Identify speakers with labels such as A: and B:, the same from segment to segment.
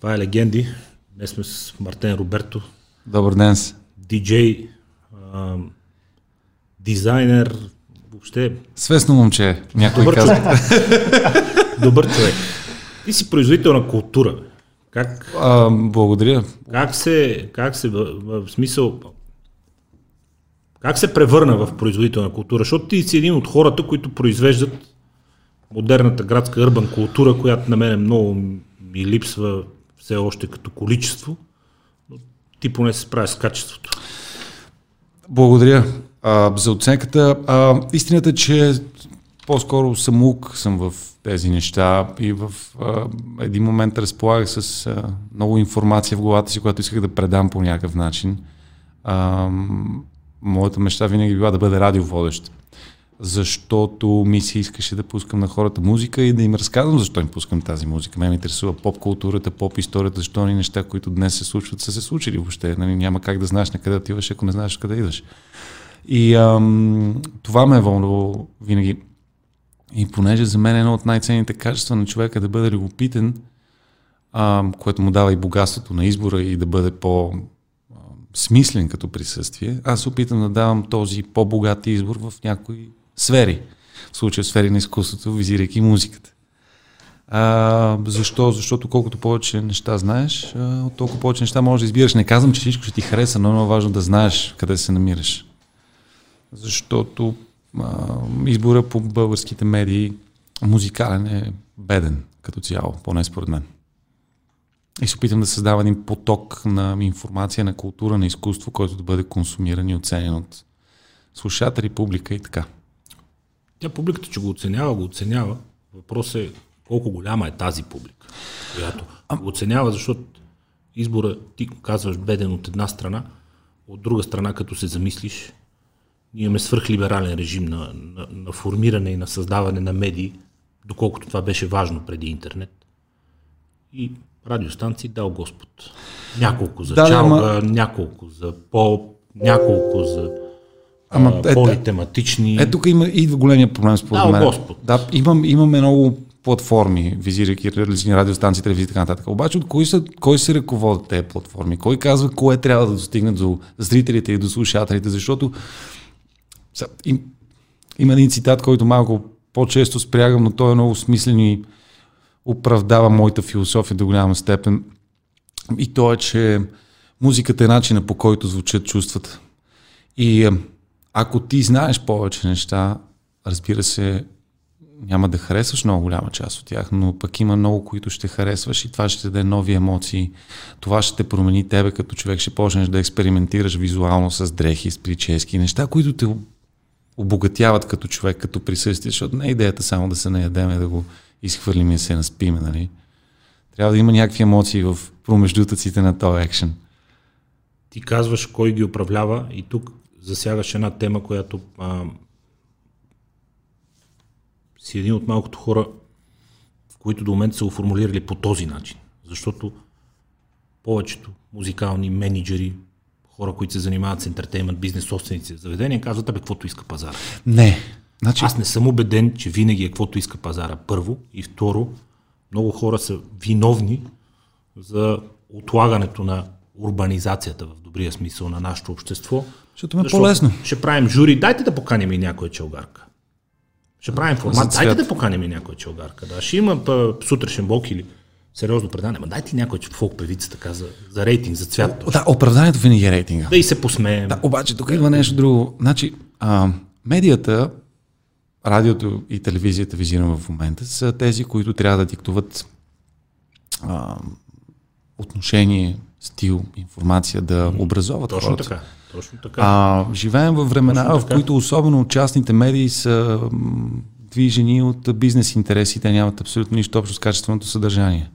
A: Това е Легенди. Днес сме с Мартен Роберто.
B: Добър ден.
A: Диджей, дизайнер, въобще...
B: Свестно момче, някой
A: Добър
B: казва.
A: Добър човек. Ти си производител на култура. Как,
B: А, благодаря.
A: как се, как се в, в смисъл, как се превърна в производител на култура? Защото ти си един от хората, които произвеждат модерната градска урбан култура, която на мен много ми липсва все още като количество, но ти поне се справя с качеството.
B: Благодаря а, за оценката. А, истината е, че по-скоро самоук съм в тези неща и в а, един момент разполагах с а, много информация в главата си, която исках да предам по някакъв начин. А, моята мечта винаги била да бъде радиоводещ, защото ми се искаше да пускам на хората музика и да им разказвам защо им пускам тази музика. Ме ме интересува поп-културата, поп-историята, защо ни неща, които днес се случват, са се случили въобще. Нали, няма как да знаеш на къде отиваш, ако не знаеш къде идваш. И ам, това ме е вълнувало винаги. И понеже за мен е едно от най-ценните качества на човека да бъде любопитен, ам, което му дава и богатството на избора и да бъде по смислен като присъствие, аз опитам да давам този по-богат избор в някои сфери. В случая сфери на изкуството, визирайки музиката. А, защо? Защото колкото повече неща знаеш, толкова повече неща можеш да избираш. Не казвам, че всичко ще ти хареса, но е много важно да знаеш къде се намираш. Защото а, избора по българските медии музикален е беден като цяло, поне според мен. И се опитам да създавам един поток на информация, на култура, на изкуство, който да бъде консумиран и оценен от слушатели, публика и така.
A: Тя публиката, че го оценява, го оценява. Въпросът е колко голяма е тази публика, която го оценява, защото избора, ти казваш беден от една страна, от друга страна, като се замислиш, ние имаме свръхлиберален режим на, на, на формиране и на създаване на медии, доколкото това беше важно преди интернет. И радиостанции дал Господ. Няколко за
B: да,
A: чалга,
B: ама-
A: няколко за поп, няколко за
B: Ама,
A: а,
B: е,
A: политематични.
B: Е, тук има, идва големия проблем според
A: Дал
B: мен.
A: Господ.
B: Да, имам, имаме много платформи, визирайки различни радиостанции, телевизии и така нататък. Обаче от кой, са, кой се ръководят тези платформи? Кой казва кое трябва да достигне до зрителите и до слушателите? Защото са, им, има един цитат, който малко по-често спрягам, но той е много смислен и оправдава моята философия до голяма степен. И то е, че музиката е начина по който звучат чувствата. И е, ако ти знаеш повече неща, разбира се, няма да харесваш много голяма част от тях, но пък има много, които ще харесваш и това ще даде нови емоции. Това ще те промени тебе като човек, ще почнеш да експериментираш визуално с дрехи, с прически, неща, които те обогатяват като човек, като присъствие, защото не е идеята само да се наядеме, да го изхвърлим и да се наспиме, нали? Трябва да има някакви емоции в промеждутъците на този екшен.
A: ти казваш кой ги управлява и тук засягаш една тема, която а, си един от малкото хора, в които до момента са го формулирали по този начин. Защото повечето музикални менеджери, хора, които се занимават с ентертеймент, бизнес, собственици заведения, казват, абе, каквото иска пазара.
B: Не. Значи,
A: Аз не съм убеден, че винаги е каквото иска пазара. Първо. И второ, много хора са виновни за отлагането на урбанизацията в добрия смисъл на нашето общество.
B: Защото ме е по-лесно.
A: Ще правим жури, дайте да поканим и някоя челгарка. Ще правим формат, дайте да поканим и някоя челгарка. Да. Ще има па, сутрешен блок или сериозно предание, ма дайте някоя фолк певица така за, за рейтинг, за цвят.
B: да, оправданието винаги е рейтинга.
A: Да и се посмеем.
B: Да, обаче тук има нещо друго. Значи, а, медията, радиото и телевизията, визирам в момента, са тези, които трябва да диктуват а, отношение, стил, информация, да образоват
A: Точно
B: хората.
A: така. Точно така.
B: А, живеем във времена,
A: Точно
B: в
A: така.
B: които особено частните медии са движени от бизнес интереси, те нямат абсолютно нищо общо с качественото съдържание.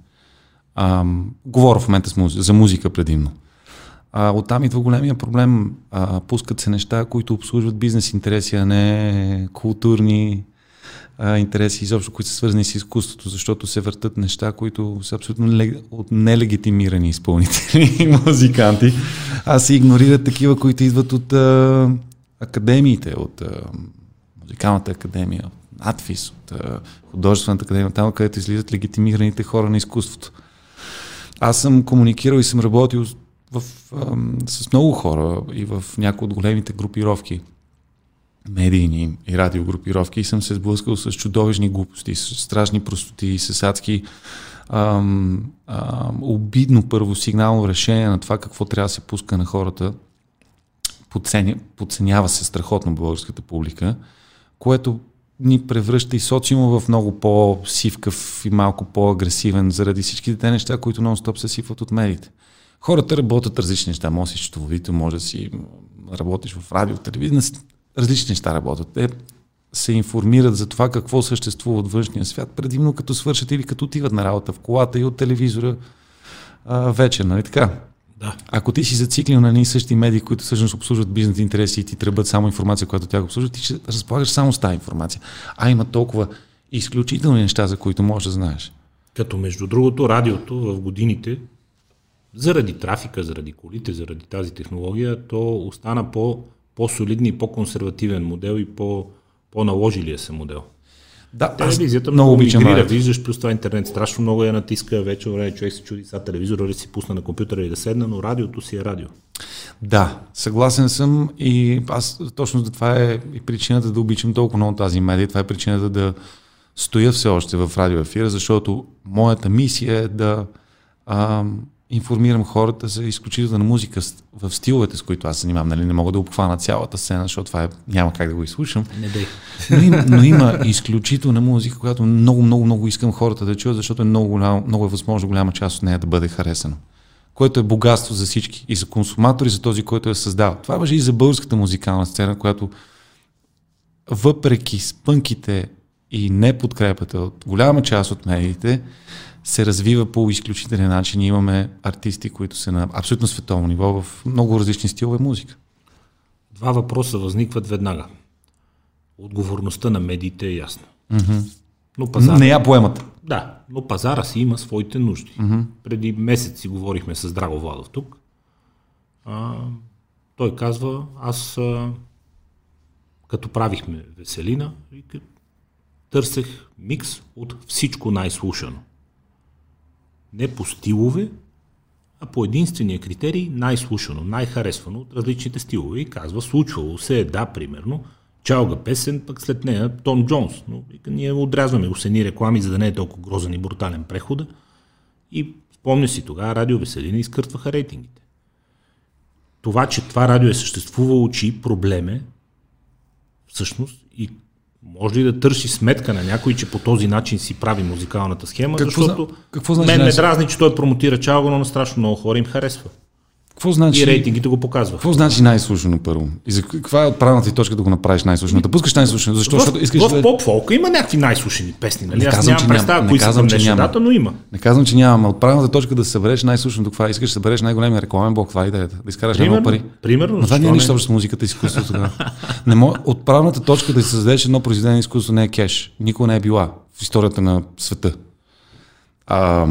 B: А, говоря в момента музи- за музика предимно. А, оттам идва големия проблем. А, пускат се неща, които обслужват бизнес интереси, а не културни а, интереси, изобщо, които са свързани с изкуството, защото се въртат неща, които са абсолютно лег... от нелегитимирани изпълнители и музиканти, а се игнорират такива, които идват от а, академиите, от а, музикалната академия, от надфис, от а, художествената академия, там където излизат легитимираните хора на изкуството. Аз съм комуникирал и съм работил в, ам, с много хора и в някои от големите групировки медийни и радиогрупировки и съм се сблъскал с чудовищни глупости, с страшни простоти, с адски ам, ам, обидно първо сигнално решение на това какво трябва да се пуска на хората. Подценя, подценява се страхотно българската публика, което ни превръща и социума в много по-сивкав и малко по-агресивен заради всичките те неща, които нон-стоп се сипват от медиите. Хората работят различни неща. Може да си може да си работиш в радио, телевизия, различни неща работят. Те се информират за това какво съществува от външния свят, предимно като свършат или като отиват на работа в колата и от телевизора а, вечер, нали така?
A: Да.
B: Ако ти си зациклил на едни същи медии, които всъщност обслужват бизнес интереси и ти тръбат само информация, която тя обслужва, ти ще разполагаш само с тази информация. А има толкова изключителни неща, за които можеш да знаеш.
A: Като между другото, радиото в годините, заради трафика, заради колите, заради тази технология, то остана по, по-солидни и по-консервативен модел и по, по-наложилия се модел.
B: Да,
A: Телевизията много обичам мигрира, виждаш, плюс това интернет страшно много я натиска, вече време човек се чуди сега телевизора, да си пусна на компютъра и да седна, но радиото си е радио.
B: Да, съгласен съм и аз точно за това е и причината да обичам толкова много тази медия, това е причината да стоя все още в радиоефира, защото моята мисия е да а, информирам хората за изключителна музика в стиловете, с които аз занимавам. Нали, не мога да обхвана цялата сцена, защото това е, няма как да го изслушам.
A: Не дай.
B: Но, има, но има изключителна музика, която много, много, много искам хората да чуят, защото е много, голям, много е възможно голяма част от нея да бъде харесана. Което е богатство за всички. И за консуматори, и за този, който е създал. Това въжи и за българската музикална сцена, която въпреки спънките и неподкрепата от голяма част от медиите, се развива по изключителен начин. Имаме артисти, които са на абсолютно световно ниво в много различни стилове музика.
A: Два въпроса възникват веднага. Отговорността на медиите е ясна.
B: Mm-hmm.
A: Но пазара,
B: Не я поемат.
A: Да, но пазара си има своите нужди.
B: Mm-hmm.
A: Преди месец си говорихме с Драго Владов тук. А, той казва, аз а, като правихме Веселина, търсех микс от всичко най-слушано не по стилове, а по единствения критерий най-слушано, най-харесвано от различните стилове. И казва, случвало се е, да, примерно, чалга песен, пък след нея Том Джонс. Но ние отрязваме усени реклами, за да не е толкова грозен и брутален прехода. И спомня си тогава, радио Веселина изкъртваха рейтингите. Това, че това радио е съществувало, чи проблем е, всъщност, и може ли да търси сметка на някой, че по този начин си прави музикалната схема, какво защото
B: какво значи
A: мен ме дразни, че той промотира чалго, но на страшно много хора им харесва.
B: Какво значи,
A: и рейтингите го показват.
B: Какво значи най-слушано първо? И за каква е отправната ти точка да го направиш най-слушано? Да пускаш най-слушано? Защо?
A: В,
B: защото искаш
A: в
B: да...
A: поп-фолка има някакви най-слушани песни. Нали?
B: Не
A: Аз
B: казвам,
A: нямам
B: че
A: представа
B: няма.
A: кои
B: Не
A: са
B: казвам,
A: към дата, но има.
B: Не казвам, че няма. Отправната точка да събереш най-слушното. Това искаш да събереш най-големия рекламен блок. Това е идеята. Да изкараш много пари.
A: примерно
B: Но това няма
A: не?
B: нищо общо с музиката и изкуството. Не мога... Отправната точка да създадеш едно произведение изкуство не е кеш. Никога не е била в историята на света. А,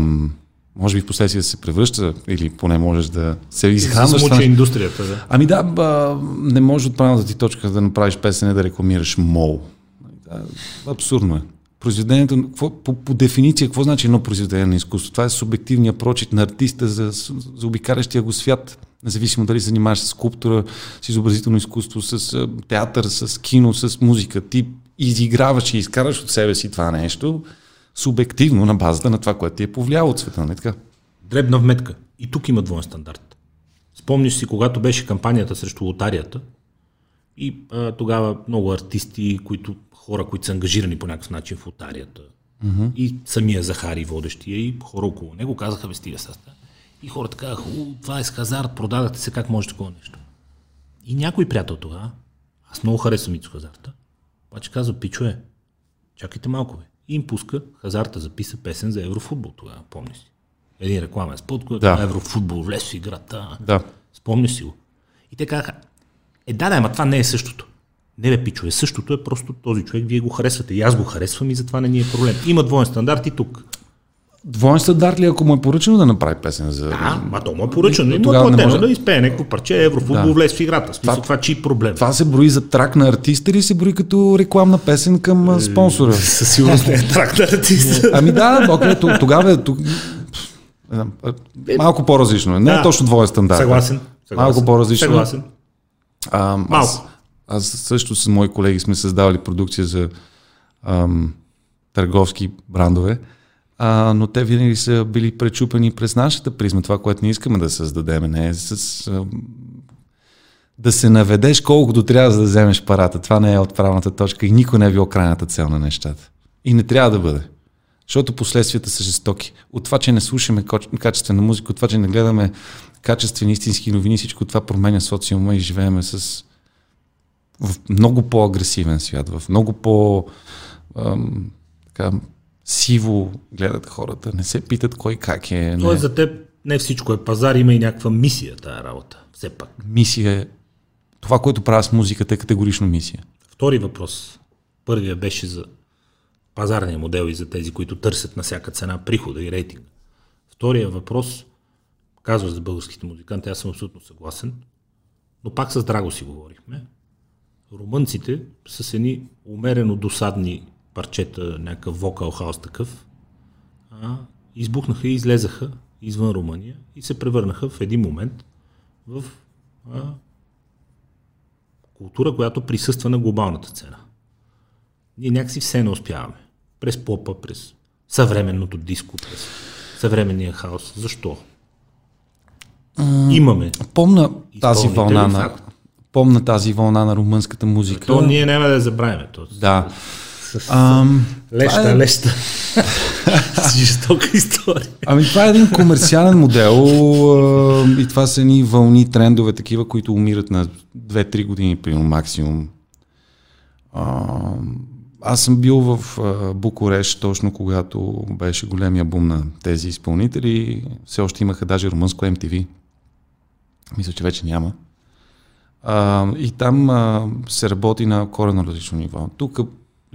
B: може би в последствие да се превръща или поне можеш да се изхранваш.
A: Замуча
B: това-
A: индустрията. Да.
B: Ами да, ба, не може отправната ти точка да направиш песен и да рекламираш мол. Абсурдно е. Произведението, какво, по, по дефиниция, какво значи едно произведение на изкуство? Това е субективният прочит на артиста за, за обикалящия го свят. Независимо дали се занимаваш с скулптура, с изобразително изкуство, с театър, с кино, с музика. Ти изиграваш и изкараш от себе си това нещо субективно на базата на това, което ти е повлияло от света. Не така?
A: Дребна вметка. И тук има двоен стандарт. Спомниш си, когато беше кампанията срещу лотарията и а, тогава много артисти, които, хора, които са ангажирани по някакъв начин в лотарията mm-hmm. и самия Захари водещия и хора около него казаха, бе стига саста. И хората казаха, това е с хазарт, продадахте се, как може такова нещо. И някой приятел тогава, аз много харесвам Ицо Хазарта, обаче казва, пичове, чакайте малко, бе. И им пуска, Хазарта записа песен за Еврофутбол тогава, помни си. Един рекламен спот, който
B: Да.
A: Еврофутбол влез в играта.
B: Да.
A: Спомня си го. И те казаха, е да, да, ама това не е същото. Не бе, пичове, същото е просто този човек, вие го харесвате. И аз го харесвам и затова не ни е проблем. Има двоен стандарт и тук.
B: Двоен стандарт ли, ако му е поръчано да направи песен за...
A: А, ма то му е поръчано. И му е платено
B: може-
A: да изпее някакво парче, Еврофутбол
B: Да.
A: влез в играта. Смисъл,
B: Това-
A: това, чи проблем.
B: Това се брои за трак на артиста или се брои като рекламна песен към спонсора?
A: Със сигурност не е трак на артиста.
B: Ами да, окей, тогава е... Малко по-различно. е. Не е
A: Да.
B: точно двоен стандарт.
A: Съгласен. съгласен.
B: Малко по-различно.
A: Съгласен.
B: А,
A: Малко.
B: Аз, аз също с мои колеги сме създавали продукция за ам, търговски брандове, а, но те винаги са били пречупени през нашата призма, това, което ние искаме да създадем, не е с... Ам, да се наведеш колкото трябва за да вземеш парата. Това не е отправната точка и никой не е бил крайната цел на нещата. И не трябва да бъде. Защото последствията са жестоки. От това, че не слушаме качествена музика, от това, че не гледаме качествени истински новини, всичко това променя социума и живееме с в много по-агресивен свят, в много по ам, така, сиво гледат хората, не се питат кой как е.
A: Тоест
B: Не.
A: за теб не всичко е пазар, има и някаква мисия тая работа. Все пак.
B: Мисия е това, което правя с музиката е категорично мисия.
A: Втори въпрос. Първия беше за пазарния модел и за тези, които търсят на всяка цена прихода и рейтинга. Втория въпрос, казваш за българските музиканти, аз съм абсолютно съгласен, но пак с Драго си говорихме. Румънците с едни умерено досадни парчета, някакъв вокал хаос такъв, а, избухнаха и излезаха извън Румъния и се превърнаха в един момент в а, култура, която присъства на глобалната сцена. Ние някакси все не успяваме. През попа, през съвременното диско, през съвременния хаос. Защо? Имаме.
B: Помна тази вълна на помна тази вълна на румънската музика.
A: То ние няма да я забравим. То.
B: Да. Ам,
A: Леща,
B: е-
A: леща. Жестока история.
B: Ами това е един комерциален модел а, и това са ни вълни, трендове, такива, които умират на 2-3 години, примерно максимум. А, аз съм бил в а, Букурещ точно когато беше големия бум на тези изпълнители. Все още имаха даже румънско MTV. Мисля, че вече няма. А, и там а, се работи на корено различно ниво. Тук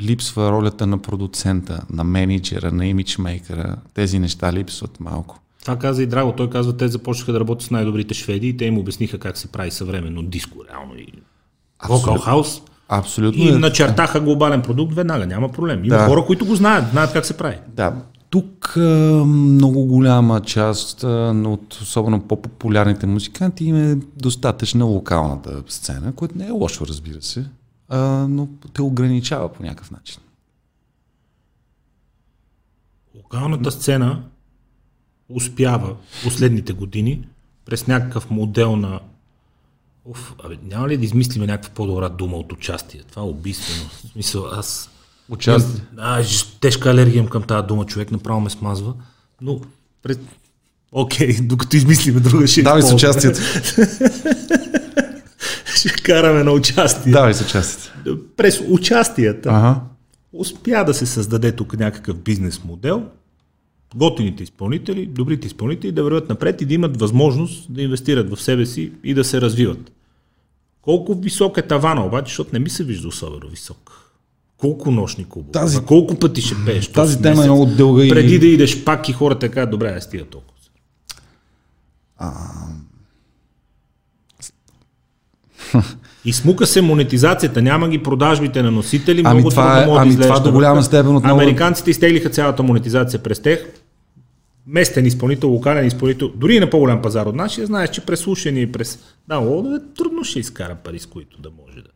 B: липсва ролята на продуцента, на менеджера, на имиджмейкера. Тези неща липсват малко.
A: Това каза и Драго. Той казва, те започнаха да работят с най-добрите шведи и те им обясниха как се прави съвременно диско, реално и вокал хаус.
B: Абсолютно.
A: И
B: е.
A: начертаха глобален продукт веднага, няма проблем. Има
B: Да.
A: хора, които го знаят, знаят как се прави.
B: Да. Тук а, много голяма част а, от особено по-популярните музиканти им е достатъчна локалната сцена, което не е лошо, разбира се, а, но те ограничава по някакъв начин.
A: Локалната сцена успява последните години през някакъв модел на Оф, абе, няма ли да измислиме някаква по-добра дума от участие? Това е убийствено. В смисъл, аз...
B: Участие.
A: А, тежка алергия към тази дума, човек направо ме смазва. Но, през... Окей, докато измислиме друга ще
B: Давай с участието.
A: караме на участие.
B: Давай с участието.
A: През участията
B: Ага.
A: успя да се създаде тук някакъв бизнес модел, готините изпълнители, добрите изпълнители да вървят напред и да имат възможност да инвестират в себе си и да се развиват. Колко висок е тавана обаче, защото не ми се вижда особено висок. Колко нощни клубове?
B: Тази-
A: колко пъти ще пееш?
B: Тази тема е много дълга и-
A: Преди да идеш пак и хората кажат, добре, не стига толкова. И смука се монетизацията, няма ги продажбите на носители,
B: Ами
A: много
B: това
A: трудно
B: е-
A: могат
B: ами това до
A: на
B: голяма степен отново-
A: Американците изтеглиха цялата монетизация през тех. Местен изпълнител, локален изпълнител, дори и на по-голям пазар от нашия, знаеш, че през слушане и през даунлоудове трудно ще изкара пари, с които да може да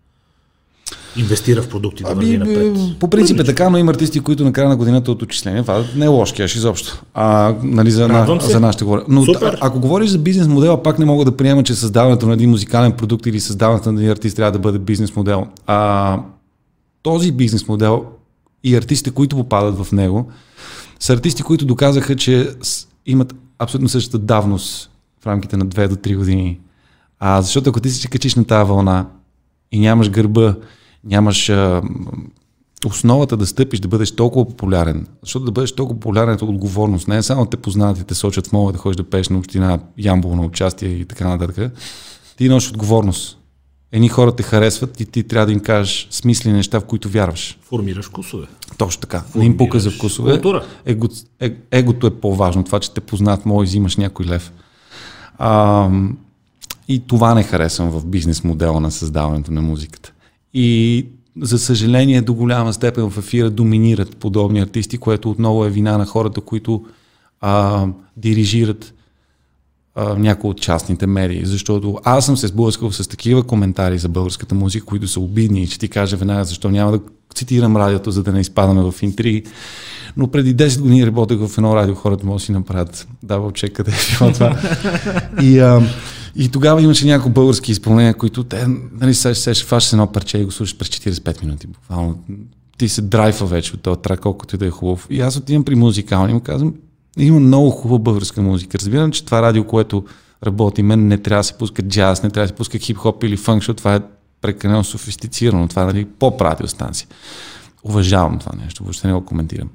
A: инвестира в продукти, да върви напред.
B: Ами, по принцип е така, но има артисти, които на края на годината от отчисление. Това не е лош кеш изобщо. А, нали, за,
A: Радвам
B: на,
A: се.
B: за нашите говоря. Но
A: Супер.
B: а, ако говориш за бизнес модела, пак не мога да приема, че създаването на един музикален продукт или създаването на един артист трябва да бъде бизнес модел. А, този бизнес модел и артистите, които попадат в него, са артисти, които доказаха, че имат абсолютно същата давност в рамките на 2 до 3 години. А, защото ако ти се качиш на тази вълна и нямаш гърба, нямаш а, основата да стъпиш, да бъдеш толкова популярен, защото да бъдеш толкова популярен е отговорност. Не е само те познават и те сочат в мога да ходиш да пееш на община Ямбол на участие и така нататък. Ти носиш отговорност. Едни хора те харесват и ти трябва да им кажеш смислени неща, в които вярваш.
A: Формираш вкусове.
B: Точно така. Не им пука за
A: Формираш
B: вкусове.
A: култура.
B: Его, е, егото е по-важно. Това, че те познат, може взимаш някой лев. А, и това не харесвам в бизнес модела на създаването на музиката. И за съжаление до голяма степен в ефира доминират подобни артисти, което отново е вина на хората, които а, дирижират а, някои от частните медии, защото аз съм се сблъскал с такива коментари за българската музика, които са обидни и ще ти кажа веднага защо няма да цитирам радиото, за да не изпадаме в интриги. Но преди 10 години работех в едно радио, хората могат да си направят дабъл чек къде е било това. И, а, и тогава имаше някои български изпълнения, които те, нали, сега фащаш едно парче и го слушаш през 45 минути. Буквално ти се драйфа вече от този трак, колкото и да е хубав. И аз отивам при музикални и му казвам, има много хубава българска музика. Разбирам, че това радио, което работи, мен не трябва да се пуска джаз, не трябва да се пуска хип-хоп или фънк, защото това е прекалено софистицирано. Това е нали, поп-радиостанция. Уважавам това нещо, въобще не го коментирам.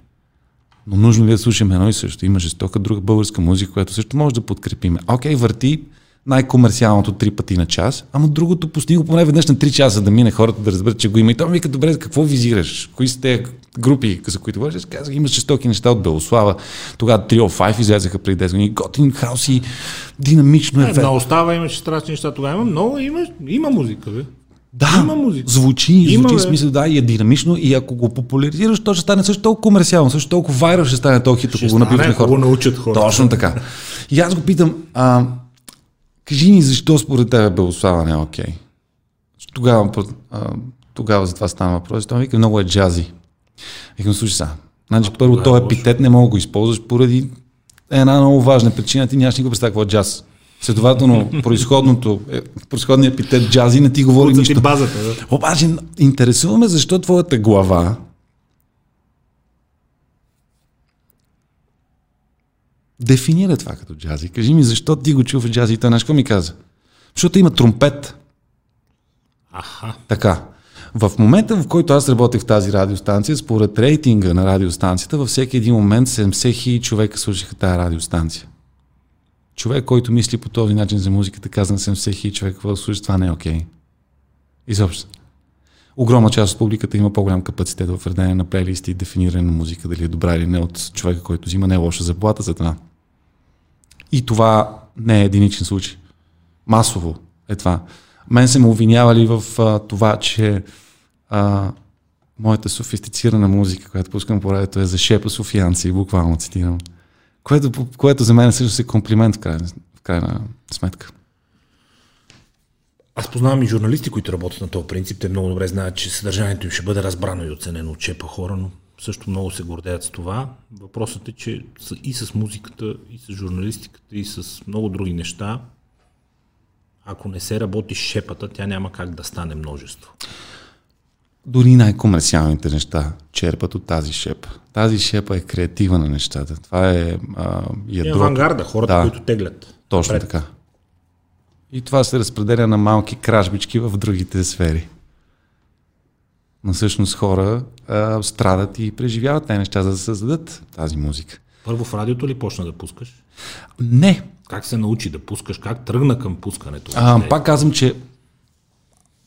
B: Но нужно ли да слушаме едно и също? Има жестока друга българска музика, която също може да подкрепиме. Окей, върти най-комерциалното три пъти на час, ама другото пусни го поне веднъж на три часа да мине хората да разберат, че го има. И той ми вика, добре, какво визираш? Кои са те групи, за които говориш? Казах, има жестоки неща от Белослава. Тогава Trio 5 излезаха преди 10 години. Готин хаус и динамично е.
A: Не, остава, имаше страшни неща тогава. Има много, има, има музика, бе.
B: Да, има музика. звучи, има, звучи в смисъл, да, и е динамично и ако го популяризираш, то ще стане също толкова комерциално, също толкова вайрал ще стане толкова хит, ако го набиваш на
A: хората. го научат хората.
B: Точно така. И аз го питам, а, кажи ни защо според тебе Белослава не е окей? Okay? Тогава, тогава за това стана въпрос. Той вика, много е джази. Викам, слушай сега, значи първо този епитет не мога да го използваш поради една много важна причина, ти нямаш никога представа какво е джаз. Следователно, произходното, е, произходният епитет джази не ти говори нищо. Ти
A: базата, да.
B: Обаче, интересуваме защо твоята глава дефинира това като джази. Кажи ми, защо ти го чува в джази и той нещо ми каза? Защото има тромпет.
A: Аха.
B: Така. В момента, в който аз работех в тази радиостанция, според рейтинга на радиостанцията, във всеки един момент 70 хиляди човека слушаха тази радиостанция. Човек, който мисли по този начин за музиката, каза на 70 хиляди човека, какво да слуша, това не е окей. Okay. Изобщо. Огромна част от публиката има по-голям капацитет в редене на плейлисти и дефиниране на музика, дали е добра или не от човека, който взима не лоша заплата за това. И това не е единичен случай. Масово е това. Мен се ме обвинявали в а, това, че а, моята софистицирана музика, която пускам по радиото е за шепа софианци, буквално цитирам. Което, което за мен също е комплимент в крайна, в крайна сметка.
A: Аз познавам и журналисти, които работят на този принцип. Те много добре знаят, че съдържанието им ще бъде разбрано и оценено от чепа хора, но също много се гордеят с това. Въпросът е, че и с музиката, и с журналистиката, и с много други неща, ако не се работи с шепата, тя няма как да стане множество.
B: Дори най-комерциалните неща черпат от тази шепа. Тази шепа е креатива на нещата. Това е а,
A: ядро. Е авангарда, хората, да, които теглят.
B: Точно пред. така. И това се разпределя на малки кражбички в другите сфери. Но всъщност хора а, страдат и преживяват тези неща, за да създадат тази музика.
A: Първо в радиото ли почна да пускаш?
B: Не.
A: Как се научи да пускаш? Как тръгна към пускането?
B: А, пак казвам, че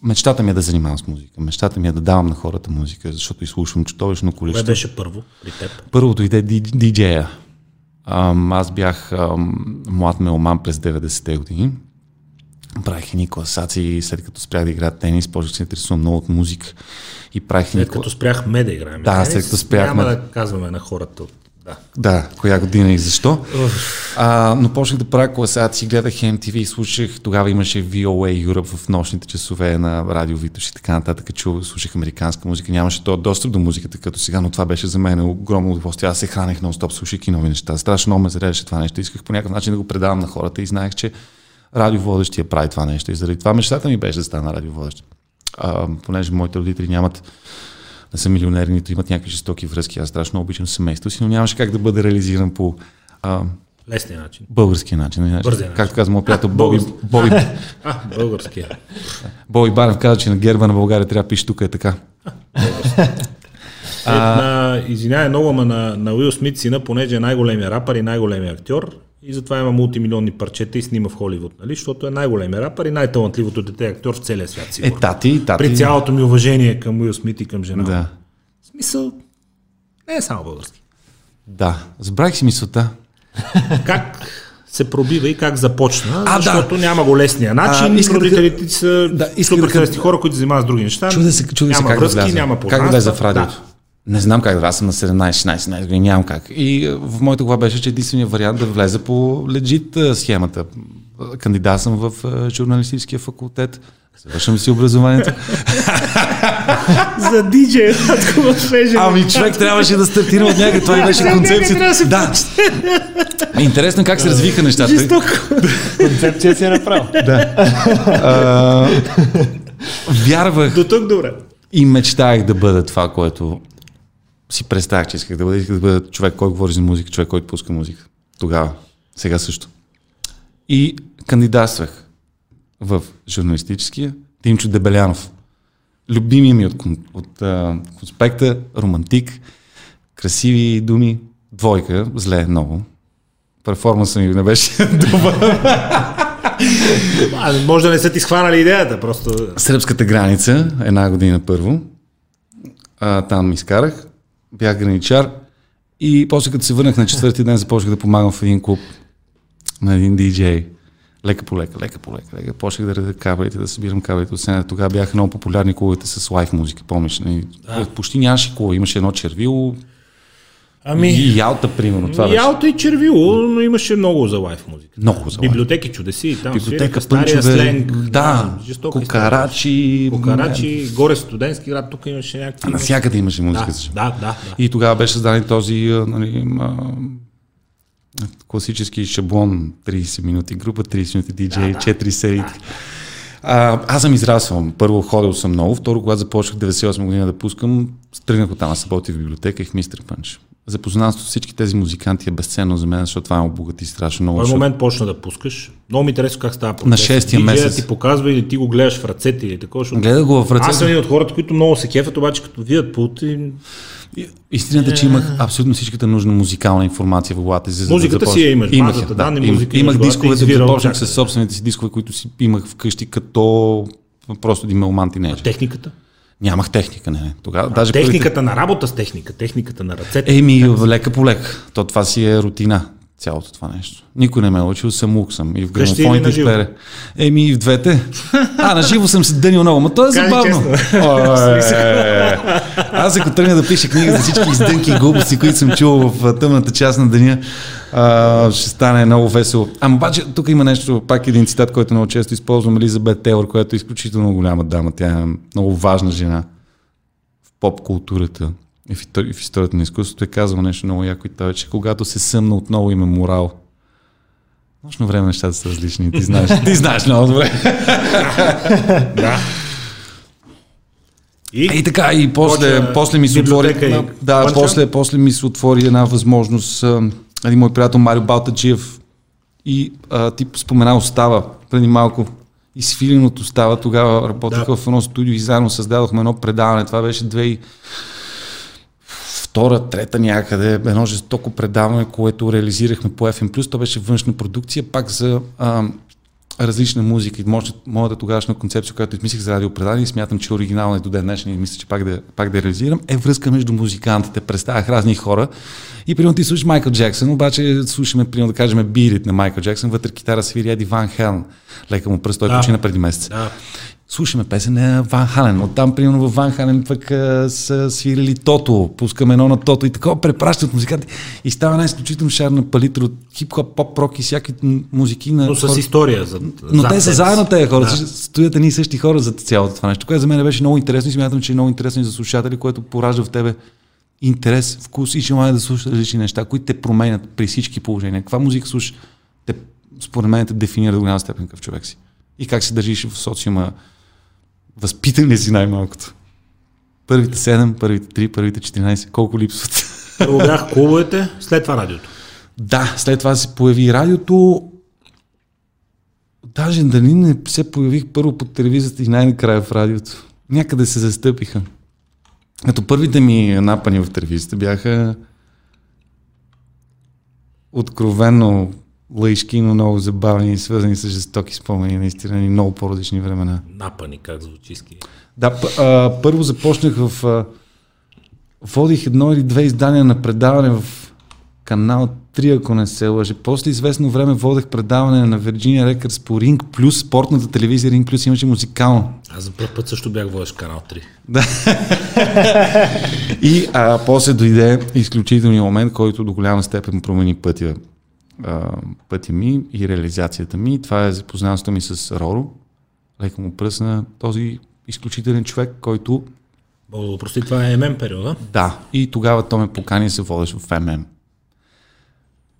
B: мечтата ми е да занимавам с музика. Мечтата ми е да давам на хората музика, защото изслушвам чудовищно количество.
A: Кое беше първо при теб?
B: Първото иде диджея. Аз бях ам, млад меломан през 90-те години правих едни класации, след като спрях да играя тенис, почнах се интересувам много от музика и правих
A: След като спряхме да играем
B: Да, след като спряхме.
A: Няма да казваме на хората
B: да. Да, коя година и защо. А, но почнах да правя класации, гледах MTV и слушах, тогава имаше VOA Europe в нощните часове на радио Витош и така нататък, чу, слушах американска музика, нямаше то достъп до музиката като сега, но това беше за мен огромно удоволствие. Аз се хранех на стоп слушайки нови неща. Страшно много ме зареждаше това нещо. Исках по някакъв начин да го предавам на хората и знаех, че радиоводещия прави това нещо. И заради това мечтата ми беше да стана радиоводещ. А, понеже моите родители нямат не са милионери, нито имат някакви жестоки връзки. Аз страшно обичам семейството си, но нямаше как да бъде реализиран по а,
A: Лесния начин.
B: Българския начин. начин.
A: Бързия начин.
B: Както казва моят приятел Боби, Боби,
A: а, българския.
B: Боби Барев каза, че на герба на България трябва да пише тук е така.
A: Е, на, извинявай много, ама на, на Уил Смит сина, понеже е най-големия рапър и най-големия актьор, и затова има мултимилионни парчета и снима в Холивуд, нали? защото е най-големия рапър и най-талантливото дете актьор в целия свят.
B: Сигурно. Е, тати, тати.
A: При цялото ми уважение към Уил Смит и към жена.
B: Да.
A: В смисъл, не е само български.
B: Да, забравих си мисълта.
A: как се пробива и как започна, а, защото да. няма го лесния начин. А, родителите да, са да, супер да, хора, които занимават с други неща.
B: Чуде се, чуде
A: няма
B: се как
A: връзки,
B: да
A: няма
B: познанства. Как да влезе в радиото? Да. Не знам как да аз съм на 17-16 години, нямам как. И а, в моята глава беше, че единственият вариант да влезе по легит а, схемата. Кандидат съм в журналистическия факултет. Завършвам си образованието.
A: За диджей, такова свеже.
B: Ами човек трябваше да стартира от някъде. Това и беше концепцията. Да. Интересно как се развиха нещата.
A: Жестоко.
C: Концепция си е направил.
B: Да. А, вярвах
A: До тук добре.
B: и мечтаях да бъда това, което си представях, че исках да бъда. Исках да бъда човек, който говори за музика, човек, който пуска музика. Тогава. Сега също. И кандидатствах в журналистическия Тимчо Дебелянов. Любимия ми от, от а, конспекта, романтик, красиви думи, двойка, зле много. Перформансът ми не беше добър.
A: Може да не са ти схванали идеята, просто...
B: Сръбската граница, една година първо. А, там изкарах. Бях граничар. И после като се върнах на четвърти ден, започнах да помагам в един клуб на един диджей. Лека по лека, лека по лека, лека. Почнах да реда кабелите, да събирам кабелите от сцената. Тогава бяха много популярни клубовете с лайф музика, помниш? нали? Почти нямаше клуб. Имаше едно червило
A: Ами...
B: и Ялта, примерно. Това
A: И
B: беше.
A: И червило, но имаше много за лайф музика.
B: Много за лайф.
A: Библиотеки чудеси, там
B: Библиотека,
A: стария
B: пънчове,
A: сленг.
B: да,
A: жестока
B: кокарачи.
A: история. Кокарачи, горе студентски град, тук имаше някакви...
B: Навсякъде имаше музика.
A: Да, да, да, да.
B: И тогава беше създаден този а, нали, а, класически шаблон 30 минути група, 30 минути диджей,
A: Да, да.
B: 4 серии. А, аз съм израснал. Първо ходил съм много, второ, когато започнах 98 година да пускам, тръгнах от там, аз работих в библиотека и в Мистер Пънч. Запознанство с всички тези музиканти е безценно за мен, защото това ме обогати страшно много.
A: В
B: защото-
A: момент почна да пускаш. Много ми интересно как става процес.
B: На шестия
A: Диджея
B: месец.
A: ти показва или ти го гледаш в ръцете или такова. Защото...
B: Гледах го в ръцете.
A: Аз съм един от хората, които много се кефят, обаче като видят пулт и...
B: И- Истината е, че имах абсолютно всичката нужна музикална информация в главата си.
A: Музиката
B: да
A: си я имаш,
B: Имах,
A: базата
B: я,
A: данни,
B: имах,
A: музика
B: имах дисковете,
A: извирал
B: започнах с
A: всякъде.
B: собствените си дискове, които си имах вкъщи като просто един меломан тинейджър.
A: Техниката?
B: Нямах техника, не, не. Тогава, даже първите-
A: Техниката на работа с техника, техниката на ръцете.
B: Еми, лека по лека. То това си е рутина. Цялото това нещо. Никой не ме е учил, самук съм. И в грамофоните
A: на живо?
B: шпере. Еми, и в двете. А, на живо съм се дънил много, но то е забавно. Аз ако тръгна да пиша книга за всички издънки и глупости, които съм чул в тъмната част на деня, а, ще стане много весело. Ама обаче тук има нещо, пак един цитат, който много често използвам, Елизабет Тейлор, която е изключително голяма дама. Тя е много важна жена в поп културата и в, истори- в историята на изкуството. Е казала нещо много яко и това, че когато се съмна отново има морал. Нощно време нещата са различни. Ти знаеш, ти знаеш много добре.
A: Да. И?
B: И така, и после,
A: Почва
B: после ми се отвори.
A: и
B: Да, после, после ми се отвори една възможност. Един мой приятел Марио Балтаджиев и а, ти спомена Остава преди малко. И с Филин от Остава тогава работех
A: Да.
B: в едно студио и заедно създадохме едно предаване. Това беше две и втора, трета някъде, едно жестоко предаване, което реализирахме по FM+. То беше външна продукция, пак за а, различна музика и може, моята тогавашна концепция, която измислих за радиопредаване и смятам, че оригинална е до ден днешен и мисля, че пак да, пак да реализирам, е връзка между музикантите. Представях разни хора и примерно ти слушаш Майкъл Джексън, обаче слушаме, примерно да кажем, бирит на Майкъл Джексън, вътре китара свири Еди Ван Хелн. Лека му пръст, той
A: Да.
B: почина преди месец
A: Да.
B: Слушаме песен на Ван Хален. Оттам, примерно, в Ван Хален пък а, са свирили Тото. Пускаме едно на Тото и такова препращат музиканти. И става една изключително шарна палитра от хип-хоп, поп-рок и всяки м- музики на
A: Но с
B: хора.
A: история. За,
B: Но
A: зад
B: те са заедно тези хора.
A: Да.
B: Да. Стоят едни и същи хора за цялото това нещо, което за мен беше много интересно и смятам, че е много интересно и за слушатели, което поражда в тебе интерес, вкус и желание да слушаш различни неща, които те променят при всички положения. Каква музика слушаш, те, според мен те дефинира до голяма степен какъв човек си. И как се държиш в социума. Възпитан ли си най-малкото? Първите 7, първите 3, първите 14, колко липсват?
A: Първо бях клубовете, след това радиото.
B: Да, след това се появи радиото. Даже дали не се появих първо по телевизията и най-накрая в радиото. Някъде се застъпиха. Като първите ми напани в телевизията бяха откровенно лъжки, но много забавни и свързани с жестоки спомени, наистина и много по-различни времена.
A: Напани, как звучи ски.
B: Да, а, първо започнах в... А, водих едно или две издания на предаване в канал 3, ако не се лъжи. После известно време водех предаване на Virginia Records по Ring Plus, спортната телевизия Ring Plus имаше музикално.
A: Аз за първ път също бях водещ канал 3.
B: Да. и а, после дойде изключителният момент, който до голяма степен промени пътя, а, пътя ми и реализацията ми. Това е запознанството ми с Роро. Леко му пръсна този изключителен човек, който
A: Бог да прости, това е ММ периода.
B: да, и тогава той ме покани да се водиш в ММ.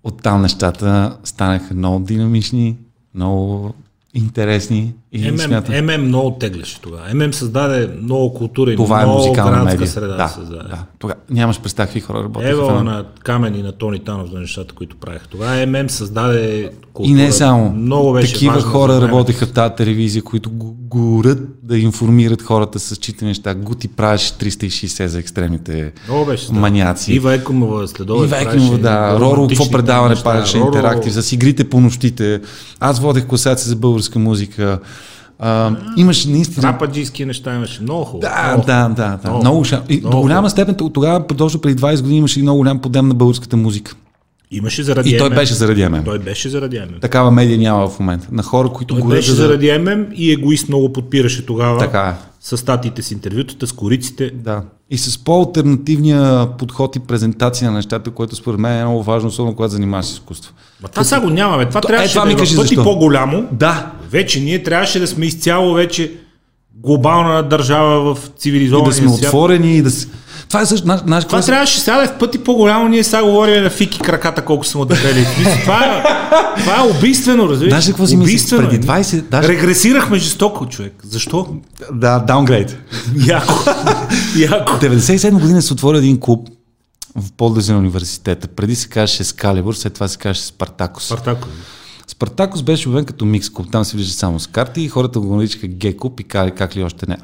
B: Оттам нещата станаха много динамични, много интересни и
A: ММ,
B: смятам,
A: ММ много теглеше тогава. ММ създаде много култура и
B: това е
A: много
B: музикална
A: градска
B: медия.
A: среда
B: да,
A: създаде.
B: да. Тога, нямаш представа какви хора работеха в
A: Ева на Камен и на Тони Танов за нещата, които правех. Това ММ създаде култура.
B: И не само.
A: Много беше
B: Такива
A: важно
B: хора работеха в тази телевизия, които го- горят да информират хората с чите неща. Гути правиш 360 за екстремните
A: Много беше
B: маняци.
A: Ива Екомова следове.
B: И Векинова, да. Роро, какво предаване правеше интерактив, с игрите по нощите. Аз водех класация за българска музика. А, имаше наистина...
A: Рападжийски неща имаше. Много хубаво.
B: Да,
A: много
B: да, да, да.
A: Много.
B: Много, и
A: Много
B: до голяма степен тогава, точно преди 20 години, имаше и много голям подем на българската музика.
A: Имаше заради
B: И той беше заради ММ.
A: Той беше заради ММ.
B: Такава медия няма в момента. На хора, които
A: Той беше заради ММ и егоист много подпираше тогава.
B: Така е.
A: С статиите с интервютата, с кориците.
B: Да. И с по-алтернативния подход и презентация на нещата, което според мен е много важно, особено когато занимаваш с изкуство.
A: Ма това сега го нямаме. Това
B: То-
A: трябваше
B: е, това
A: да е в пъти
B: защо.
A: по-голямо.
B: Да.
A: Вече ние трябваше да сме изцяло вече глобална държава в
B: И
A: цивилизования
B: да сме
A: свят.
B: отворени и да с... Това е също, наш, наш
A: Това трябваше сега да е в пъти по-голямо, ние сега говорим на фики краката, колко са му дебели. Това е, това е убийствено, разбираш?
B: Знаеш какво си?
A: Убийствено
B: Преди
A: е.
B: 20... Даже...
A: Регресирахме жестоко, човек. Защо?
B: Да, даунгрейд.
A: Яко. Яко.
B: 97 година се отвори един клуб в Полдезен университета. Преди се казваше Скалибур, след това се казваше Спартакус.
A: Спартако.
B: Спартакус беше обявен като микс клуб. Там се вижда само с карти и хората го наричаха гей-клуб и как, как ли още не.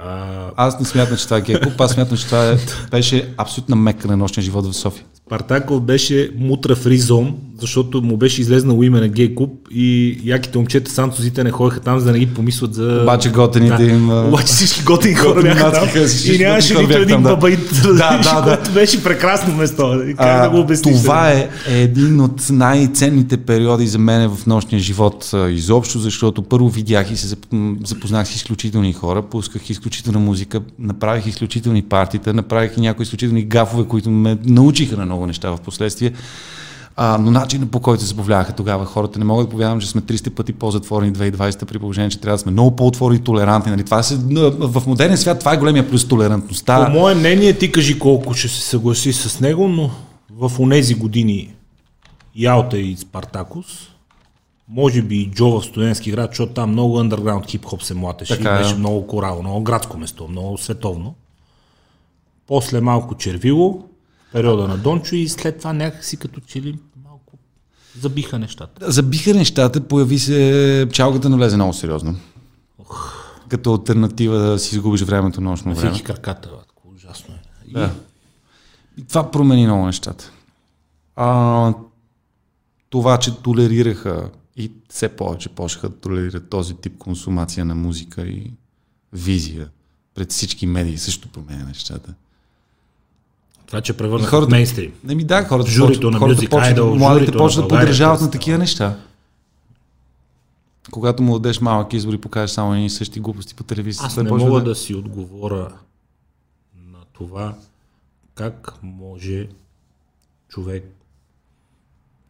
B: Аз не смятам, че това е гей-клуб, аз смятам, че това е, беше абсолютна мека на нощния живот в София.
A: Спартаков беше мутра фризон, защото му беше излезнало име на гей клуб и яките момчета сантозите не ходеха там, за да не ги помислят за...
B: Обаче готените им, а,
A: Обаче всички готини хора бяха там и нямаше нито един
B: да.
A: бабаит,
B: Да, да, да.
A: което беше прекрасно место. Как да го обясниш?
B: Това е един от най-ценните периоди за мен в нощния живот а, изобщо, защото първо видях и се запознах с изключителни хора, пусках изключителна музика, направих изключителни партита, направих и някои изключителни гафове, които ме научиха на много неща в последствие. А, но начинът по който се забавляваха тогава хората, не мога да повярвам, че сме 300 пъти по-затворени 2020 при положение, че трябва да сме много по-отворени и толерантни. Нали? Това се, в модерен свят това е големия плюс толерантността.
A: По мое мнение, ти кажи колко ще се съгласи с него, но в онези години Ялта и Спартакус, може би и Джо в студентски град, защото там много underground хип-хоп се млатеше
B: Така
A: и
B: е.
A: беше много корал, много градско место, много световно. После малко червило, периода на Дончо и след това някакси като че ли малко забиха нещата.
B: Забиха нещата, появи се пчалката навлезе много сериозно. Като альтернатива да си изгубиш времето нощно време.
A: Всеки краката, батко, ужасно е. И
B: Да. И това промени много нещата. А, това, че толерираха и все повече почнаха да толерират този тип консумация на музика и визия пред всички медии също променя нещата.
A: Това, че превърнаха
B: хората-
A: в мейнстрим.
B: Не ми да, хората,
A: Журито на
B: хората
A: Music
B: почват,
A: Idol,
B: младите почват да
A: това
B: на такива неща. Когато му дадеш малък избор и покажеш само едни същи глупости по телевизията,
A: Аз не
B: почва
A: мога да си отговоря на това как може човек,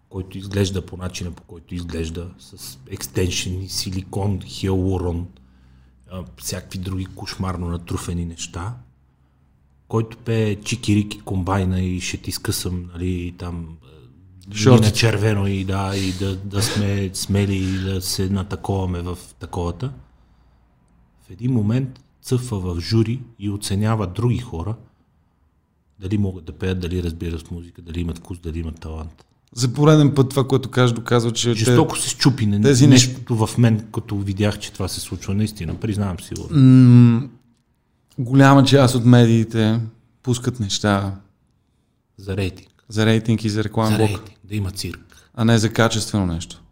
A: който изглежда по начина по който изглежда, с екстеншени, силикон, хиалурон, всякакви други кошмарно натруфени неща, който пее чикирики комбайна и ще ти скъсам, нали, и там и на
B: Шортите.
A: червено и да, и да, да сме смели и да се натаковаме в таковата в един момент цъфва в жури и оценява други хора, дали могат да пеят, дали разбират музика, дали имат вкус, дали имат талант.
B: За пореден път това, което кажеш, доказва, че... те-
A: Жестоко се щупи не,
B: тези
A: нещото в мен, като видях, че това се случва наистина. Признавам си.
B: М, голяма част от медиите пускат неща
A: За рейтинг.
B: за рейтинг и за рекламен
A: За рейтинг. Да има цирк.
B: а не за качествено нещо.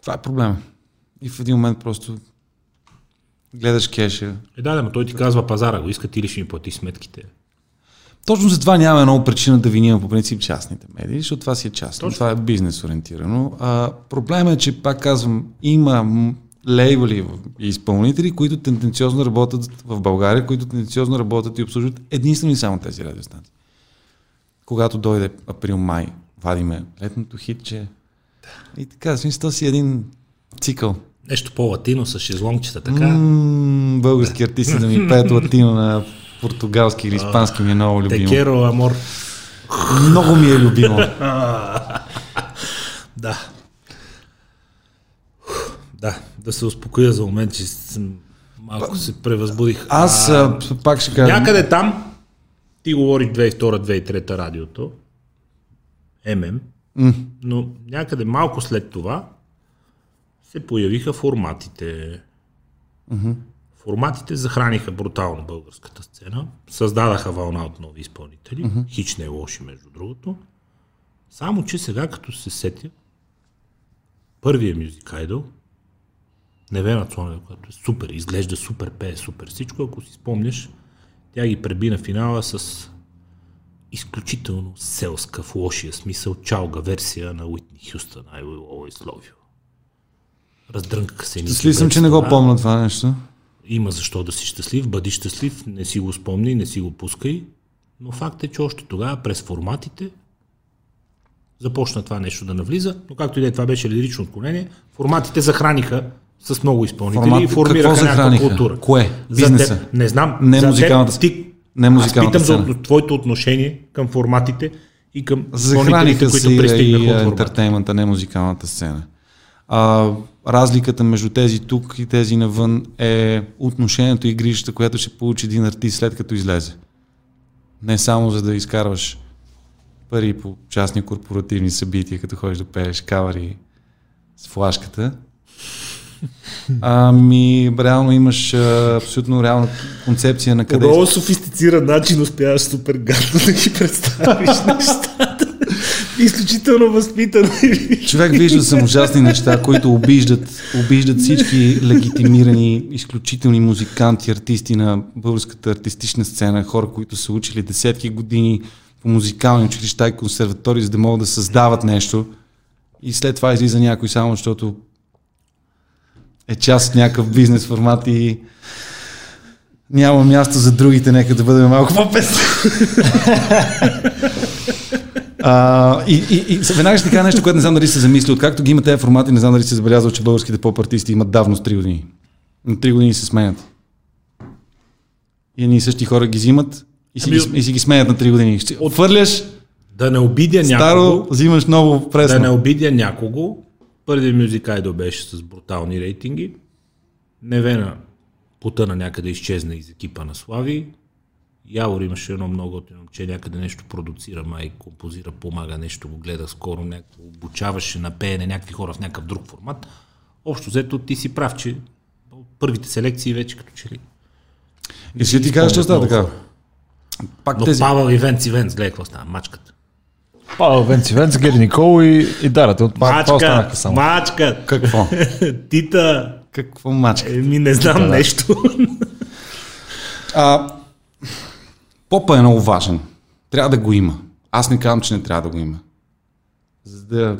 B: Това е проблема. И в един момент просто гледаш кеша.
A: Е, да, да, но той ти казва пазара го иска, ти ли ще ми плати сметките.
B: Точно за това нямаме много причина да виним по принцип частните медии, защото това си е частно. Това е бизнес ориентирано. А, проблемът е, че пак казвам, има лейбъли и изпълнители, които тенденциозно работят в България, които тенденциозно работят и обслужват единствено и само тези радиостанции. Когато дойде април-май, вадиме летното хитче и така, в смисъл си един цикъл.
A: Нещо по-латино с шезлонгчета, така.
B: М, български артисти да ми пеят латино на португалски или испански ми е много любимо.
A: Текеро, амор.
B: Много ми е любимо.
A: Да. Да, се успокоя за момент, че съм, малко се превъзбудих.
B: Аз а, пак ще кажа.
A: Някъде там, ти говориш 2002-2003 радиото, ММ, но някъде малко след това се появиха форматите. Форматите захраниха брутално българската сцена, създадаха вълна от нови изпълнители, хич не е лоши между другото. Само, че сега като се сетя, първият Music Idol, Невена Цонева, която е супер, изглежда супер, пее супер всичко, ако си спомняш, тя ги преби на финала с изключително селска в лошия смисъл чалга версия на Уитни Хюстън I will always love you. Раздрънкаха се.
B: Щастлив съм, че не го помня това нещо.
A: Има защо да си щастлив, бъди щастлив, не си го спомни, не си го пускай. Но факт е, че още тогава през форматите започна това нещо да навлиза, но както и да е, това беше лирично отклонение. Форматите захраниха с много изпълнители
B: Формат-
A: и формираха някаква култура.
B: Кое?
A: За
B: Бизнеса?
A: Теб, не знам.
B: Не
A: за
B: музикалната
A: теб, ти,
B: не музикалната
A: Аз питам за
B: сцена.
A: от- твоето отношение към форматите и към
B: Захраниха
A: които пристигнаха
B: и ентертеймента, не музикалната сцена. А, разликата между тези тук и тези навън е отношението и грижата, която ще получи един артист след като излезе. Не само за да изкарваш пари по частни корпоративни събития, като ходиш да пееш кавари с флашката. Ами, реално имаш а, абсолютно реална концепция на къде
A: много софистициран начин успяваш супер гадно да ги представиш нещата. Изключително възпитано.
B: Човек вижда съм ужасни неща, които обиждат, обиждат всички легитимирани, изключителни музиканти, артисти на българската артистична сцена, хора, които са учили десетки години по музикални училища и консерватории, за да могат да създават нещо. И след това излиза някой само, защото е част от някакъв бизнес формат и няма място за другите, нека да бъдем малко по-песни. А, и, и, и веднага ще кажа нещо, което не знам дали се замисли. Откакто ги има тези формати, не знам дали се забелязал, че българските поп-артисти имат давност 3 години. На 3 години се сменят. И едни и същи хора ги взимат и си,
A: Ами,
B: ги, и си ги сменят на 3 години. Отвърляш,
A: Да не обидя
B: старо,
A: някого,
B: взимаш ново пресно.
A: да не обидя някого. Първият Music Idol беше с брутални рейтинги. Невена потъна някъде изчезна из екипа на Слави. Явор имаше едно много готино момче, някъде нещо продуцира, май композира, помага, нещо го гледа скоро, някакво обучаваше на пеене някакви хора в някакъв друг формат. Общо взето ти си прав, че първите селекции вече като че ли.
B: И ще ти кажа, че става така. Пак
A: Но
B: тези...
A: Павел Ивенц Ивенц, гледай какво става, мачката.
C: Павел Венци Венц, Гери Никол и, и Дарата. От това това
A: Мачка,
C: останаха само.
A: мачка,
B: Какво?
A: Тита,
B: Какво мачка?
A: еми не знам нещо.
B: А, попа е много важен. Трябва да го има. Аз не казвам, че не трябва да го има. За да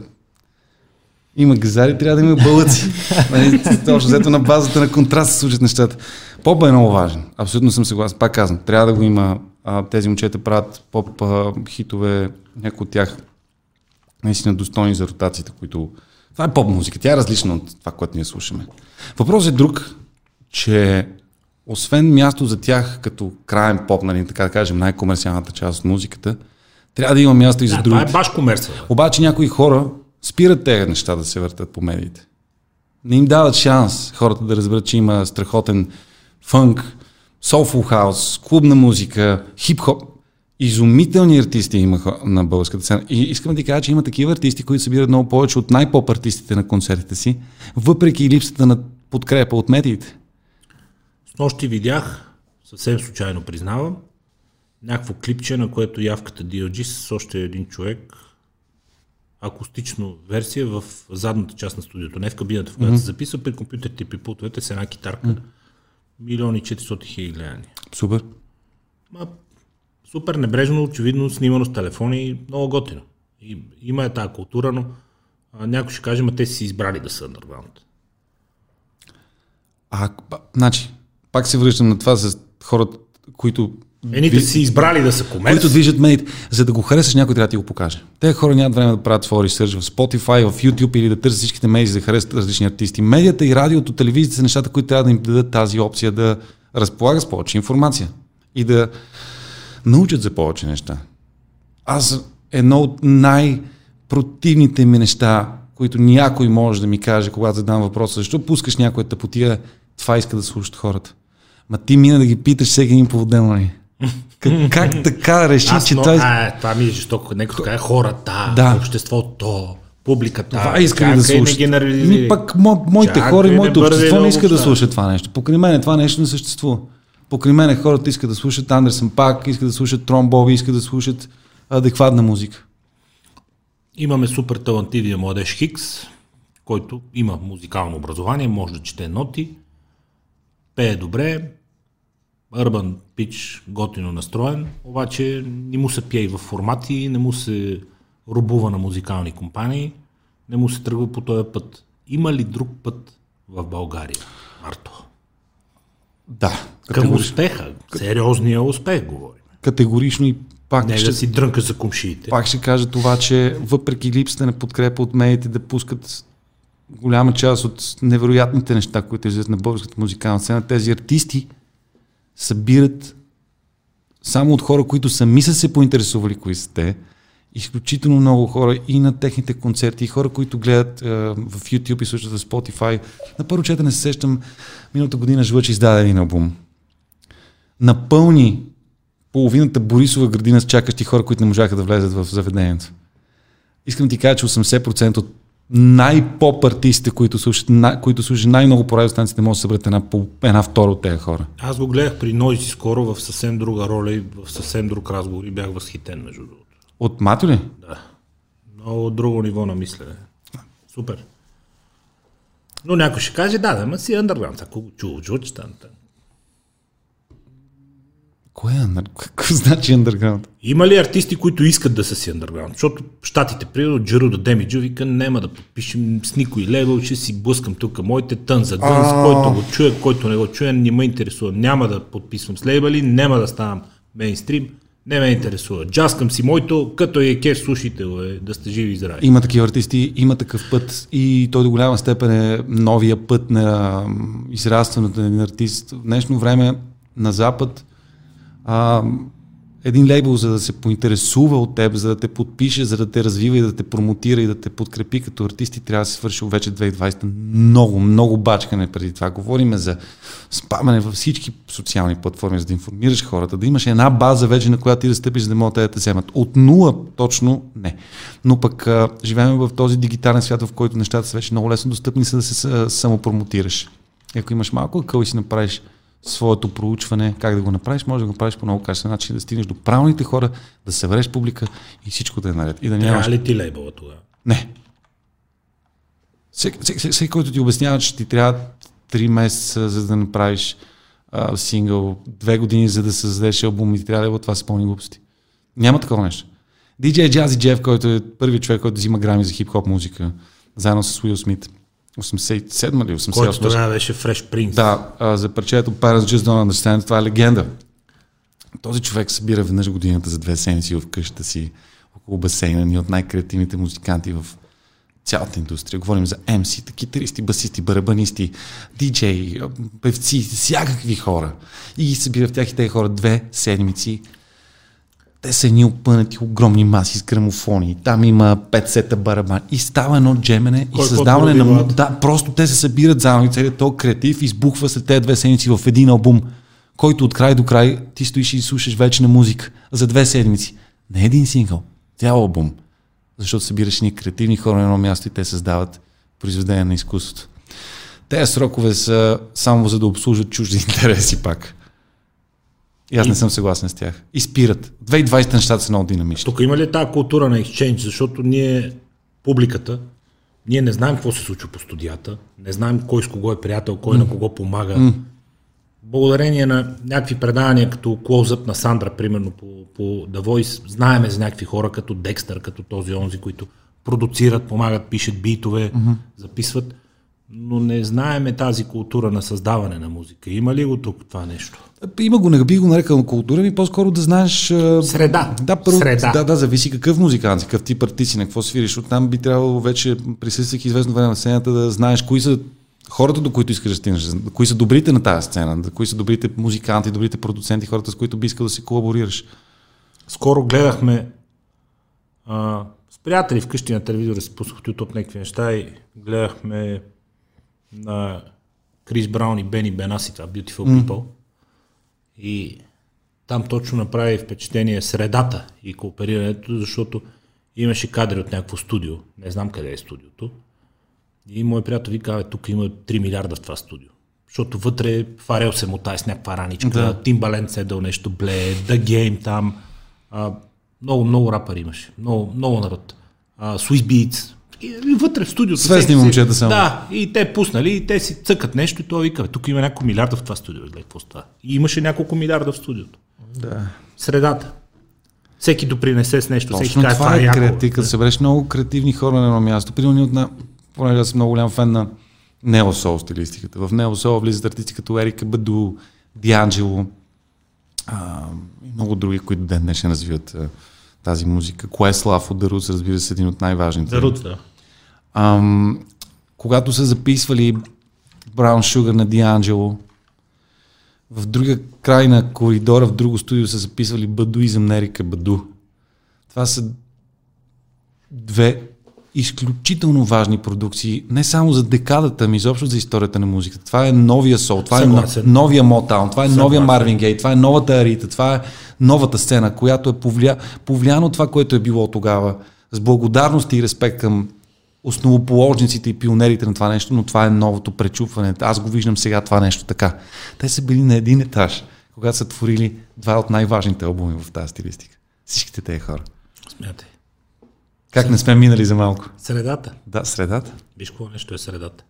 B: има газари, трябва да има бълъци. Нали, Точно взето на базата на контраст се случат нещата. Попа е много важен. Абсолютно съм съгласен. Пак казвам, трябва да го има. А, тези момчета правят поп а, хитове, някои от тях наистина достойни за ротацията, които... Това е поп музика. Тя е различна от това, което ние слушаме. Въпросът е друг, че освен място за тях като краен поп, нали, така да кажем, най-комерциалната част от музиката, трябва да има място и за
A: Да, това
B: другите.
A: е баш комерция.
B: Обаче някои хора спират тези неща да се въртат по медиите. Не им дават шанс хората да разберат, че има страхотен фънк, soulful house, клубна музика, хип-хоп. Изумителни артисти има хо- на българската сцена. И искам да ти кажа, че има такива артисти, които събират много повече от най-поп артистите на концертите си, въпреки липсата на подкрепа от медиите.
A: С нощи видях, съвсем случайно признавам, някакво клипче, на което явката DLG с още един човек, акустично версия в задната част на студиото, не в кабината, в която mm-hmm. се записва, при компютрите и при пултовете с една китарка. Mm-hmm. Милиони 400 хиляди гледания.
B: Супер.
A: Ма, Супер небрежно, очевидно, снимано с телефони, много готино. И, има е тази култура, но а, някой ще каже, ма те си избрали да са underground.
B: А, значи, пак се връщам на това с хората, които
A: Едните си избрали да са комерс.
B: които движат медиите. За да го харесаш, някой трябва да ти го покаже. Те хора нямат време да правят своя ресърч в Spotify, в YouTube или да търсят всичките медии, за да харесат различни артисти. Медията и радиото, телевизията са нещата, които трябва да им дадат тази опция да разполага с повече информация и да научат за повече неща. Аз едно от най-противните ми неща, които някой може да ми каже, когато задам въпроса, защо пускаш някоя тъпотия, това иска да слушат хората. Ма ти мина да ги питаш всеки един по-отделно ли? Как, как така реши,
A: Аз,
B: че
A: но,
B: това...
A: а, това ми е жестоко. Нека така е хората,
B: Да.
A: обществото, публиката.
B: Това иска ли да слушат?
A: Не генерализирай.
B: Ми пак мо, моите
A: Чакай,
B: хора и моето общество не иска да слушат това нещо. Покрай мен това нещо не съществува. Покрай мен хората искат да слушат Андерсън Пак, искат да слушат Трон Боби, искат да слушат адекватна музика.
A: Имаме супер талантливия младеж Хикс, който има музикално образование, може да чете ноти, пее добре, Urban Pitch готино настроен, обаче не му се пие и в формати, не му се рубува на музикални компании, не му се тръгва по този път. Има ли друг път в България, Марто?
B: Да,
A: Към успеха, сериозния успех говорим.
B: категорично и пак
A: Не
B: ще,
A: да си дрънка за кумшиите.
B: пак ще кажа това, че въпреки липсата на подкрепа от медиите да пускат голяма част от невероятните неща, които излизат на българската музикална сцена, тези артисти събират само от хора, които сами са се поинтересували кои са те, изключително много хора и на техните концерти, и хора, които гледат е, в YouTube и слушат в Spotify. На първо четене се сещам, миналата година Жлъч издаде един албум. Напълни половината Борисова градина с чакащи хора, които не можаха да влезат в заведението. Искам да ти кажа, че 80% от най-поп артистите, които слушат, най- които слушат най-много по радиостанциите, могат да съберат една, една втора от тези хора.
A: Аз го гледах при Нойзи скоро в съвсем друга роля и в съвсем друг разговор и бях възхитен, между другото.
B: От Мато ли?
A: Да. Много друго ниво на мислене. Супер. Но някой ще каже, да, да, ма си underground. Ако го чува, чува, че стане. така.
B: Кое е? Какво значи underground?
A: Има ли артисти, които искат да са си underground? Защото щатите, примерно, Джеро да Демиджо вика, няма да подпишем с никой левел, ще си блъскам тук моите тън за дън, с който го чуе, който не го чуе, не ме интересува. Няма да подписвам с лейбъли, няма да ставам мейнстрим, не ме интересува. Джаскам си моето, като е кеф, слушайте го, е, да сте живи и здрави.
B: Има такива артисти, има такъв път и той до голяма степен е новия път на израстването на един артист. В днешно време на Запад а, един лейбъл, за да се поинтересува от теб, за да те подпише, за да те развива и да те промотира и да те подкрепи като артисти, трябва да се свърши вече 2020 много, много бачкане преди това. Говориме за спамане във всички социални платформи, за да информираш хората, да имаш една база вече, на която ти да стъпиш, за да могат те да те вземат. От нула точно не. Но пък живеем в този дигитален свят, в който нещата са вече много лесно достъпни, за да се самопромотираш. Ако имаш малко акъл и си направиш своето проучване, как да го направиш, може да го правиш по много качествен начин, да стигнеш до правилните хора, да събереш публика и всичко да е наред. И да нямаш...
A: Трябва ли ти лейбъла тогава?
B: Не. Всеки, всеки, всеки, който ти обяснява, че ти трябва 3 месеца, за да направиш а, сингъл, две години, за да създадеш албум и ти трябва е това са пълни глупости. Няма такова нещо. DJ Jazzy Jeff, който е първият човек, който взима грами за хип-хоп музика, заедно с Уил Смит. 87 или 88?
A: Който тогава беше Fresh Prince.
B: Да, а, за парчето Parents Just Don't Understand, това е легенда. Този човек събира веднъж годината за две седмици в къщата си, около басейна, ни от най-креативните музиканти в цялата индустрия. Говорим за MC, китаристи, басисти, барабанисти, диджеи, а, певци, всякакви хора. И ги събира в тях и тези хора две седмици. Те са едни опънати огромни маси с грамофони. Там има пет сета барабан. И става едно джемене и
A: Кой
B: създаване
A: какво
B: на... Да, просто те се събират заедно и целият този креатив избухва след тези две седмици в един албум, който от край до край ти стоиш и слушаш вече на музика за две седмици. Не един сингъл, цял албум. Защото събираш ни креативни хора на едно място и те създават произведения на изкуството. Тези срокове са само за да обслужат чужди интереси пак. И аз не съм съгласен с тях. И спират. 2020 нещата са много динамични.
A: Тук има ли тази култура на екшенж, защото ние, публиката, ние не знаем какво се случва по студията, не знаем кой с кого е приятел, кой на кого помага. благодарение на някакви предавания, като клоузъп на Сандра, примерно по, по The Voice, знаеме за някакви хора, като Декстър, като този онзи, които продуцират, помагат, пишат битове, mm-hmm. записват, но не знаеме тази култура на създаване на музика. Има ли го тук това нещо?
B: Има го, не би го нарекал култура, ми по-скоро да знаеш...
A: Среда.
B: Да, първо,
A: Среда.
B: да, да, зависи какъв музикант си, какъв тип артист си, на какво свириш. Оттам би трябвало вече, присъствайки известно време на сцената, да знаеш кои са хората, до които искаш да стигнеш, кои са добрите на тази сцена, кои са добрите музиканти, добрите продуценти, хората, с които би искал да си колаборираш.
A: Скоро гледахме а, с приятели вкъщи на телевизора, си пуснах YouTube някакви неща и гледахме на Крис Браун и Бени Бенаси, това Beautiful People. И там точно направи впечатление средата и кооперирането, защото имаше кадри от някакво студио. Не знам къде е студиото. И мой приятел вика, "Абе, тук има 3 милиарда в това студио. Защото вътре Фарел се мутае с някаква раничка, да. Тимбалент седел нещо, бле, The Game там. А, много, много рапър имаше. Много, много народ. А, Swiss Beats. И, и вътре в студиото.
B: Свестни
A: всеки
B: момчета само.
A: Да, и те пуснали, и те си цъкат нещо, и той вика, "Бе, тук има няколко милиарда в това студио. Гледай, какво става. И имаше няколко милиарда в студиото.
B: Да.
A: Средата. Всеки допринесе с нещо. всеки
B: Точно
A: каже,
B: това е
A: яко."
B: креатив, като събереш много креативни хора на едно място. Примерно, от на, понеже аз съм много голям фен на неосол стилистиката. В неосол влизат артисти като Ерика Баду, Дианджело а, и много други, които ден днешен развиват а, тази музика. Questlove от The Roots, разбира се, един от най-важните.
A: Зарут, да.
B: Ам, когато са записвали Brown Sugar на Дианджело, в друга край на коридора, в друго студио са записвали Бадуизъм на Ерика Баду. Това са две изключително важни продукции, не само за декадата, ми изобщо за историята на музиката. Това е новия сол, това е
A: Съгласен.
B: новия Мотаун, това е новия. Марвин Гей, това е новата Арита, това е новата сцена, която е повля... от това, което е било тогава. С благодарност и респект към основоположниците и пионерите на това нещо, но това е новото пречупване. Аз го виждам сега това нещо така. Те са били на един етаж, когато са творили два от най-важните албуми в тази стилистика. Всичките тези хора.
A: Смятай.
B: Как не сме минали за малко?
A: Средата.
B: Да, средата.
A: Виж какво нещо е средата.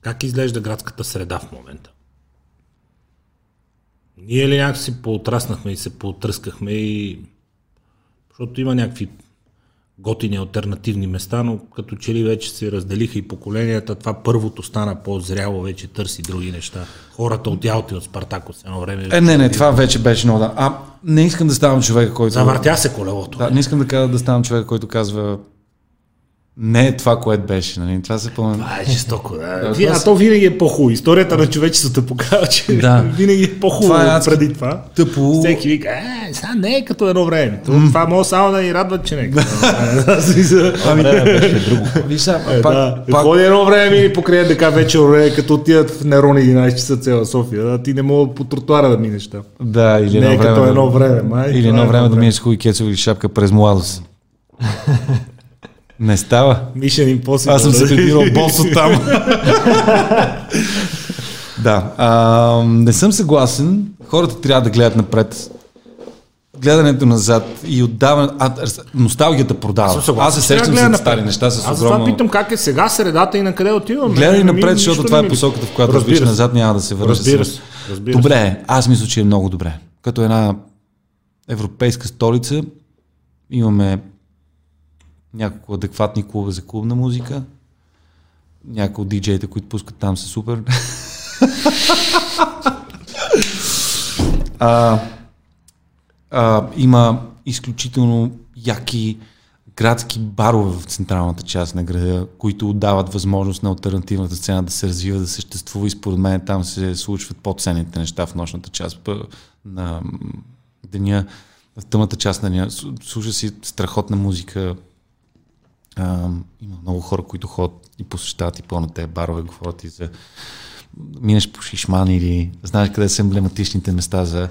A: Как изглежда градската среда в момента? Ние ли някакси поотраснахме и се поотръскахме и... Защото има някакви готини альтернативни места, но като че ли вече се разделиха и поколенията, това първото стана по-зряло, вече търси други неща. Хората от Ялти, от Спартакос едно време.
B: Е, не, не, това вече беше много да. А, не искам да ставам човека, който...
A: Завъртя се колелото.
B: Да, не искам да, да ставам човека, който казва не е това, което беше. Нали? Това се пълна...
A: Това е жестоко, да.
B: Да,
A: Ви-
B: това
A: а то винаги е по-хубаво. Историята на човечеството показва, че
B: Да.
A: винаги е по-хубаво
B: Това е адски
A: преди това.
B: тъпо.
A: Всеки вика, е, сега не е като едно време. То, Това може само да ни радва, че не е като Време
C: беше друго.
B: Виж сега,
A: е,
B: пак,
A: да.
B: пак,
A: Ходи едно време и покрай ДК вече време, като отидат в Нерон 11 часа цяла София. Да, ти не мога по тротуара да минеш там.
B: да, или
A: Не
B: едно
A: е като едно време, май.
B: Или едно
A: е
B: време да минеш хуй кецови или шапка през младост. Не става.
A: Mission Impossible.
B: Аз съм се
A: да.
B: прибирал бос от там. да. А, не съм съгласен. Хората трябва да гледат напред. Гледането назад и отдаване. А, носталгията продава.
A: съгласен,
B: Аз се сещам за стари неща с
A: Аз затова
B: огромно...
A: питам как е сега средата и на къде отиваме.
B: Гледай напред, защото това е посоката, в която виж назад, няма да се върнеш.
A: Разбира се. Разбира се.
B: Добре, аз мисля, че е много добре. Като една европейска столица имаме няколко адекватни клуба за клубна музика. Някои от диджеите, които пускат там са супер. а, а, има изключително яки градски барове в централната част на града, които отдават възможност на альтернативната сцена да се развива, да съществува и според мен там се случват по-ценните неща в нощната част на деня, в тъмната част на деня. Слу- Слуша си страхотна музика. А, има много хора, които ходят и посещават и по-на тези барове, говорят и за минеш по Шишман или знаеш къде са емблематичните места за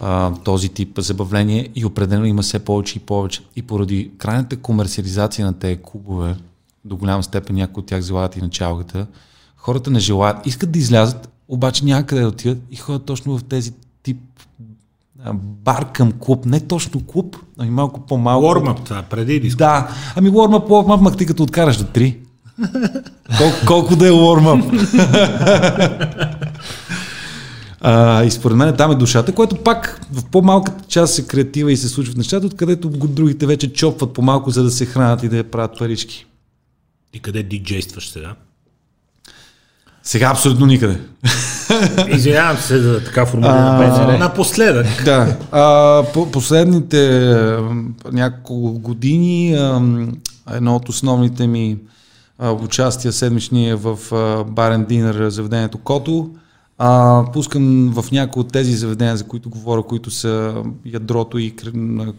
B: а, този тип забавление и определено има все повече и повече. И поради крайната комерциализация на тези клубове, до голяма степен някои от тях залагат и началката, хората не желаят, искат да излязат, обаче някъде да отидат и ходят точно в тези тип бар към клуб, не точно клуб, ами малко по-малко.
A: Warm-up това, преди диско.
B: Да, ами warm-up, warm-up, мак ти като откараш до три. Кол, колко да е warm-up. А, и според мен там е душата, което пак в по-малката част се креатива и се случват нещата, откъдето другите вече чопват по-малко, за да се хранят и да я правят парички.
A: И къде диджействаш сега?
B: Сега абсолютно никъде.
A: Извинявам се за така формулиране. Напоследък.
B: Да. А, по последните а, няколко години а, едно от основните ми а, участия седмични е в а, барен динер заведението Кото. А, пускам в някои от тези заведения, за които говоря, които са ядрото и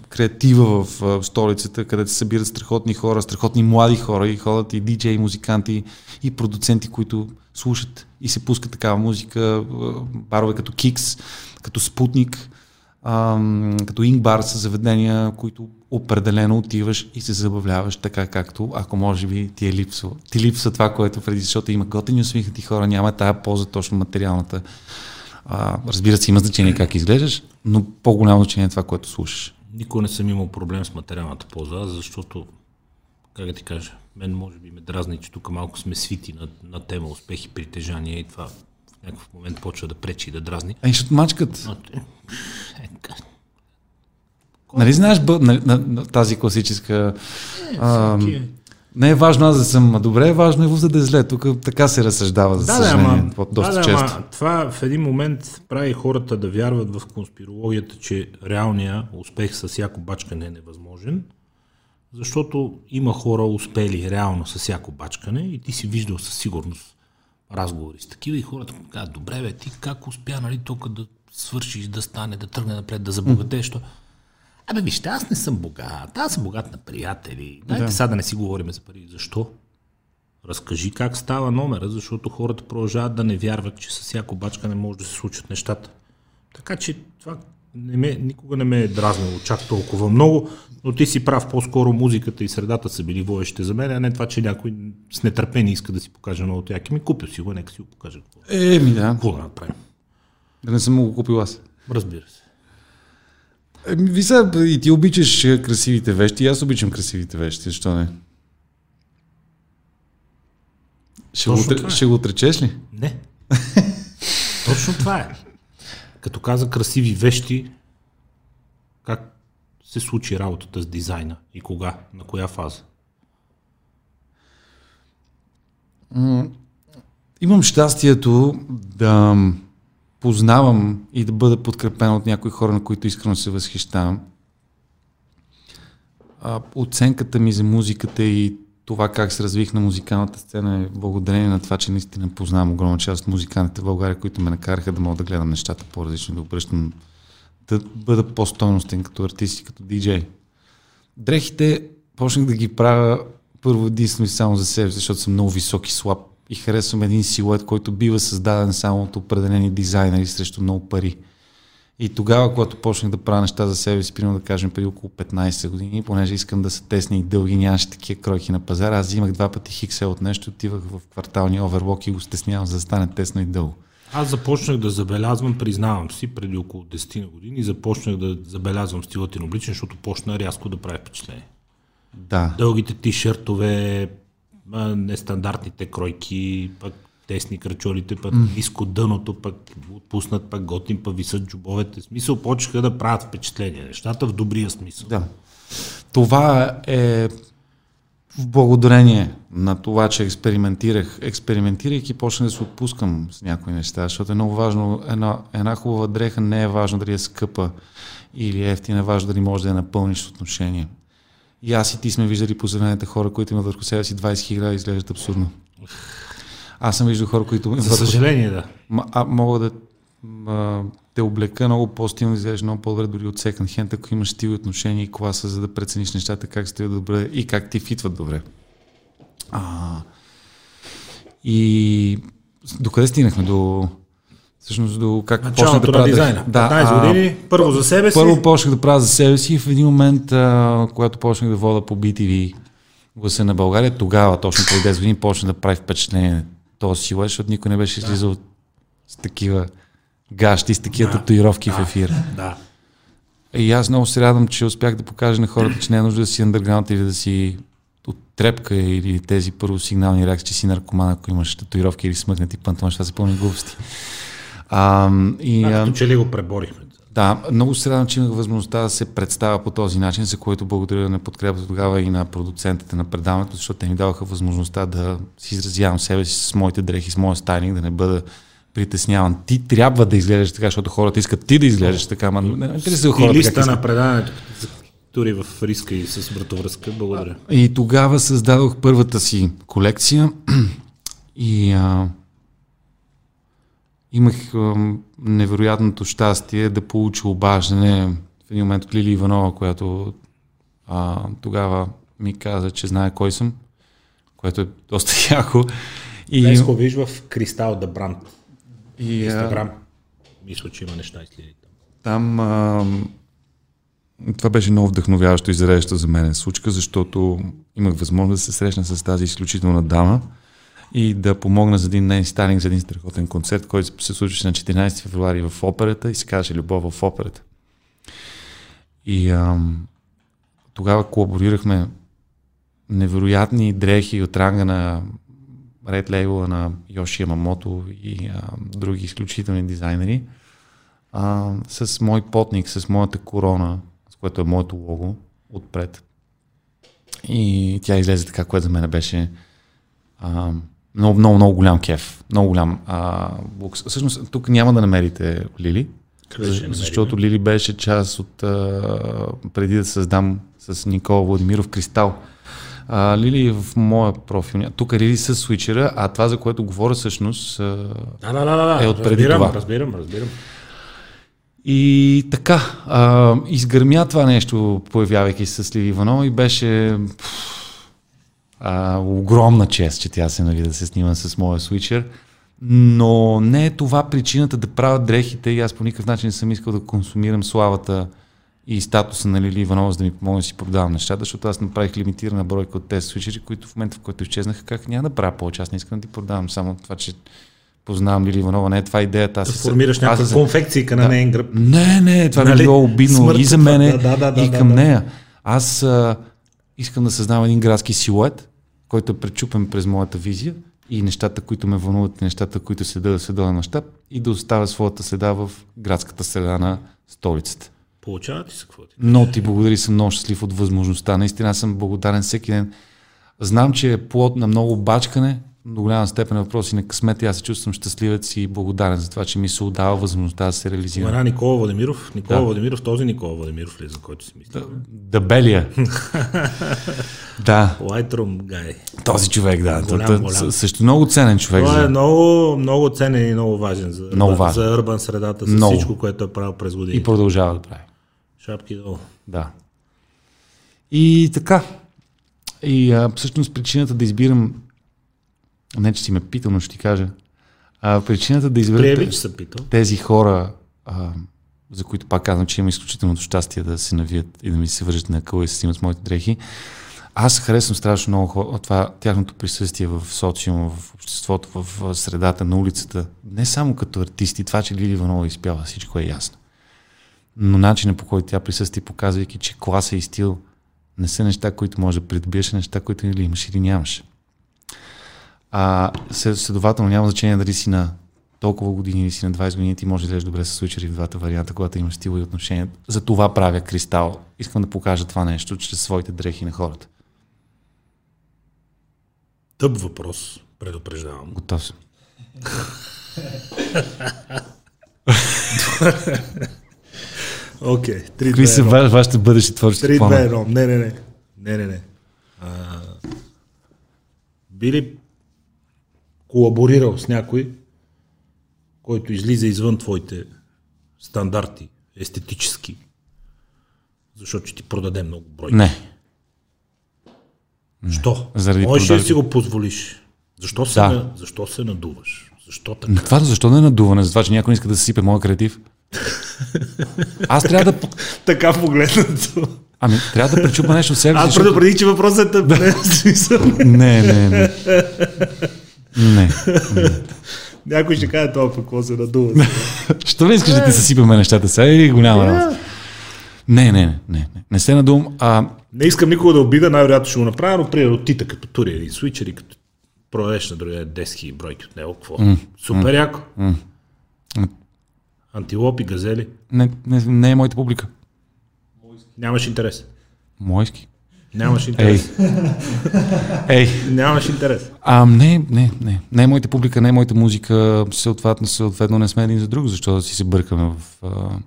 B: креатива в, в столицата, където се събират страхотни хора, страхотни млади хора и ходят и диджеи, музиканти и продуценти, които слушат и се пускат такава музика, барове като Кикс, като Спутник, като Ингбар са заведения, които определено отиваш и се забавляваш така както, ако може би ти е липсва. Ти липсва това, което преди, защото има готини усмихнати хора, няма тая полза точно материалната. А, разбира се, има значение как изглеждаш, но по-голямо значение е това, което слушаш.
A: Никога не съм имал проблем с материалната полза, защото, как да ти кажа, мен може би ме дразни, че тук малко сме свити на, на тема успехи, притежания и това в някакъв момент почва да пречи и да дразни.
B: Ай, ще мачкат. Но, е, е, Нали знаеш бъ, на, на, на, тази класическа...
A: Е, а,
B: не е важно аз да съм добре, е важно и вуза да е зле. Тук така се разсъждава, за да, съжаление, да, доста
A: да,
B: често.
A: Ама, това в един момент прави хората да вярват в конспирологията, че реалния успех с всяко бачкане е невъзможен, защото има хора успели реално с всяко бачкане и ти си виждал със сигурност разговори с такива и хората казват, добре бе, ти как успя, нали, тук да свършиш, да стане, да тръгне напред, да забогатееш, mm. Абе, вижте, аз не съм богат, аз съм богат на приятели. Дайте да. сега да не си говорим за пари. Защо? Разкажи как става номера, защото хората продължават да не вярват, че с всяко бачка не може да се случат нещата. Така че това не ме, никога не ме е дразнило чак толкова много, но ти си прав, по-скоро музиката и средата са били водещите за мен, а не това, че някой с нетърпение иска да си покаже много яки. Ми купил си го, нека си го покаже.
B: Еми да.
A: Какво да направим?
B: Да не съм го купил аз.
A: Разбира се.
B: Ви са, и ти обичаш красивите вещи, аз обичам красивите вещи, защо не? Ще, го, е. ще го отречеш ли?
A: Не. Точно това е. Като каза красиви вещи, как се случи работата с дизайна и кога, на коя фаза?
B: Имам щастието да познавам и да бъда подкрепен от някои хора, на които искрено се възхищавам. А, оценката ми за музиката и това как се развих на музикалната сцена е благодарение на това, че наистина познавам огромна част от музикантите в България, които ме накараха да мога да гледам нещата по-различно, да обръщам, да бъда по-стойностен като артист и като диджей. Дрехите почнах да ги правя първо единствено и само за себе, защото съм много висок и слаб и харесвам един силует, който бива създаден само от определени дизайнери срещу много пари. И тогава, когато почнах да правя неща за себе си, примерно да кажем преди около 15 години, понеже искам да са тесни и дълги, нямаше такива кройки на пазара, аз взимах два пъти хиксел от нещо, отивах в кварталния оверлок и го стеснявам, за да стане тесно и дълго.
A: Аз започнах да забелязвам, признавам си, преди около 10 години, започнах да забелязвам стилът и обличен, защото почна рязко да прави впечатление.
B: Да.
A: Дългите ти-ширтове, нестандартните кройки, пък тесни кръчолите, пък mm. ниско дъното, пък отпуснат, пък готин, пък висат джубовете. Смисъл почнаха да правят впечатление. Нещата в добрия смисъл.
B: Да. Това е в благодарение на това, че експериментирах, експериментирайки, почнах да се отпускам с някои неща, защото е много важно, една, една хубава дреха не е важно дали е скъпа или ефтина, е важно дали може да я напълниш с отношение. И аз и ти сме виждали по хора, които имат върху себе си 20 хиляди и изглеждат абсурдно. Аз съм виждал хора, които...
A: За съжаление, да.
B: А, мога да а, те облека много по-стилно, изглеждаш много по-добре дори от секонд хенд, ако имаш стил отношение и класа, за да прецениш нещата как стоят добре и как ти фитват добре. А, и докъде стигнахме? До Всъщност до как
A: почнах да правя дизайна. Да, 15 години, първо за себе си.
B: Първо почнах да правя за себе си и в един момент, а, когато почнах да вода по BTV гласа на България, тогава, точно преди 10 години, почна да прави впечатление този силует, защото никой не беше излизал да. с такива гащи, с такива да. татуировки да. в ефир.
A: Да.
B: И аз много се радвам, че успях да покажа на хората, че не е нужда да си андерграунд или да си от трепка или тези първо сигнални реакции, че си наркоман, ако имаш татуировки или смъкнати панталон, това са пълни глупости. А, и,
A: а, като че ли го преборихме.
B: Да, много се радвам, че имах възможността да се представя по този начин, за което благодаря на подкрепата тогава и на продуцентите на предаването, защото те ми даваха възможността да си изразявам себе си с моите дрехи, с моя стайлинг, да не бъда притесняван. Ти трябва да изглеждаш така, защото хората искат ти да изглеждаш така, ама не, не интересува
A: И
B: хората
A: листа на предаването тури в риска и с вратовръзка. Благодаря.
B: И тогава създадох първата си колекция и а, имах невероятното щастие да получа обаждане в един момент от Лили Иванова, която а, тогава ми каза, че знае кой съм, което е доста яко. И,
A: Днес го виж в Кристал да Бранд.
B: и
A: Инстаграм. Мисля, че има неща и следи там.
B: Там а, това беше много вдъхновяващо и зареждащо за мен случка, защото имах възможност да се срещна с тази изключителна дама и да помогна за един нейн стайлинг, за един страхотен концерт, който се случваше на 14 февруари в операта и се казваше Любов в операта. И а, тогава колаборирахме невероятни дрехи от ранга на Red Label на Йоши Ямамото и а, други изключителни дизайнери а, с мой потник, с моята корона, с което е моето лого отпред. И тя излезе така, което за мен беше а, много, много, много голям кеф. Много голям а, лукс. Всъщност, тук няма да намерите Лили,
A: Къде
B: защото Лили беше част от а, преди да създам с Никола Владимиров Кристал. А, Лили е в моя профил. Тук е Лили с свичера, а това, за което говоря всъщност, а,
A: Да, да, да, да.
B: Е, отпреди
A: разбирам,
B: това.
A: разбирам, разбирам.
B: И така, а, изгърмя това нещо, появявайки се с Лили Иванова и беше пф, а, огромна чест, че тя се нали, да се снима с моя свичер. Но не е това причината да правя дрехите и аз по никакъв начин не съм искал да консумирам славата и статуса на Лили Иванова, за да ми помогне да си продавам нещата, защото аз направих лимитирана бройка от тези свичери, които в момента, в който изчезнаха, как няма да правя повече. Аз не искам да ти продавам само това, че познавам Лили Иванова. Не е това идеята. Аз
A: Да формираш
B: аз
A: някаква
B: за-
A: конфекция на нейн гръб.
B: не, не, това нали?
A: Нали?
B: е било обидно
A: Смъртта,
B: и за мене,
A: да, да, да,
B: и
A: да,
B: към
A: да.
B: нея. Аз а, искам да създавам един градски силует, който е пречупен през моята визия и нещата, които ме вълнуват, и нещата, които следа да световен мащаб и да оставя своята следа в градската среда на столицата.
A: Получава ти се какво ти?
B: Но ти благодари, съм много щастлив от възможността. Наистина съм благодарен всеки ден. Знам, че е плод на много бачкане, до голяма степен е въпрос и на късмет и аз се чувствам щастливец и благодарен за това, че ми се отдава възможността да се реализирам.
A: Спомена Никола Владимиров. Никола
B: Да.
A: Владимиров, този Никола Владимиров ли, е, за който си мисля?
B: Дебелия. да,
A: Lightroom guy.
B: този човек, да.
A: Голям, голям.
B: Също много ценен човек.
A: Той е
B: За...
A: много, много ценен и много важен за,
B: Много
A: urban-
B: важен.
A: за урбан средата, за
B: Много.
A: всичко, което е правил през години.
B: И продължава да прави.
A: Шапки долу.
B: Да. И така. И а, всъщност причината да избирам, не че си ме питал, но ще ти кажа, а, причината да избера
A: Приеби,
B: те-
A: че се питал.
B: тези хора, а, за които пак казвам, че имам изключителното щастие да се навият и да ми се вържат на къла и се снимат с моите дрехи. Аз харесвам страшно много хора, това, тяхното присъствие в социума, в обществото, в, в средата на улицата. Не само като артисти, това, че Лили Иванова изпява, всичко е ясно. Но начинът по който тя присъства, показвайки, че класа и стил не са неща, които може да придобиеш, а неща, които или имаш, или нямаш. А след- следователно няма значение дали си на толкова години или си на 20 години, ти можеш да изглеждаш добре с свичери в двата варианта, когато имаш стил и отношение. За това правя кристал. Искам да покажа това нещо чрез своите дрехи на хората.
A: Тъп въпрос, предупреждавам.
B: Готов съм.
A: Окей, okay, 3
B: Какви са
A: 2
B: ва- вашите бъдещи творчески
A: 3
B: планове?
A: 2 Не, не, не. Не, не, не. А, би ли колаборирал с някой, който излиза извън твоите стандарти, естетически, защото ще ти продаде много брой.
B: Не.
A: Що?
B: Заради
A: Можеш ли да
B: продажби.
A: си го позволиш? Защо се,
B: Да.
A: на, защо се надуваш? Защо така?
B: Това защо не е надуване? За това, че някой иска да се сипе моя креатив? Аз трябва да...
A: така погледнато.
B: Ами, трябва да пречупа нещо в себе си.
A: Аз
B: защото-
A: предупредих, че въпросът е тъп. Не.
B: Не, не, не.
A: Някой ще каже това, пък какво се надува.
B: Що не искаш да ти съсипаме нещата сега или голяма работа? Не, не, не, не, не. Се надувам. А,
A: Не искам никога да обида, най-вероятно ще го направя, но примерно Тита като тури или свичери, като продадеш на другия 10 000 бройки от него, какво? Супер яко. Антилопи, газели.
B: Не, не, не е моята публика.
A: Нямаш интерес.
B: Мойски.
A: Нямаш
B: Ей.
A: интерес.
B: Ей.
A: Нямаш интерес.
B: А, не, не, не. Не е моята публика, не е моята музика. Съответно, съответно не сме един за друг, защото да си се бъркаме в а,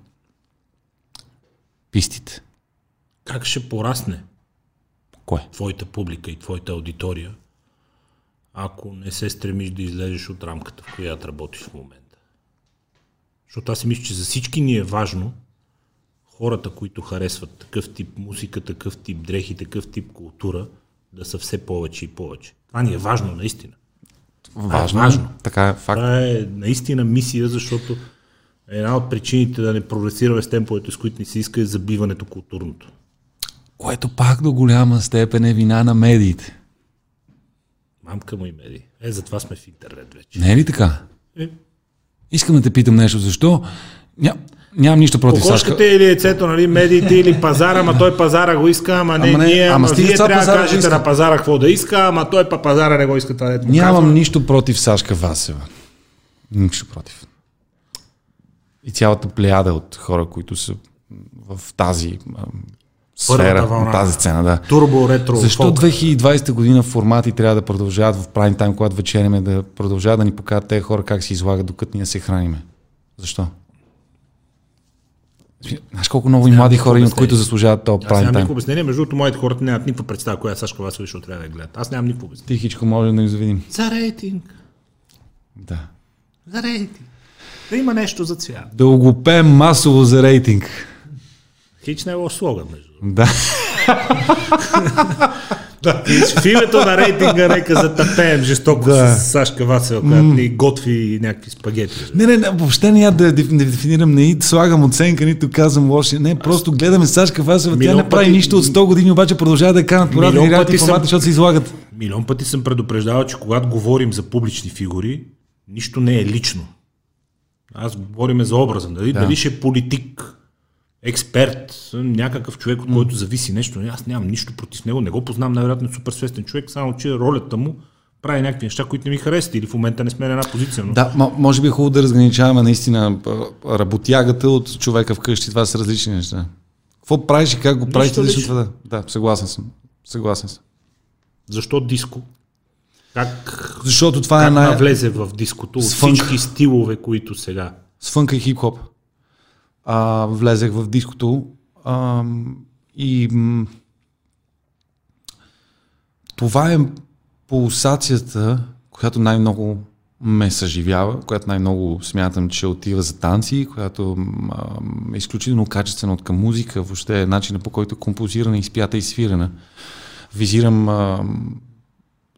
B: пистите.
A: Как ще порасне
B: Кое?
A: твоята публика и твоята аудитория, ако не се стремиш да излезеш от рамката, в която работиш в момента? Защото аз си мисля, че за всички ни е важно хората, които харесват такъв тип музика, такъв тип дрехи, такъв тип култура, да са все повече и повече. Това ни е важно, наистина.
B: Важно.
A: важно.
B: Така е факт.
A: Това е наистина мисия, защото една от причините да не прогресираме с темповете, с които ни се иска, е забиването културното.
B: Което пак до голяма степен е вина на медиите.
A: Мамка му и меди. Е, затова сме в интернет вече.
B: Не е ли така?
A: Е,
B: Искам да те питам нещо. Защо? Ня, нямам нищо против Сашка.
A: Кокошката или яйцето, нали, медиите или пазара, ама той пазара го иска, ама не,
B: Ама не,
A: ние, ама, вие трябва да кажете
B: иска.
A: на пазара какво да иска, ама той па пазара не го иска това, дето
B: Нямам
A: казва.
B: нищо против Сашка Васева. Нищо против. И цялата плеяда от хора, които са в тази сфера,
A: вълна.
B: тази сцена, да.
A: Турбо, ретро,
B: Защо
A: фолк.
B: 2020 година формати трябва да продължават в прайм тайм, когато вечеряме, да продължават да ни покажат тези хора как се излагат, докато ние се храниме? Защо? Знаеш колко много и млади хора имат, които заслужават този
A: Аз
B: прайм
A: нямам
B: тайм?
A: никакво обяснение, между другото, моите хората нямат никаква представа, коя е Сашка Васова, защото трябва да гледат. Аз нямам никакво обяснение.
B: Тихичко може да ни завидим.
A: За рейтинг.
B: Да.
A: За рейтинг. Да има нещо за цвят.
B: Да го пеем масово за рейтинг.
A: Хич не е слоган, между другото.
B: Да.
A: Хич, в името на рейтинга нека затъпеем жестоко
B: Да.
A: с Сашка Васева, която ни готви някакви спагети.
B: Не, не, не, въобще не я да дефинирам, не и слагам оценка, нито казвам лоши. Не, просто гледаме Сашка Васева, тя не прави
A: пъти-
B: нищо от 100 години, обаче продължава да я канат по
A: пъти съм-
B: формати, защото се излагат.
A: Милион пъти съм предупреждавал, че когато говорим за публични фигури, нищо не е лично. Аз говориме за образа. Дали, да. дали ще е политик, експерт, някакъв човек, от който зависи нещо. Аз нямам нищо против него. Не го познавам, най-вероятно е супер свестен човек, само че ролята му прави някакви неща, които не ми харесват или в момента не сме на една позиция. Но...
B: Да, м- може би е хубаво да разграничаваме наистина работягата от човека вкъщи. Това са различни неща. Какво правиш и как го правиш,
A: лично.
B: това да. Да, съгласен съм. Съгласен съм.
A: Защо диско? Как,
B: Защото това е
A: как
B: най...
A: навлезе в диското от всички стилове, които сега?
B: с фънка и хип-хоп. А, влезех в диското а, и м- това е пулсацията, която най-много ме съживява, която най-много смятам, че отива за танци, която а, е изключително качествена от към музика, въобще начина по който е композирана, изпята и свирена. Визирам а,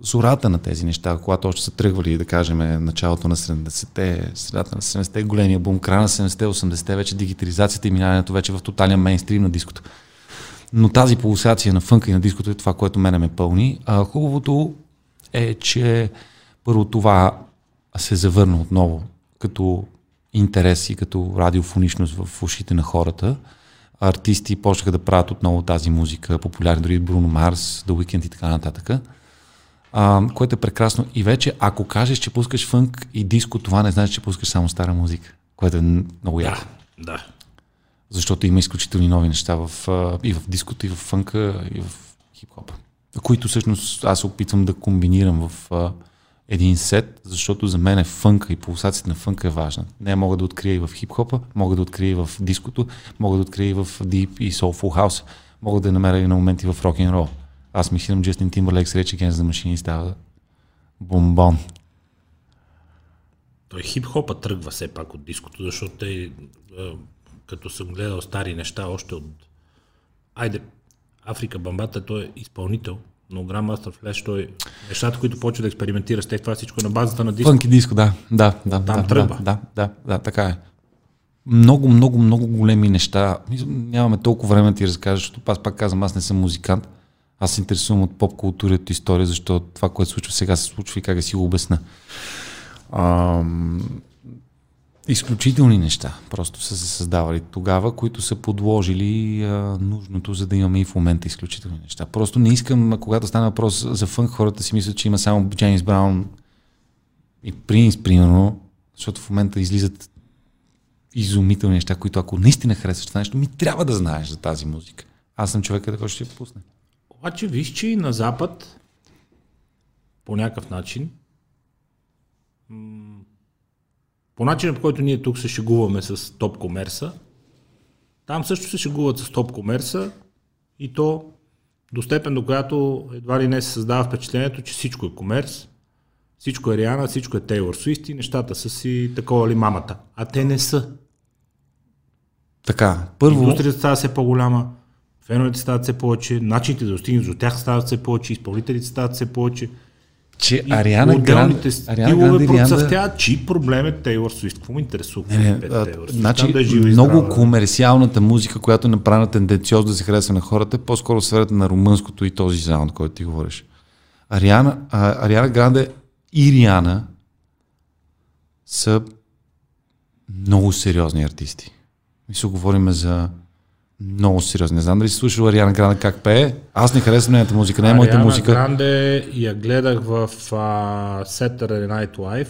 B: зората на тези неща, когато още са тръгвали, да кажем, началото на 70-те, средата на 70-те, големия бум, края на 70-те, 80-те, вече дигитализацията и минаването вече в тотален мейнстрим на диското. Но тази пулсация на фънка и на диското е това, което мене ме пълни. А хубавото е, че първо това се завърна отново като интерес и като радиофоничност в ушите на хората. Артисти почнаха да правят отново тази музика, популярни дори Бруно Марс, The Weeknd и така нататък а, което е прекрасно. И вече, ако кажеш, че пускаш фънк и диско, това не значи, че пускаш само стара музика, което е много яко.
A: Да.
B: Защото има изключителни нови неща в, и в диското, и в фънка, и в хип-хопа, които всъщност аз се опитвам да комбинирам в а, един сет, защото за мен е фънка и пулсацията на фънка е важна. Не мога да открия и в хип-хопа, мога да открия и в диското, мога да открия и в Deep и Soulful House, мога да намеря и на моменти в рок н рол. Аз мислям, Джастин Тимбърлейк с Rage Against the Machine става бомбон.
A: Той хип-хопа тръгва все пак от диското, защото те, като съм гледал стари неща, още от... Айде, Африка Бамбата, той е изпълнител, но Grandmaster Flash, той нещата, които почва да експериментира с тях, това всичко е на базата на диско.
B: Фънки диско, да, да, да.
A: Там
B: да,
A: тръгва.
B: Да, да, да, така е. Много, много, много големи неща. Нямаме толкова време да ти разкажа, защото аз пак казвам, аз не съм музикант. Аз се интересувам от поп култура история, защото това, което случва сега, се случва и как да си го обясна. Ам, изключителни неща просто са се създавали тогава, които са подложили а, нужното, за да имаме и в момента изключителни неща. Просто не искам, а, когато стане въпрос за фънк, хората си мислят, че има само Джеймс Браун и Принс, примерно, защото в момента излизат изумителни неща, които ако наистина харесваш това нещо, ми трябва да знаеш за тази музика. Аз съм човека, който ще я пусне.
A: Обаче виж, че и на Запад по някакъв начин по начина, по който ние тук се шегуваме с топ комерса, там също се шегуват с топ комерса и то до степен, до която едва ли не се създава впечатлението, че всичко е комерс, всичко е Риана, всичко е Тейлор Суист и нещата са си такова ли мамата. А те не са.
B: Така, първо,
A: Индустрията става все по-голяма, феновете стават все повече, начините да достигнат до тях стават все повече, изпълнителите стават все повече.
B: че
A: И
B: Ариана
A: отделните
B: Гранд, Ариана Гранде и
A: процъфтяват, чий проблем е Тейлор Суист. Какво ме интересува?
B: Не, не, а,
A: Тейлор
B: значи,
A: да е и
B: много
A: здрава.
B: комерциалната музика, която е направена тенденциозно да се харесва на хората, е по-скоро сферата на румънското и този саунд, който ти говориш. Ариана, а, Ариана Гранде и Риана са много сериозни артисти. Мисля, говорим за много сериозни. Не знам дали си слушал Ариана Гранде как пее. Аз не харесвам нейната музика, не е моята
A: Ариана
B: музика.
A: Гранде я гледах в а, Saturday Night Live.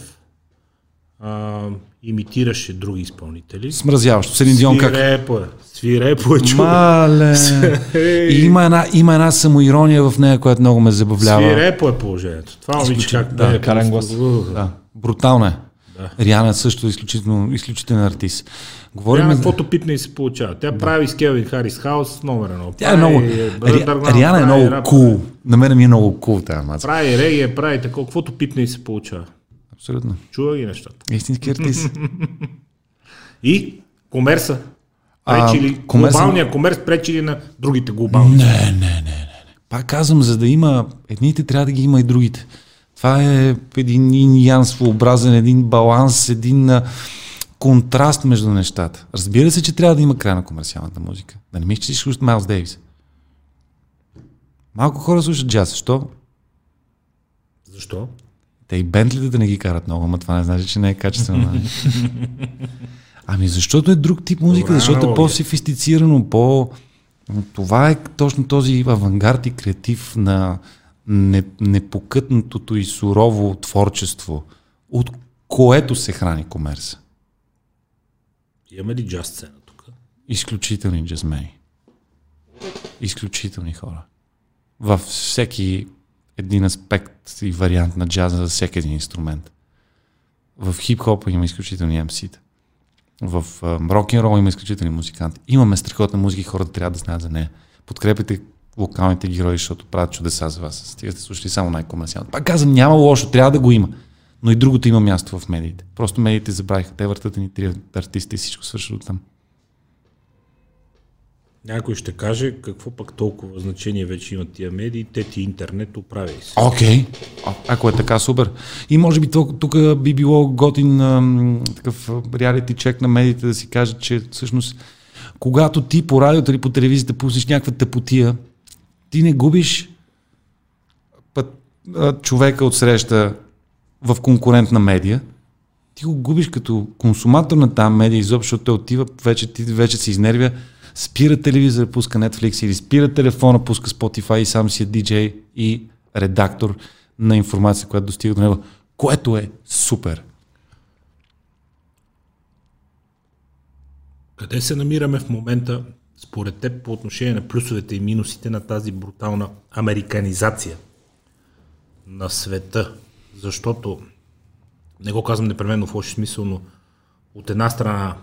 A: А, имитираше други изпълнители.
B: Смразяващо. Селин Дион как
A: Свирепо е. Свирепо е човек.
B: Мале! И има една, има една самоирония в нея, която много ме забавлява.
A: Свирепо е положението. Това момиче как
C: да,
A: пее
C: карен глас.
B: Да, брутална е.
A: Да.
B: Риана също е изключително, изключителен артист. Говорим за...
A: каквото пипне и се получава. Тя прави с Келвин Харис Хаус номер едно.
B: Тя е много...
A: Прави
B: Ри... Риана е много
A: рап,
B: кул. Cool. На мен ми е много кул cool, тази маца.
A: Прави регия, прави такова. Каквото пипне и се получава.
B: Абсолютно.
A: Чува ги нещата.
B: Истински артист.
A: И комерса. Пречи ли,
B: комерса-
A: глобалния комерс пречи ли на другите глобални?
B: не, не, не, не, не. Пак казвам, за да има едните, трябва да ги има и другите. Това е един иньян своеобразен, един баланс, един а, контраст между нещата. Разбира се, че трябва да има край на комерциалната музика. Да не мислиш, че слушат Майлз Дейвис. Малко хора слушат джаз. Защо?
A: Защо?
B: Те и бентлите да не ги карат много, ама това не значи, че не е качествено. нали? ами защото е друг тип музика,
A: Добра
B: защото е по-софистицирано, по... Това е точно този авангард и креатив на непокътнатото и сурово творчество, от което се храни комерса.
A: Имаме ли джаз сцена тук?
B: Изключителни джазмени. Изключителни хора. Във всеки един аспект и вариант на джаза за всеки един инструмент. В хип-хопа има изключителни MC-та. В рок-н-рол има изключителни музиканти. Имаме страхотна музика и хората трябва да знаят за нея. Подкрепите локалните герои, защото правят чудеса за вас. Стига сте слушали само най-комерциално. Пак казвам, няма лошо, трябва да го има. Но и другото има място в медиите. Просто медиите забравиха. Те въртат ни три артисти и всичко свършва от там.
A: Някой ще каже какво пък толкова значение вече имат тия медии, те ти интернет оправи се.
B: Окей. Okay. Ако е така, супер. И може би тук, би било готин ам, такъв реалити чек на медиите да си каже, че всъщност когато ти по радиото или по телевизията пуснеш някаква тъпотия, ти не губиш път, а, човека от среща в конкурентна медия, ти го губиш като консуматор на тази медия, изобщо, защото той отива, вече, ти вече се изнервя, спира телевизора, пуска Netflix или спира телефона, пуска Spotify и сам си е DJ и редактор на информация, която достига до него, което е супер.
A: Къде се намираме в момента, според теб, по отношение на плюсовете и минусите на тази брутална американизация на света? Защото, не го казвам непременно в лош смисъл, но от една страна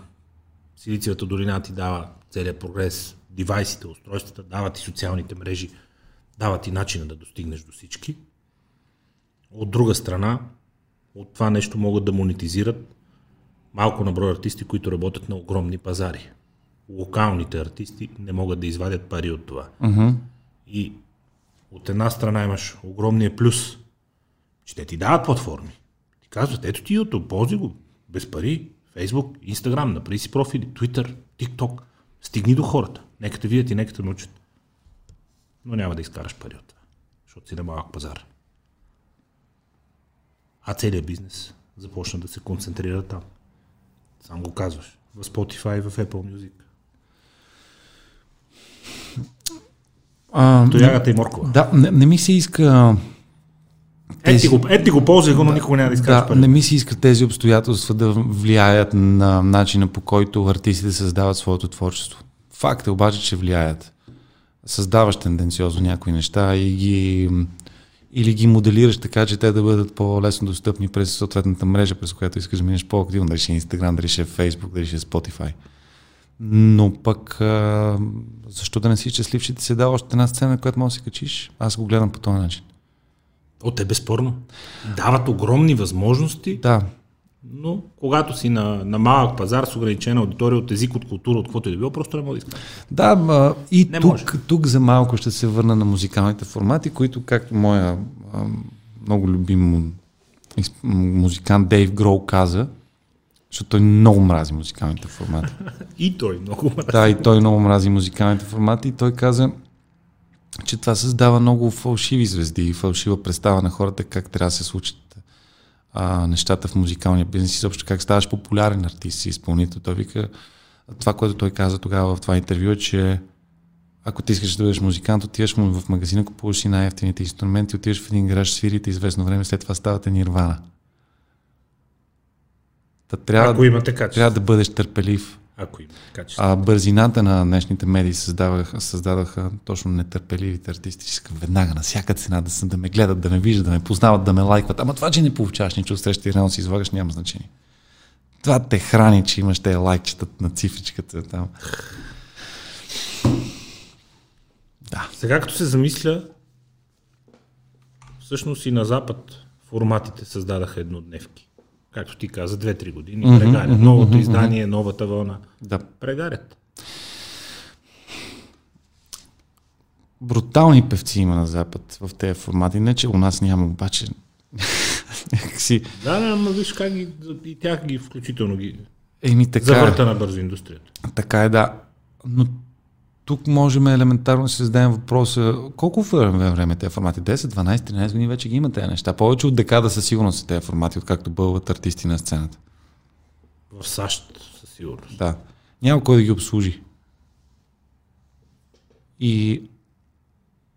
A: Силициевата долина ти дава целият прогрес, девайсите, устройствата, дават и социалните мрежи, дават и начина да достигнеш до всички. От друга страна, от това нещо могат да монетизират малко на брой артисти, които работят на огромни пазари. Локалните артисти не могат да извадят пари от това.
B: Uh-huh.
A: И от една страна имаш огромния плюс, че те ти дават платформи. Ти казват, ето ти YouTube, ползи го, без пари, Facebook, Instagram, направи си профили, Twitter, TikTok. Стигни до хората. Нека те видят и нека те научат. Но няма да изкараш пари от това, защото си на малък пазар. А целият бизнес започна да се концентрира там. Сам го казваш. В Spotify в Apple Music.
B: А,
A: Тоягата и моркова.
B: Да, не, не ми се иска
A: Ето ти го, ето ти го ползвай го, но никога няма да изкажеш
B: Да,
A: пари.
B: не ми се иска тези обстоятелства да влияят на начина по който артистите създават своето творчество. Факт е обаче, че влияят. Създаваш тенденциозно някои неща и ги или ги моделираш така, че те да бъдат по-лесно достъпни през съответната мрежа, през която искаш да минеш по-активно, дали ще е Instagram, дали ще е Facebook, дали ще е Spotify. Но пък, а, защо да не си щастлив, че ти се дава още една сцена, която можеш да се качиш? Аз го гледам по този начин.
A: О, те безспорно. Дават огромни възможности,
B: Да,
A: но когато си на, на малък пазар с ограничена аудитория от език, от култура, от каквото и да било, просто не може да изкажеш.
B: Да, ма, и
A: Не може.
B: тук, тук за малко ще се върна на музикалните формати, които, както моя а, много любим музикант Дейв Гроу каза, защото той много мрази музикалните формати.
A: И той много мрази.
B: да, и той много мрази музикалните формати и той каза, че това създава много фалшиви звезди и фалшива представа на хората как трябва да се случат а, нещата в музикалния бизнес и също как ставаш популярен артист и изпълнител. Той вика, това, което той каза тогава в това интервю е, че ако ти искаш да бъдеш музикант, отиваш му в магазина, купуваш си най-ефтините инструменти, отиваш в един гараж, свирите известно време, след това ставате нирвана. Та трябва,
A: Ако имате качество.
B: трябва да бъдеш търпелив.
A: Ако имате качество.
B: А бързината на днешните медии създаваха, създадаха точно нетърпеливите артисти, искам веднага на всяка цена да, са, да ме гледат, да ме виждат, да ме познават, да ме лайкват. Ама това, че не получаваш нищо среща и реално си излагаш, няма значение. Това те храни, че имаш тези лайкчета на цифричката там.
A: Сега като се замисля, всъщност и на Запад форматите създадаха еднодневки. Както ти каза, 2-3 години
B: Мгм,
A: прегарят.
B: мгм,
A: Новото
B: мгм,
A: издание, новата вълна.
B: Да.
A: Прегарят.
B: Брутални певци има на Запад в тези формати. Не, че у нас няма, обаче някакси...
A: Да, да, но виж как ги, и тях ги включително ги
B: Еми така, е.
A: завърта на бързо индустрията.
B: така е, да. Но тук можем елементарно да си зададем въпроса, колко време, време тези формати? 10, 12, 13 години вече ги има тези неща. Повече от декада със сигурност са тези формати, откакто бълват артисти на сцената.
A: В САЩ със сигурност.
B: Да. Няма кой да ги обслужи. И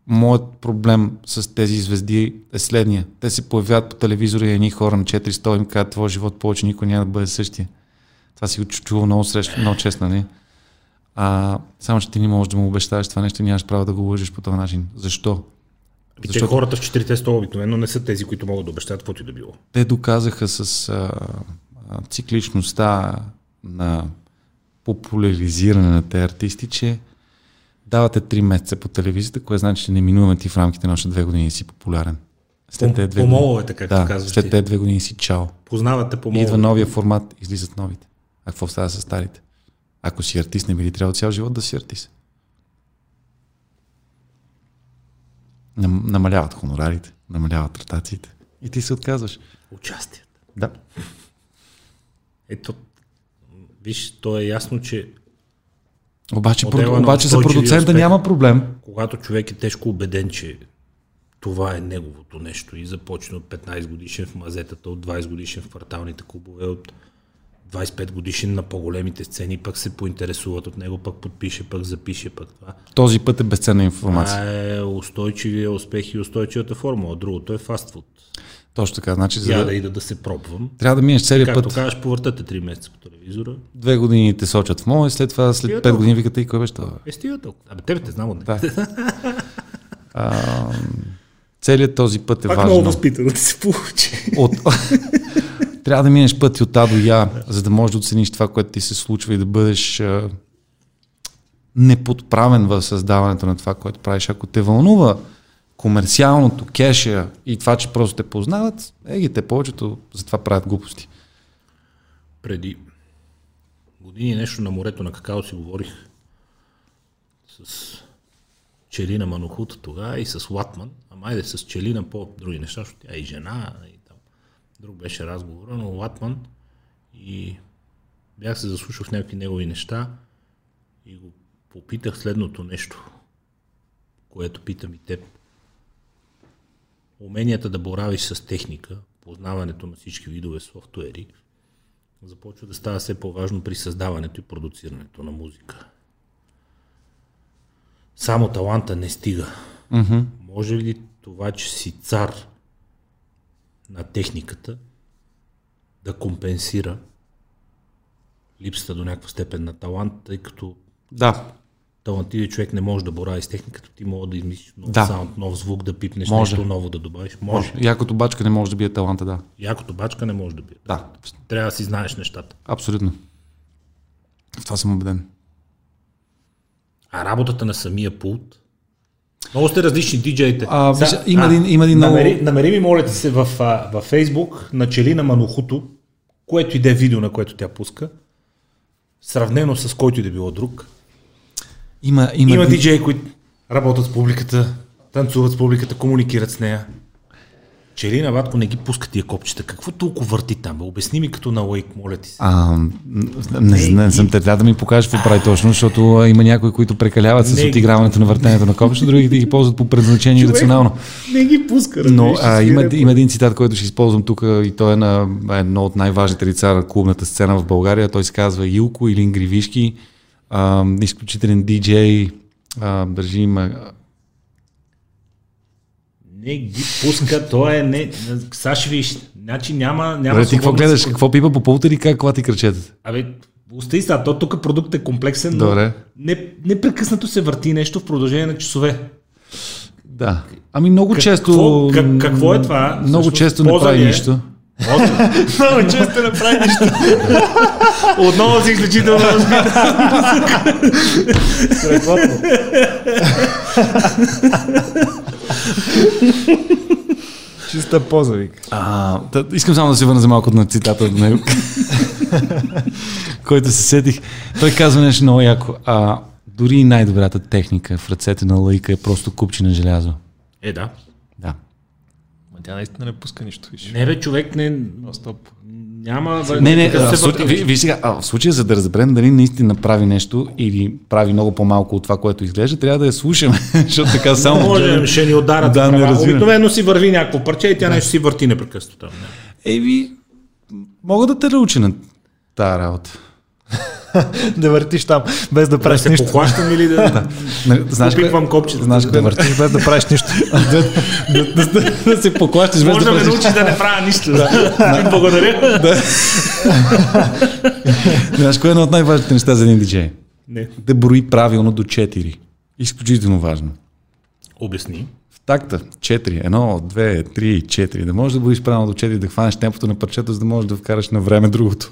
B: моят проблем с тези звезди е следния. Те се появяват по телевизора и едни хора на 400 им казват, твой живот повече никой няма да бъде същия. Това си го чу- чува много, срещу, много честно, не? А, само, че ти не можеш да му обещаваш това нещо, нямаш право да го лъжеш по този начин. Защо?
A: И те
B: Защото-
A: хората в четирите стола обикновено не са тези, които могат да обещат каквото и да било.
B: те доказаха с а, а, цикличността на популяризиране на тези артисти, че давате 3 месеца по телевизията, което значи, че неминуемо ти в рамките на още две години си популярен. След тези две
A: по
B: години,
A: моловете, както
B: да,
A: казваш
B: след тези две години си чао.
A: Познавате по
B: И идва новия формат, излизат новите. А какво става с старите? Ако си артист, не би ли трябва цял живот да си артист? Нам, намаляват хонорарите, намаляват ротациите. И ти се отказваш.
A: Участието.
B: Да.
A: Ето, виж, то е ясно, че
B: Обаче,
A: на
B: обаче за продуцента
A: успех.
B: няма проблем.
A: когато човек е тежко убеден, че това е неговото нещо и започне от 15 годишен в мазетата, от 20 годишен в кварталните клубове, от 25 годишен на по-големите сцени, пък се поинтересуват от него, пък подпише, пък запише, пък това.
B: Този път е безценна информация.
A: Това е устойчивия успех и устойчивата формула. Другото е фастфуд.
B: Точно така. Значи, за да...
A: да ида да се пробвам.
B: трябва да минеш целият
A: Както
B: път.
A: кажеш, повъртате 3 месеца по телевизора.
B: Две години те сочат в моя и след това, след
A: Стига
B: 5
A: толкова.
B: години викате и кой беше това?
A: Е, стига толкова. Абе, тебе те знам от
B: Да. А, целият този път е
A: Пак
B: важен.
A: много възпитано ти се получи.
B: От... Трябва да минеш пъти от А до Я, за да можеш да оцениш това, което ти се случва и да бъдеш неподправен в създаването на това, което правиш. Ако те вълнува комерциалното, кеша и това, че просто те познават, е ги те повечето затова правят глупости.
A: преди години нещо на морето на какао си говорих с Челина Манухута тогава и с Латман, ама айде с Челина по-други неща, защото тя е и жена друг беше разговора, но Латман и бях се заслушал в някакви негови неща и го попитах следното нещо, което питам и теб. Уменията да боравиш с техника, познаването на всички видове софтуери, започва да става все по-важно при създаването и продуцирането на музика. Само таланта не стига.
B: Mm-hmm.
A: Може ли това, че си цар на техниката да компенсира липсата до някаква степен на талант, тъй като
B: Да,
A: талантливият човек не може да борави с техниката, ти може да измислиш нов
B: Да.
A: саунд, нов звук, да пипнеш
B: Може.
A: нещо ново да добавиш. Може.
B: якото бачка не може да бие таланта, да.
A: Якото бачка не може да бие.
B: Да,
A: Трябва да си знаеш нещата.
B: абсолютно. В това съм убеден.
A: А работата на самия пулт. Много сте различни диджеите.
B: А,
A: Сега-
B: има един- има един много-
A: намери, намери ми, моля се, в, а, във Фейсбук на Челина Манухуто, което и да е видео, на което тя пуска, сравнено с който и да било друг.
B: Има, има,
A: Има
B: ди-
A: диджеи, които работят с публиката, танцуват с публиката, комуникират с нея. Челина Батко не ги пуска тия копчета. Какво толкова върти там? Обясни ми като на лейк, моля ти се.
B: А, не, не, не съм те, да ми покажеш какво прави точно, защото има някои, които прекаляват с
A: Не.
B: отиграването на въртенето на копчета, другите ги ползват по предназначение и рационално.
A: Не ги пуска,
B: Но
A: разбираш,
B: а, има, има един цитат, който ще използвам тук и той е на едно от най-важните лица на клубната сцена в България. Той се казва Илко Илин Гривишки, изключителен диджей, а, държи има...
A: Не ги пуска, той е не... Сега ще видиш. Значи няма... няма
B: Добре, ти какво гледаш? Какво пипа по пулта или как клати кръчетата?
A: Абе, остави сега, то тук продукт е комплексен, но
B: Добре.
A: не, непрекъснато се върти нещо в продължение на часове.
B: Да. Ами много
A: Какво-
B: често...
A: как- какво е това?
B: Много често не прави
A: е?
B: нищо.
A: Много често не прави нищо. Отново си изключително
C: Чиста поза, вика.
B: А, та, искам само да се върна за малко на цитата от него, който се сетих. Той казва нещо много яко. А, дори и най-добрата техника в ръцете на лъйка е просто купче на желязо.
A: Е, да.
B: Да.
C: Ма тя наистина не пуска нищо, виж.
A: Не бе, човек не...
C: Стоп.
A: Няма... бе,
B: Не, не,
A: така
B: а,
A: се
B: в, случай, ви, ви сега, а, в случая, за да разберем дали наистина прави нещо или прави много по-малко от това, което изглежда, трябва да я слушаме, защото така само...
A: Може, ще ни ударат.
B: Да,
A: Да,
B: не.
A: Обикновено си върви някакво парче и тя нещо си върти непрекъснато.
B: Еви, мога да те науча на тази работа.
C: да въртиш там, без да
A: Да
C: правиш
A: се
C: нищо.
A: похващам или да...
B: Не, знаеш
A: Попиквам копчета.
B: Знаеш
C: Да въртиш без да правиш нищо.
B: да, да, да, да, да се поклащаш без
A: Може
B: да
A: да ме научиш да не правя нищо. Благодаря.
B: Знаеш, кое е едно от най-важните неща за един диджей?
A: Не.
B: Да брои правилно до 4. Изключително важно.
A: Обясни.
B: В такта 4, 1, 2, 3, 4. Да можеш да броиш правилно до 4, да хванеш темпото на парчето, за да можеш да вкараш на време другото.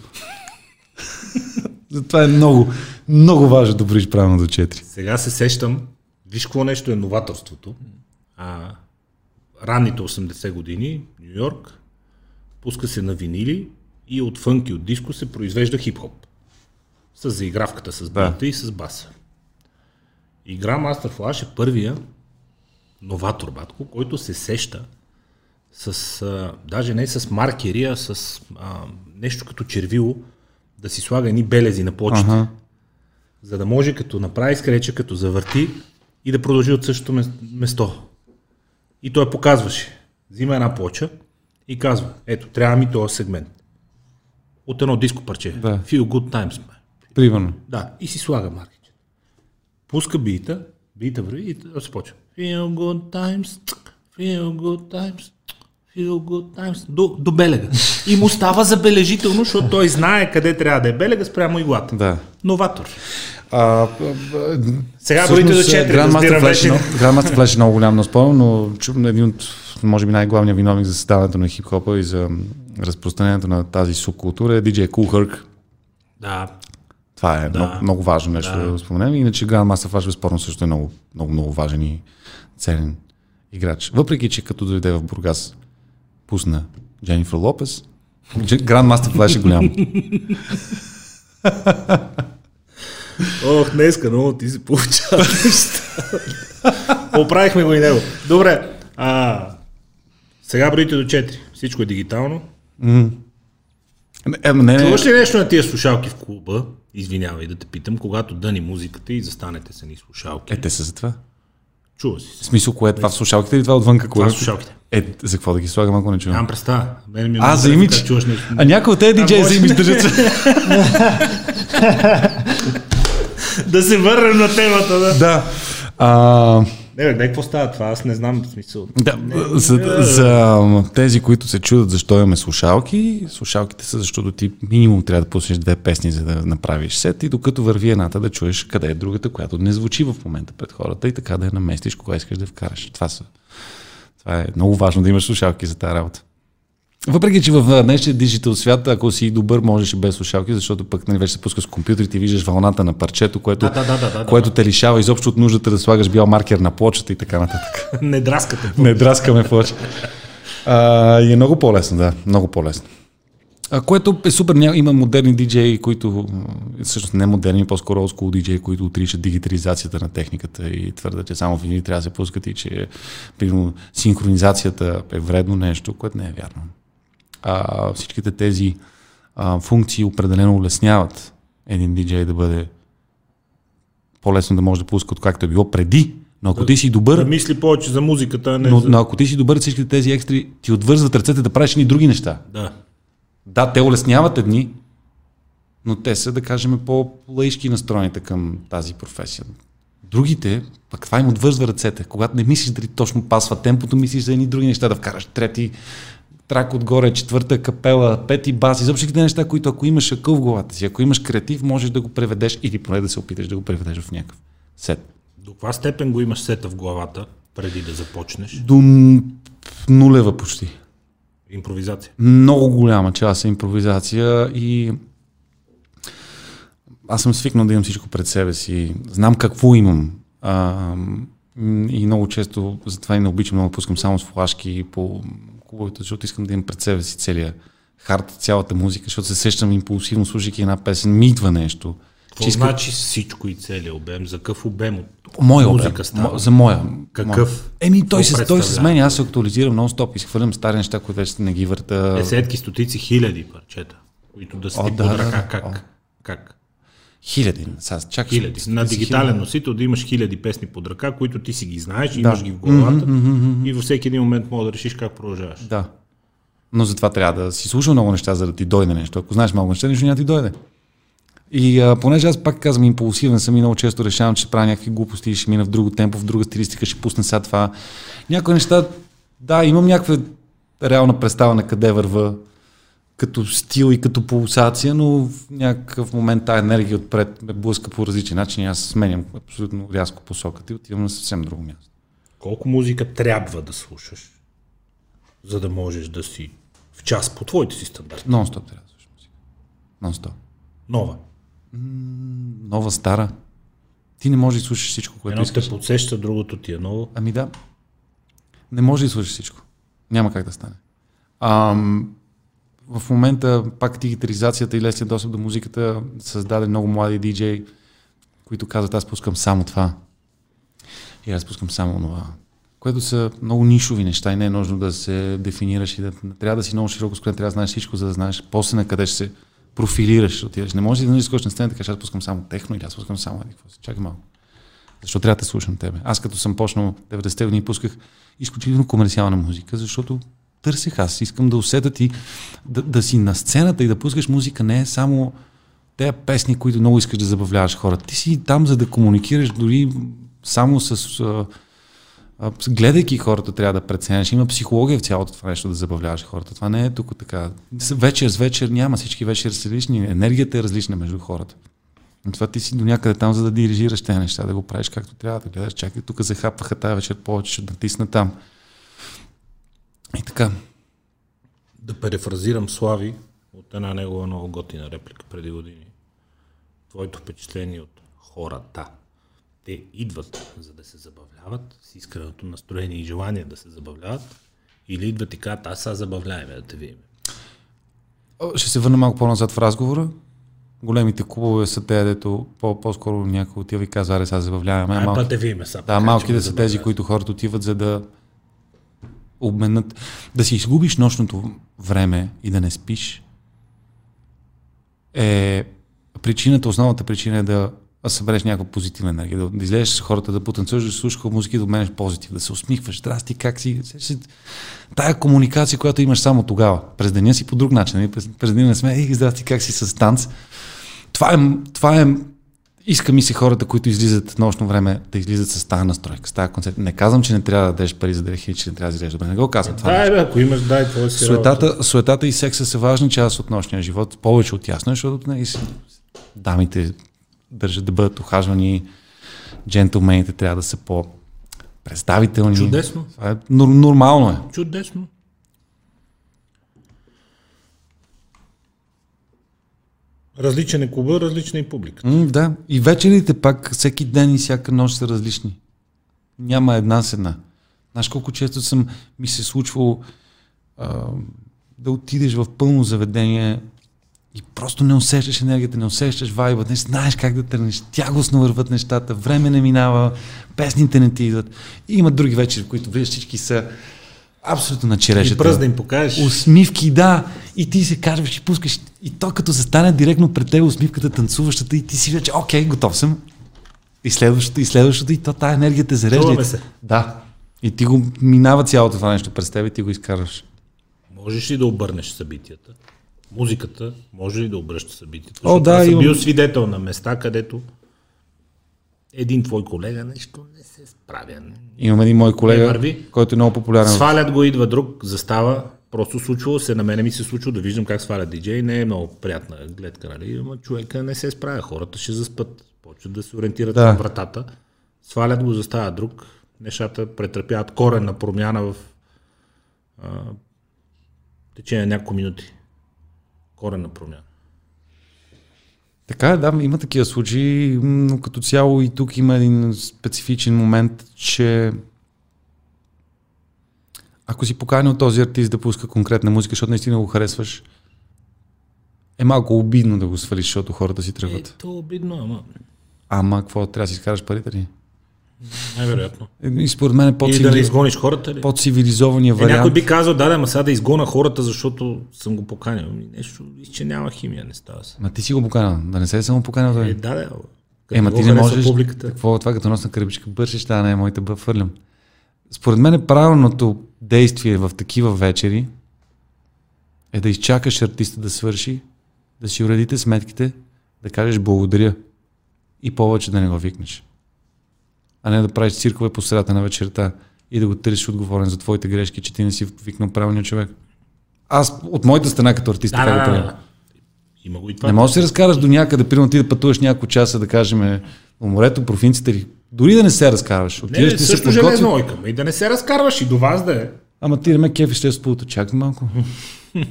B: Затова е много, много важно да броиш правилно до 4.
A: Сега се сещам, виж какво нещо е новаторството. А, ранните 80 години, Нью Йорк, пуска се на винили и от фънк и от диско се произвежда хип-хоп. С заигравката с
B: Да.
A: бита и с баса. И Grandmaster Flash е първия новатор, батко, който се сеща с, а, даже не с маркери, а с а, нещо като червило, да си слага едни белези на почта
B: Ага.
A: за да може като направи скреча, като завърти и да продължи от същото мес- место. И той показваше. Взима една плоча и казва, ето, трябва ми този сегмент. От едно диско парче.
B: Да.
A: Feel good times, man.
B: Примерно.
A: Да, и си слага маркиче. Пуска бита, бита върви и той се почва. Feel good times, feel good times, times, до, до белега. И му става забележително, защото той знае къде трябва да е белега спрямо иглата.
B: Да.
A: Новатор.
B: А,
A: Сега броите до 4, разбирам вече.
B: Grandmaster Flash е много голям на спомен, но чу- един от, може би най-главният виновник за създаването на хип-хопа и за разпространението на тази субкултура е DJ Cool Herc.
A: Да.
B: Това е да. много, много важно нещо да. да споменем. Иначе Grandmaster Flash безспорно също е много, много, много важен и ценен играч. Въпреки, че като дойде в Бургас пусна Дженнифър Лопес, Дж- Grandmaster Flash е голям.
A: Ох, днеска много ти се получава неща. Оправихме го и него. Добре. А, сега броите до 4. Всичко е дигитално.
B: Е, не, не,
A: ли нещо на тия слушалки в клуба? Извинявай да те питам, когато дъни музиката и застанете са ни слушалки.
B: е, те са за това.
A: Чува си
B: В
A: се.
B: смисъл, кое е това в слушалките или това отвън какво
A: Това
B: е?
A: слушалките.
B: Е, за какво да ги слагам, ако не чувам?
A: Нямам представа. Мене ми е
B: А, за имидж?
A: Чуваш нещо.
B: А някой от тези диджеи за имидж държат
A: да се върнем на темата, да.
B: Да. А,
A: Не, бе, какво става това? Аз не знам смисъл.
B: Да, за, за тези, които се чудят защо имаме слушалки, слушалките са защото ти минимум трябва да пуснеш две песни, за да направиш сет и докато върви едната да чуеш къде е другата, която не звучи в момента пред хората и така да я наместиш, кога искаш да я вкараш. Това, са, това е много важно да имаш слушалки за тази работа. Въпреки, че в днешния диджитал свят, ако си добър, можеш и без слушалки, защото пък нали, вече се пускаш с компютрите и виждаш вълната на парчето, което,
A: Да, да, да, да, да,
B: което те лишава изобщо от нуждата да слагаш бял маркер на плочата и така нататък.
A: не драскате.
B: Не драскаме плоча. А, и е много по-лесно, да, много по-лесно. А, което е супер, има модерни диджеи, които, всъщност не модерни, по-скоро олдскул диджеи, които отричат дигитализацията на техниката и твърдят, че само вини трябва да се пускат и че примерно, синхронизацията е вредно нещо, което не е вярно. А, всичките тези а, функции определено улесняват един диджей да бъде по-лесно да може да пуска, откакто е било преди. Но ако ти си добър,
A: Да мисли повече за музиката, а не
B: но,
A: за...
B: но ако ти си добър, всичките тези екстри ти отвързват ръцете да правиш и други неща.
A: Да.
B: Да, те улесняват едни, но те са, да кажем, по-лаишки настроените към тази професия. Другите, пък това им отвързва ръцете. Когато не мислиш дали точно пасва темпото, мислиш за едни други неща, да вкараш трети трак отгоре, четвърта капела, пети бас, изобщо всичките неща, които ако имаш акъл в главата си, ако имаш креатив, можеш да го преведеш или поне да се опиташ да го преведеш в някакъв сет.
A: До каква степен го имаш сета в главата, преди да започнеш?
B: До нулева почти.
A: Импровизация.
B: много голяма част е импровизация и аз съм свикнал да имам всичко пред себе си. Знам какво имам. А, и много често, затова и не обичам много пускам само с флашки по клубовете, защото искам да имам пред себе си целия хард, цялата музика, защото се сещам импулсивно, слушайки една песен, ми идва нещо.
A: Какво
B: искам-
A: значи всичко и целият обем? За какъв обем от
B: Моя
A: музика
B: обем,
A: става?
B: за моя.
A: Какъв?
B: Еми, той се, той се сменя, аз се актуализирам нон-стоп, изхвърлям стари неща, които вече не ги върта.
A: Десетки, стотици, хиляди парчета, които да си
B: О,
A: под
B: да,
A: ръка.
B: да,
A: Как?
B: о.
A: Как?
B: Хиляди. Сега, чак
A: Хиляди. На дигитален носител да имаш хиляди песни под ръка, които ти си ги знаеш,
B: Да.
A: имаш ги в главата и във всеки един момент мога да решиш как продължаваш.
B: Да. Но затова трябва да си слушал много неща, за да ти дойде нещо. Ако знаеш много неща, нищо няма ти дойде. И а, понеже аз пак казвам импулсивен съм и много често решавам, че правя някакви глупости и ще мина в друго темпо, в друга стилистика, ще пусна сега това. Някои неща, да, имам някаква реална представа на къде върва като стил и като пулсация, но в някакъв момент тази енергия отпред ме блъска по различен начин и аз сменям абсолютно рязко посоката и отивам на съвсем друго място.
A: Колко музика трябва да слушаш, за да можеш да си в час по твоите си стандарти?
B: Нон-стоп трябва да слушам музика. Нон-стоп.
A: Нова.
B: Нова, стара. Ти не можеш да слушаш всичко, което
A: Едното
B: искаш.
A: те подсеща, другото ти е ново.
B: Ами да. Не може да слушаш всичко. Няма как да стане. Ам, в момента пак дигитализацията и лесния достъп до музиката създаде много млади диджеи, които казват аз пускам само това. И аз пускам само това. Което са много нишови неща и не е нужно да се дефинираш и да трябва да си много широко скроен, трябва да знаеш всичко, за да знаеш после на къде ще се профилираш, отидеш. Не можеш да изкочиш на сцената и кажеш, аз пускам само техно или аз пускам само какво си. Чакай малко. Защо трябва да те слушам тебе? Аз като съм почнал 90-те години пусках изключително комерциална музика, защото търсех аз. Искам да усета ти да, да си на сцената и да пускаш музика не е само тези песни, които много искаш да забавляваш хората. Ти си там, за да комуникираш дори само с... Гледайки хората трябва да преценяш. Има психология в цялото това нещо да забавляваш хората. Това не е тук така. Вечер с вечер няма. Всички вечери са различни. Енергията е различна между хората. Но това ти си до някъде там, за да дирижираш тези неща, да го правиш както трябва, да гледаш, чакай, тук захапваха тази вечер повече, ще натисна там. И така.
A: Да перефразирам Слави от една негова много готина реплика преди години. Твоето впечатление от хората. Те идват за да се забавляват с искреното настроение и желание да се забавляват или идват и казват, аз сега забавляеме да те видим.
B: Ще се върна малко по-назад в разговора. Големите клубове са те, дето по- по-скоро някой отива и казва, аре, сега забавляваме.
A: Ай,
B: Малки-
A: те видим сега.
B: Да, малките са тези, които хората отиват за да обменят, да си изгубиш нощното време и да не спиш, е причината, основната причина е да събереш някаква позитивна енергия, да, да излезеш с хората, да потанцуваш, да слушаш хубава музика и да обменеш позитив, да се усмихваш, здрасти, как си. Тая комуникация, която имаш само тогава. През деня си по друг начин. нали? През, през деня не сме, ей, здрасти, как си с танц. Това е, това е иска ми се хората, които излизат нощно време, да излизат с тази настройка, с тази концепция. Не казвам, че не трябва да дадеш пари за да че не трябва да изглеждаш добре. Не го казвам това.
A: Да, бе, ако имаш, дай, твой си работа.
B: Суетата, суетата и секса са важна част от нощния живот, повече от ясно, защото нали, с- дамите държат да бъдат ухажвани, джентлмените трябва да са по представителни.
A: Чудесно.
B: Това е, нор- нормално е.
A: Чудесно. Различен е клуба, различна и публика.
B: М, да, и вечерите пак всеки ден и всяка нощ са различни. Няма една с една. Знаеш колко често съм ми се случвало а, да отидеш в пълно заведение и просто не усещаш енергията, не усещаш вайба, не знаеш как да тръгнеш, тягостно върват нещата, време не минава, песните не ти идват. И има други вечери, в които влизаш, всички са абсолютно на
A: И
B: черешата.
A: пръст да им покажеш.
B: Усмивки, да. И ти се казваш и пускаш. И то като застане директно пред теб усмивката, танцуващата, и ти си вече, окей, готов съм. И следващото, и следващото, и то тая енергия те зарежда. И-
A: се.
B: Да. И ти го минава цялото това нещо през теб и ти го изкарваш.
A: Можеш ли да обърнеш събитията? Музиката може ли да обръща събитията?
B: О, да,
A: аз съм
B: имам-
A: бил свидетел на места, където един твой колега нещо не се справя.
B: Имам един мой колега,
A: върви.
B: който е много популярен.
A: Свалят го, идва друг, застава. Просто случвало се, на мене ми се случва да виждам как свалят диджей. Не е много приятна гледка, нали? Ама човека не се справя. Хората ще заспат. Почват да се ориентират
B: Да.
A: към вратата. Свалят го, застава друг. Нещата претърпяват коренна промяна в а, течение на няколко минути. Коренна промяна.
B: Така е, да, има такива случаи, но като цяло и тук има един специфичен момент, че ако си поканил този артист да пуска конкретна музика, защото наистина го харесваш, е малко обидно да го свалиш, защото хората си тръгват.
A: Е обидно, ама
B: Ама какво, трябва да си изкараш парите ли?
A: Най-вероятно.
B: Е, И според мен е
A: Или да не изгониш хората ли?
B: по-цивилизования
A: Е, някой
B: вариант.
A: би казал, да, да, ма сега да изгона хората, защото съм го поканил. Ами Нещо, че няма химия, не става се.
B: Ма ти си го поканил, да не се е само поканил той.
A: Е, да, да.
B: Е, ма
A: го
B: ти не можеш.
A: Публиката.
B: Какво е това като носна кръбичка? Бършиш, да, не е моите бъ фърлям. Според мен е правилното действие в такива вечери е да изчакаш артиста да свърши, да си уредите сметките, да кажеш благодаря и повече да не го викнеш. А не да правиш циркове по средата на вечерта и да го търсиш отговорен за твоите грешки, че ти не си викнал правилния човек. Аз от моята страна като артист
A: Да,
B: така
A: да,
B: го
A: да,
B: правя.
A: да. Има го и това.
B: Не можеш да се разкараш до някъде, примерно ти да пътуваш няколко часа, да кажем, по морето, провинцията или дори да не се разкарваш. Отиваш
A: не,
B: ти се
A: също
B: подготви.
A: железно ойка. И да не се разкарваш и до вас да е.
B: Ама ти да ме кефи ще с. Чакай малко.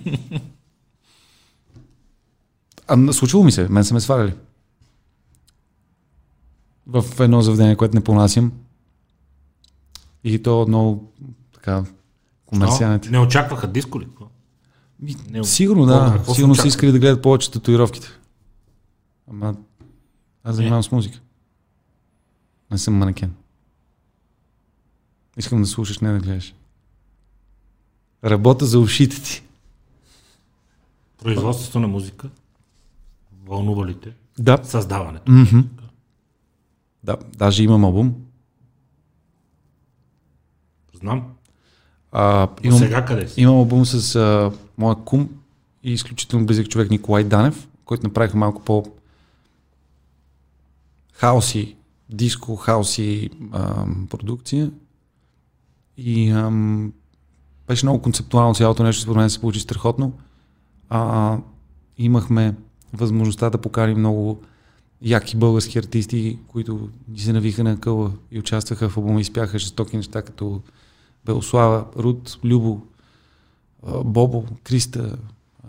B: А, случило ми се, мен са ме сваляли. В едно заведение, което не понасям. И то много така комерциалните.
A: Не очакваха диско ли?
B: Ми,
A: Не,
B: сигурно да,
A: се
B: сигурно са искали да гледат повече татуировките. Ама аз занимавам с музика. Не съм манекен. Искам да слушаш, не да гледаш. Работа за ушите ти.
A: Производството на музика. Вълнува ли те?
B: Да.
A: Създаването.
B: Мгм. Да, даже имам албум.
A: Знам.
B: А,
A: Но
B: имам,
A: сега къде си?
B: имам албум с а, моя кум и изключително близък човек Николай Данев, който направиха малко по хаоси, диско, хаоси а, продукция. И ам, беше много концептуално цялото нещо, според мен се получи страхотно. А, имахме възможността да поканим много яки български артисти, които ни се навиха на къла и участваха в албума и спяха жестоки неща, като Белослава, Руд, Любо, Бобо, Криста, а,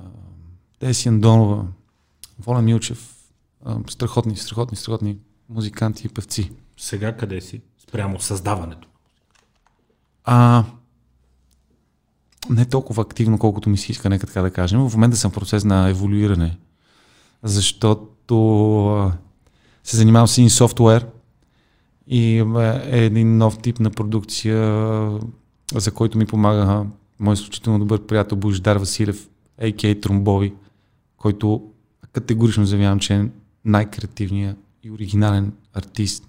B: Теси Андонова, Волен Милчев. Страхотни, страхотни, страхотни музиканти и певци.
A: Сега къде си? Спрямо създаването.
B: А, не толкова активно, колкото ми се иска, нека така да кажем. В момента съм в процес на еволюиране, защото а, се занимавам с един софтуер и е един нов тип на продукция, за който ми помага мой изключително добър приятел Божидар Василев, а.к.а. Тромбови, който категорично заявявам, че е най-креативният и оригинален артист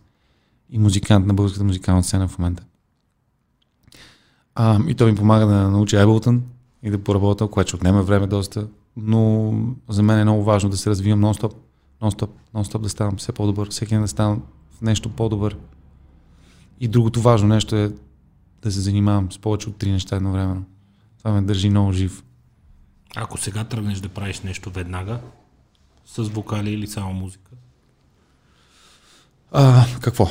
B: и музикант на българската музикална сцена в момента. А, и той ми помага да науча Ableton и да поработя, което ще отнема време доста, но за мен е много важно да се развивам нон-стоп, нон-стоп, нон-стоп да ставам все по-добър, всеки ден да ставам в нещо по-добър. И другото важно нещо е да се занимавам с повече от три неща едновременно. Това ме държи много жив.
A: Ако сега тръгнеш да правиш нещо веднага, с вокали или само музика,
B: А, какво?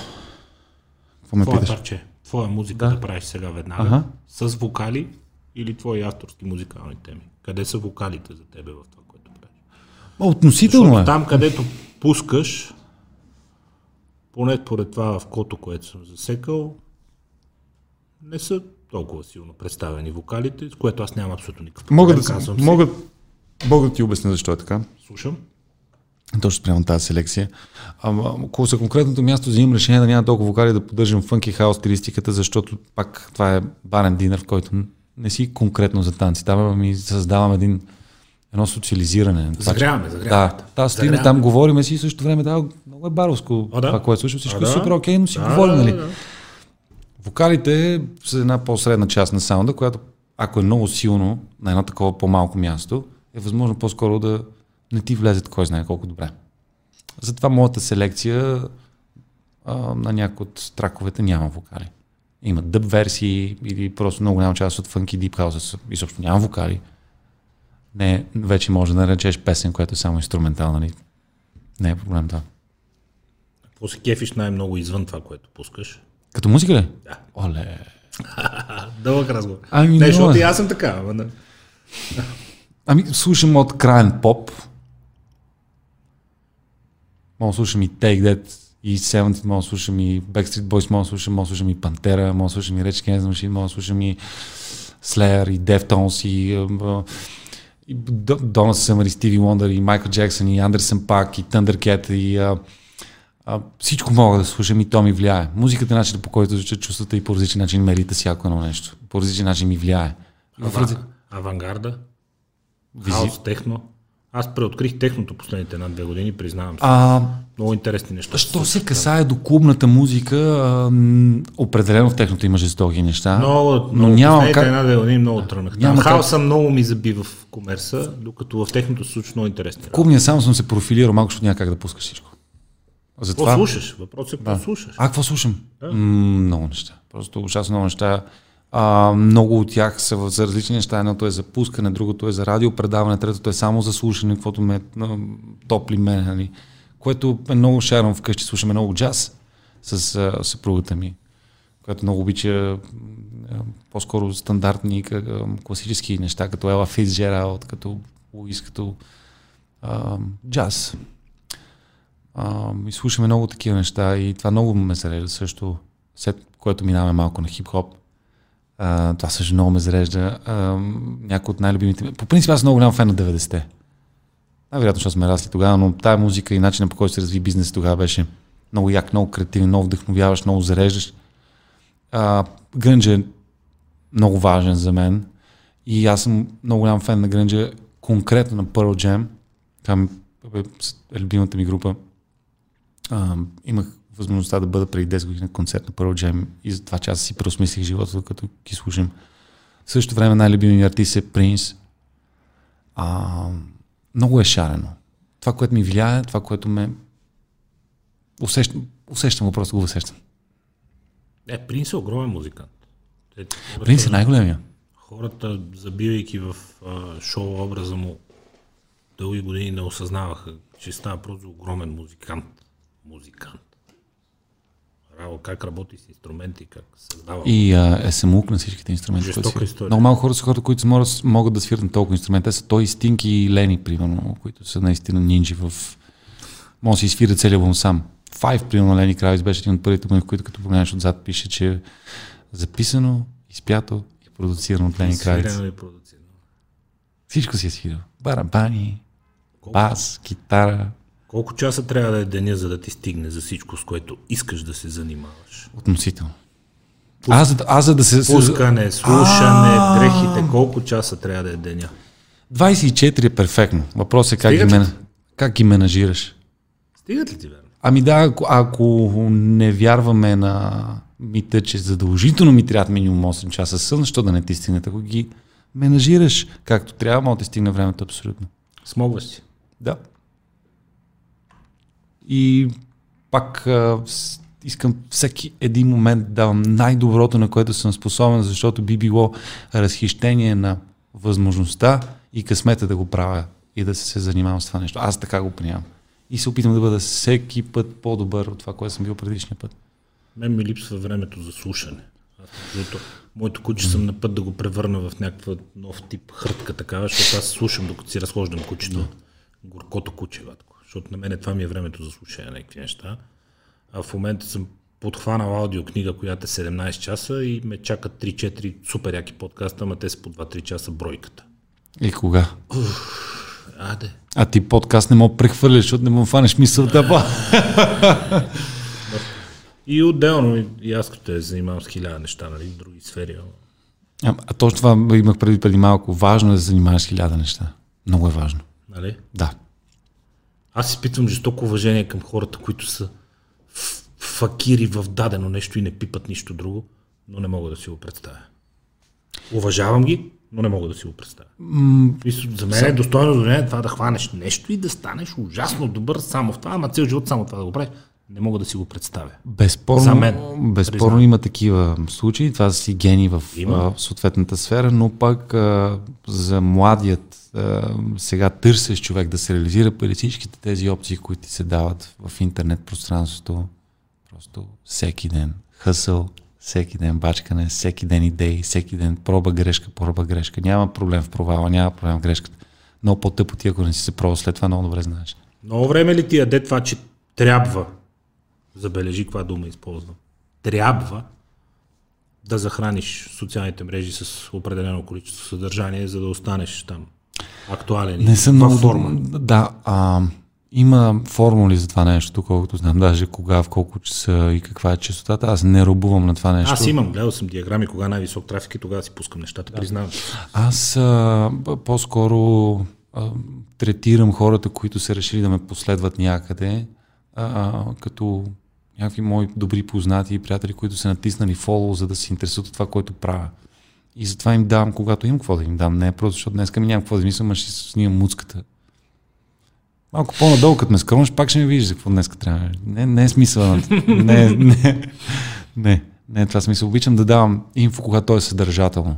B: Какво ме питаш?
A: парче, твоя музика
B: Да.
A: да, правиш сега веднага,
B: Ага.
A: с вокали или твои авторски музикални теми? Къде са вокалите за тебе в това?
B: Ма, Относително
A: Защото
B: е.
A: там, където пускаш, поне според това в кото, което съм засекал, не са толкова силно представени вокалите, с което аз нямам абсолютно никакъв
B: Мога
A: проблем,
B: да,
A: казвам
B: си. мога, мога да ти обясня защо е така.
A: Слушам.
B: Точно спрямо тази селекция. Ама, ако за конкретното място взимам решение да няма толкова вокали да поддържам фънки хаос стилистиката, защото пак това е барен динер, в който не си конкретно за танци. Там ми създавам един, едно социализиране.
A: Загряваме, загряваме.
B: Да, да, стоим
A: Загряваме.
B: там, говорим си и в същото време, да, много е баровско
A: А, да.
B: това, което слушам. Всичко
A: А,
B: е
A: да.
B: супер окей, но си
A: Да,
B: говорим,
A: да,
B: нали?
A: да.
B: Вокалите са една по-средна част на саунда, която ако е много силно на едно такова по-малко място, е възможно по-скоро да не ти влезе кой знае колко добре. Затова моята селекция а, на някои от траковете няма вокали. Има дъб версии или просто много голяма част от фънки дип хауса изобщо няма вокали. Не, вече може да наречеш песен, която е само инструментална. Нали? Не е проблем това.
A: Какво се кефиш най-много извън това, което пускаш?
B: Като музика ли?
A: Да.
B: Оле.
A: Дълъг разговор.
B: Ами,
A: не, защото и аз съм така. Ама.
B: Ами, слушам от крайен поп. Мога слушам и Take That, и Seventh, мога слушам и Backstreet Boys, мога слушам, мога слушам и Пантера, мога слушам и Rage Against Machine, мога слушам и Slayer, и Deftones, и, а, и Дона Съмър, и Стиви Уондър, и Майкъл Джексън, и Андерсън Пак, и Thundercat, и а, а, всичко мога да слушам и то ми влияе. Музиката е начинът по който звучат чувствата и по различен начин мерите всяко едно нещо. По различен начин ми влияе.
A: Ава, авангарда,
B: Визи-
A: хаос, техно. Аз преоткрих техното последните една-две години, признавам се.
B: А,
A: Много интересни неща.
B: Що се касае до клубната музика, а, м, определено в техното има жестоки неща.
A: Много,
B: но
A: много
B: няма как-
A: една-две години много тръгнах. Там
B: как-
A: хаоса много ми заби в комерса, докато в техното се случва много интересни работи.
B: Клубния само съм се профилирал малко, защото няма как да пускаш всичко.
A: Какво
B: Затова...
A: слушаш? Въпросът е какво слушаш.
B: А, какво слушам? М, много неща. Просто ужасно много неща. А, много от тях са за различни неща. Едното е за пускане, другото е за радиопредаване, третото е само за слушане, каквото ме а, топли мен. Нали. Което е много шарно вкъщи. Слушаме много джаз с а, съпругата ми, която много обича а, по-скоро стандартни а, класически неща, като Ела Фицджералд, като Луис, като а, джаз. А, и слушаме много такива неща и това много ме зарежда също, след което минаваме малко на хип-хоп. А, това също много ме зарежда. А, някои от най-любимите ми. По принцип аз съм много голям фен на 90-те. Най-вероятно, защото сме расли тогава, но тая музика и начинът по който се разви бизнес тогава беше много як, много креативен, много вдъхновяваш, много зареждаш. А, грънджа е много важен за мен и аз съм много голям фен на грънджа, конкретно на Pearl Jam. Там е любимата ми група. А, имах възможността да бъда преди 10 години на концерт на Pearl Jam и за това часа си преосмислих живота, докато ги слушам. В същото време най-любимият ми артист е Принс. А, много е шарено. Това, което ми влияе, това, което ме усещам, усещам го, просто го усещам.
A: Е, Принс е огромен музикант. Е,
B: Принс е най-големия.
A: Хората, забивайки в а, шоу образа му, дълги години не осъзнаваха, че става просто огромен музикант. Музикант. Рао, как работи с инструменти, как създава.
B: И а, е самоук на всичките инструменти.
A: Жестока
B: които
A: история.
B: Много малко хора са хората, които могат, могат да свират на толкова инструменти. Те са той, Стинки и Лени, примерно, които са наистина нинджи в... Може да си изфира целият албум сам. Five, примерно, Лени Кравис беше един от първите му, в които като погледнеш отзад пише, че е записано, изпято и продуцирано от Лени Кравис.
A: Свирено и продуцирано.
B: Всичко си е свирил. Барабани, бас, китара,
A: колко часа трябва да е деня, за да ти стигне за всичко, с което искаш да се занимаваш?
B: относително. Аз, за да- аз за да се...
A: Пускане, слушане, дрехите, колко часа трябва да е деня?
B: 24 е перфектно. Въпросът е как ги,
A: Стигат
B: мен... как ги менажираш.
A: Стигат ли ти верно?
B: Ами да, ако, ако не вярваме на мита, че задължително ми трябва минимум 8 часа сън, защо да не ти стигнат? Ако ги менажираш както трябва, може да ти стигне времето абсолютно.
A: Смогваш си.
B: Да. И пак а, искам всеки един момент да давам най-доброто, на което съм способен, защото би било разхищение на възможността и късмета да го правя и да се занимавам с това нещо. Аз така го приемам. И се опитам да бъда всеки път по-добър от това, което съм бил предишния път.
A: Мен ми липсва времето за слушане. Аз, защото моето куче съм на път да го превърна в някаква нов тип хъртка такава, защото аз слушам докато си разхождам кучето. Горкото куче, ватко. Защото на мен това ми е времето за слушане на някакви неща. А в момента съм подхванал аудиокнига, която е 17 часа и ме чакат 3-4 супер яки подкаста, ама те са по 2-3 часа бройката.
B: И кога?
A: Аде.
B: А ти подкаст не мога прехвърляш, защото не му фанеш мисълта. Ба.
A: И отделно и- аз като те занимавам с хиляда неща, нали, в други сфери.
B: А, а точно това имах преди преди малко. Важно е да занимаваш хиляда неща. Много е важно.
A: Нали?
B: Да.
A: Аз изпитвам жестоко уважение към хората, които са факири в дадено нещо и не пипат нищо друго, но не мога да си го представя. Уважавам ги, но не мога да си го представя. Мисля, за мен е достойно до това да хванеш нещо и да станеш ужасно добър само в това, ама цял живот само това да го правиш. Не мога да си го представя.
B: Безспорно,
A: За мен,
B: безспорно има такива случаи. Това си гени в
A: Има.
B: съответната сфера, но пак а, за младият а, сега търсещ човек да се реализира при всичките тези опции, които се дават в интернет пространството, просто всеки ден хъсъл, всеки ден бачкане, всеки ден идеи, всеки ден проба грешка, проба грешка. Няма проблем в провала, няма проблем в грешката. Много по-тъпо ти, ако не си се пробвал след това, много добре знаеш.
A: Много време ли ти яде това, че трябва, забележи каква дума използвам, трябва да захраниш социалните мрежи с определено количество съдържание, за да останеш там актуален
B: Не съм много...
A: форма.
B: Да, а, има формули за това нещо, колкото знам, даже кога, в колко часа и каква е частотата. Аз не рубувам на това нещо.
A: Аз имам, гледал съм диаграми, кога е най-висок трафик и тогава си пускам нещата, признавам.
B: Аз а, по-скоро а, третирам хората, които са решили да ме последват някъде, а, а, като някакви мои добри познати и приятели, които са натиснали фоллоу, за да се интересуват от това, което правя. И затова им давам, когато имам какво да им дам. Не е просто, защото днеска ми нямам какво да мисля, а ще снимам муцката. Малко по-надолу, като ме скромаш, пак ще ме видиш за какво днеска трябва. Не, не е смисъл. Не, не, не, не е това смисъл. Обичам да давам инфо, когато то е съдържателно.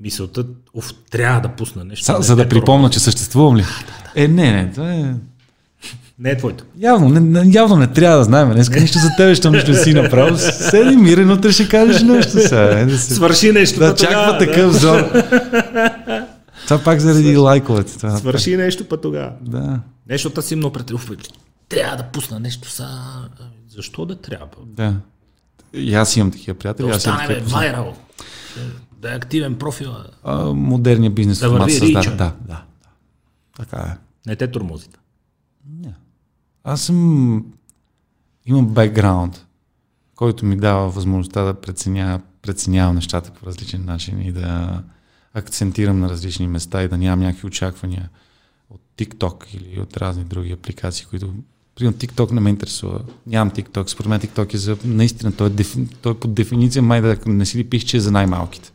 A: Мисълта, оф, трябва да пусна нещо.
B: Са,
A: не
B: за да
A: е
B: припомня, че съществувам ли? Е, не, не, това е...
A: Не е твоето.
B: Явно не, не, явно не трябва да знаем. Днес нещо за тебе, що нищо не си направил. Седи мирен, утре ще кажеш нещо. Сега, е, да се...
A: Свърши нещо.
B: Да чаква такъв зор. Това пак заради лайковете. Това,
A: Свърши нещо път тогава.
B: Да,
A: Нещо аз си много бе, Трябва да пусна нещо са... Защо да трябва?
B: да. И аз имам такива приятели.
A: Да остане бе, вайрал. Да е активен профил. а.
B: модерния бизнес
A: Да
B: формат. Да, да, да. Така е.
A: Не те турмозите.
B: Аз съм... Имам бекграунд, който ми дава възможността да преценя, преценявам нещата по различен начин и да акцентирам на различни места и да нямам някакви очаквания от TikTok или от разни други апликации, които... Примерно TikTok не ме интересува. Нямам TikTok. Според мен TikTok е за... Наистина, той е, дефи... той е по дефиниция май да не си ли пише, че е за най-малките.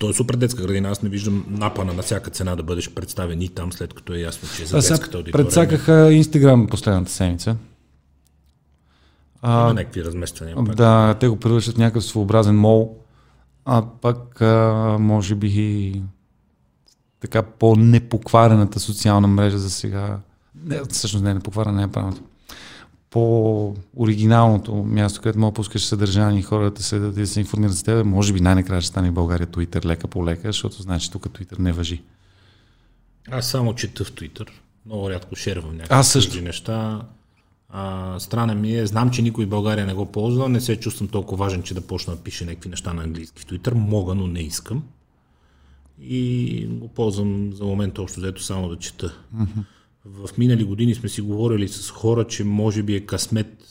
A: Той е супер детска градина. Аз не виждам напана на всяка цена да бъдеш представен и там, след като е ясно, че е за
B: сега
A: детската аудитория.
B: предсакаха Инстаграм последната седмица.
A: Има някакви размествания. пак.
B: Да, те го превръщат някакъв своеобразен мол, а пък а, може би и така по-непокварената социална мрежа за сега. Не, всъщност не е непокварена, не е правилното. По-оригиналното място, където мога да пускаш съдържание и хората се, да, се информират за теб, може би най-накрая ще стане в България Twitter лека по лека, защото значи тук Twitter не въжи.
A: Аз само чета в Twitter. Много рядко шервам някакви
B: Аз също.
A: неща. А, странен ми е. Знам, че никой в България не го ползва. Не се чувствам толкова важен, че да почна да пише някакви неща на английски в Twitter. Мога, но не искам. И го ползвам за момента общо взето само да чета. В минали години сме си говорили с хора, че може би е късмет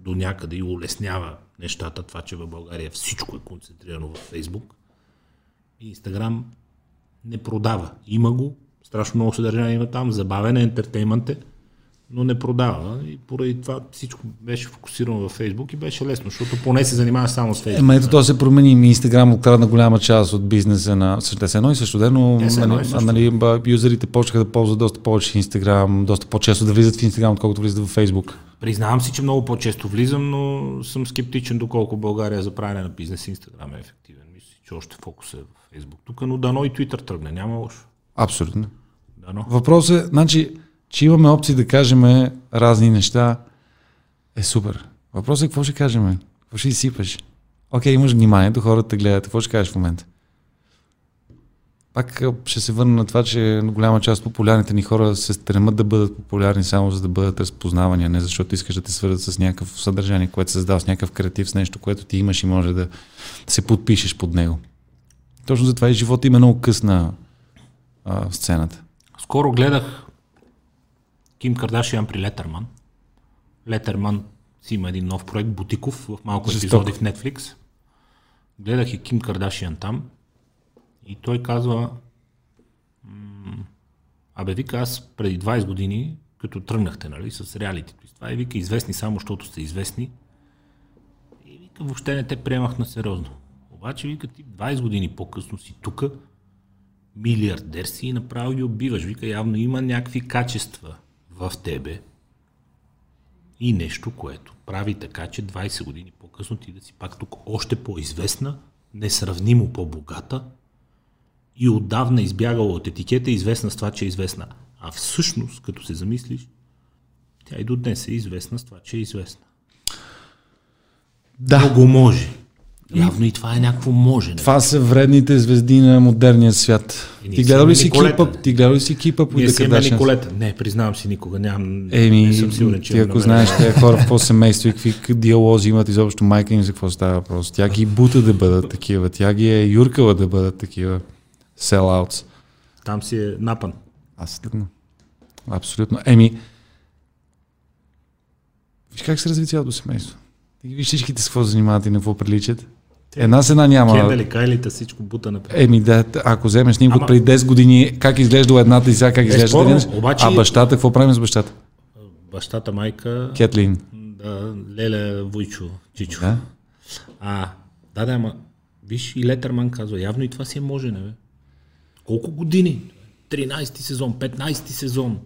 A: до някъде и улеснява нещата, това, че в България всичко е концентрирано в Фейсбук. И Инстаграм не продава. Има го, страшно много съдържание има там, забавен ентертеймент е, но не продава. И поради това всичко беше фокусирано във Фейсбук и беше лесно, защото поне се занимаваш само с Фейсбук.
B: Ема ето то се промени. Инстаграм открадна голяма част от бизнеса на... Също едно и също, да, но нали, нали, юзерите почнаха да ползват доста повече Инстаграм, доста по-често да влизат в Инстаграм, отколкото влизат в Фейсбук.
A: Признавам си, че много по-често влизам, но съм скептичен доколко България за правене на бизнес Инстаграм е ефективен. Мисля, че още фокус е в Фейсбук. Тук, но дано и Твитър тръгне, няма лошо.
B: Абсолютно.
A: Дано.
B: Въпросът е, значи, че имаме опции да кажем разни неща, е супер. Въпросът е какво ще кажем? Какво ще изсипаш? Окей, имаш вниманието, хората гледат. Какво ще кажеш в момента? Пак ще се върна на това, че голяма част от популярните ни хора се стремат да бъдат популярни само за да бъдат разпознавани, а не защото искаш да те свързат с някакъв съдържание, което създава с някакъв креатив, с нещо, което ти имаш и може да се подпишеш под него. Точно затова и живота им е много късна а, сцената.
A: Скоро гледах Ким Кардашиан при Летърман. Летърман си има един нов проект, Бутиков, в малко
B: Жестоко.
A: епизоди в Netflix. Гледах и Ким Кардашиан там и той казва Абе, вика, аз преди 20 години, като тръгнахте, нали, с реалитито и това, и вика, известни само, защото сте известни. И вика, въобще не те приемах на сериозно. Обаче, вика, ти 20 години по-късно си тука, милиардер си и направо ги убиваш. Вика, явно има някакви качества в тебе и нещо, което прави така, че 20 години по-късно ти да си пак тук още по-известна, несравнимо по-богата и отдавна избягала от етикета, известна с това, че е известна. А всъщност, като се замислиш, тя и до днес е известна с това, че е известна.
B: Да.
A: Много може. Явно и това е някакво можене.
B: Това са вредните звезди на модерния свят. Ти гледал ли си
A: Николета.
B: кипа? Ти гледал ли си кипа по
A: Ние си имаме
B: Декадашен?
A: Николета. Не, признавам си никога. Нямам,
B: Еми,
A: не съм сигурен, че
B: ти ако знаеш тези хора в какво семейство и какви диалози имат изобщо майка им за какво става въпрос. Тя ги бута да бъдат такива, тя ги е юркала да бъдат такива селаутс.
A: Там си е напън.
B: Абсолютно. Абсолютно. Еми, виж как се разви цялото семейство. Ти ги виж всичките с какво занимават и на какво приличат. Една с една няма.
A: Кендали, кайлите, всичко бута на
B: Еми да, ако вземеш снимка
A: Ама-
B: преди 10 години, как изглежда едната и сега как изглежда
A: Безспорно,
B: един,
A: обаче-
B: а бащата, какво правим с бащата?
A: Бащата, майка,
B: Кетлин.
A: да, Леля, Войчо, Чичо.
B: Да?
A: А, да, да, ама, виж, и Летърман казва, явно и това си е можене, бе. Колко години? 13-ти сезон, 15-ти сезон,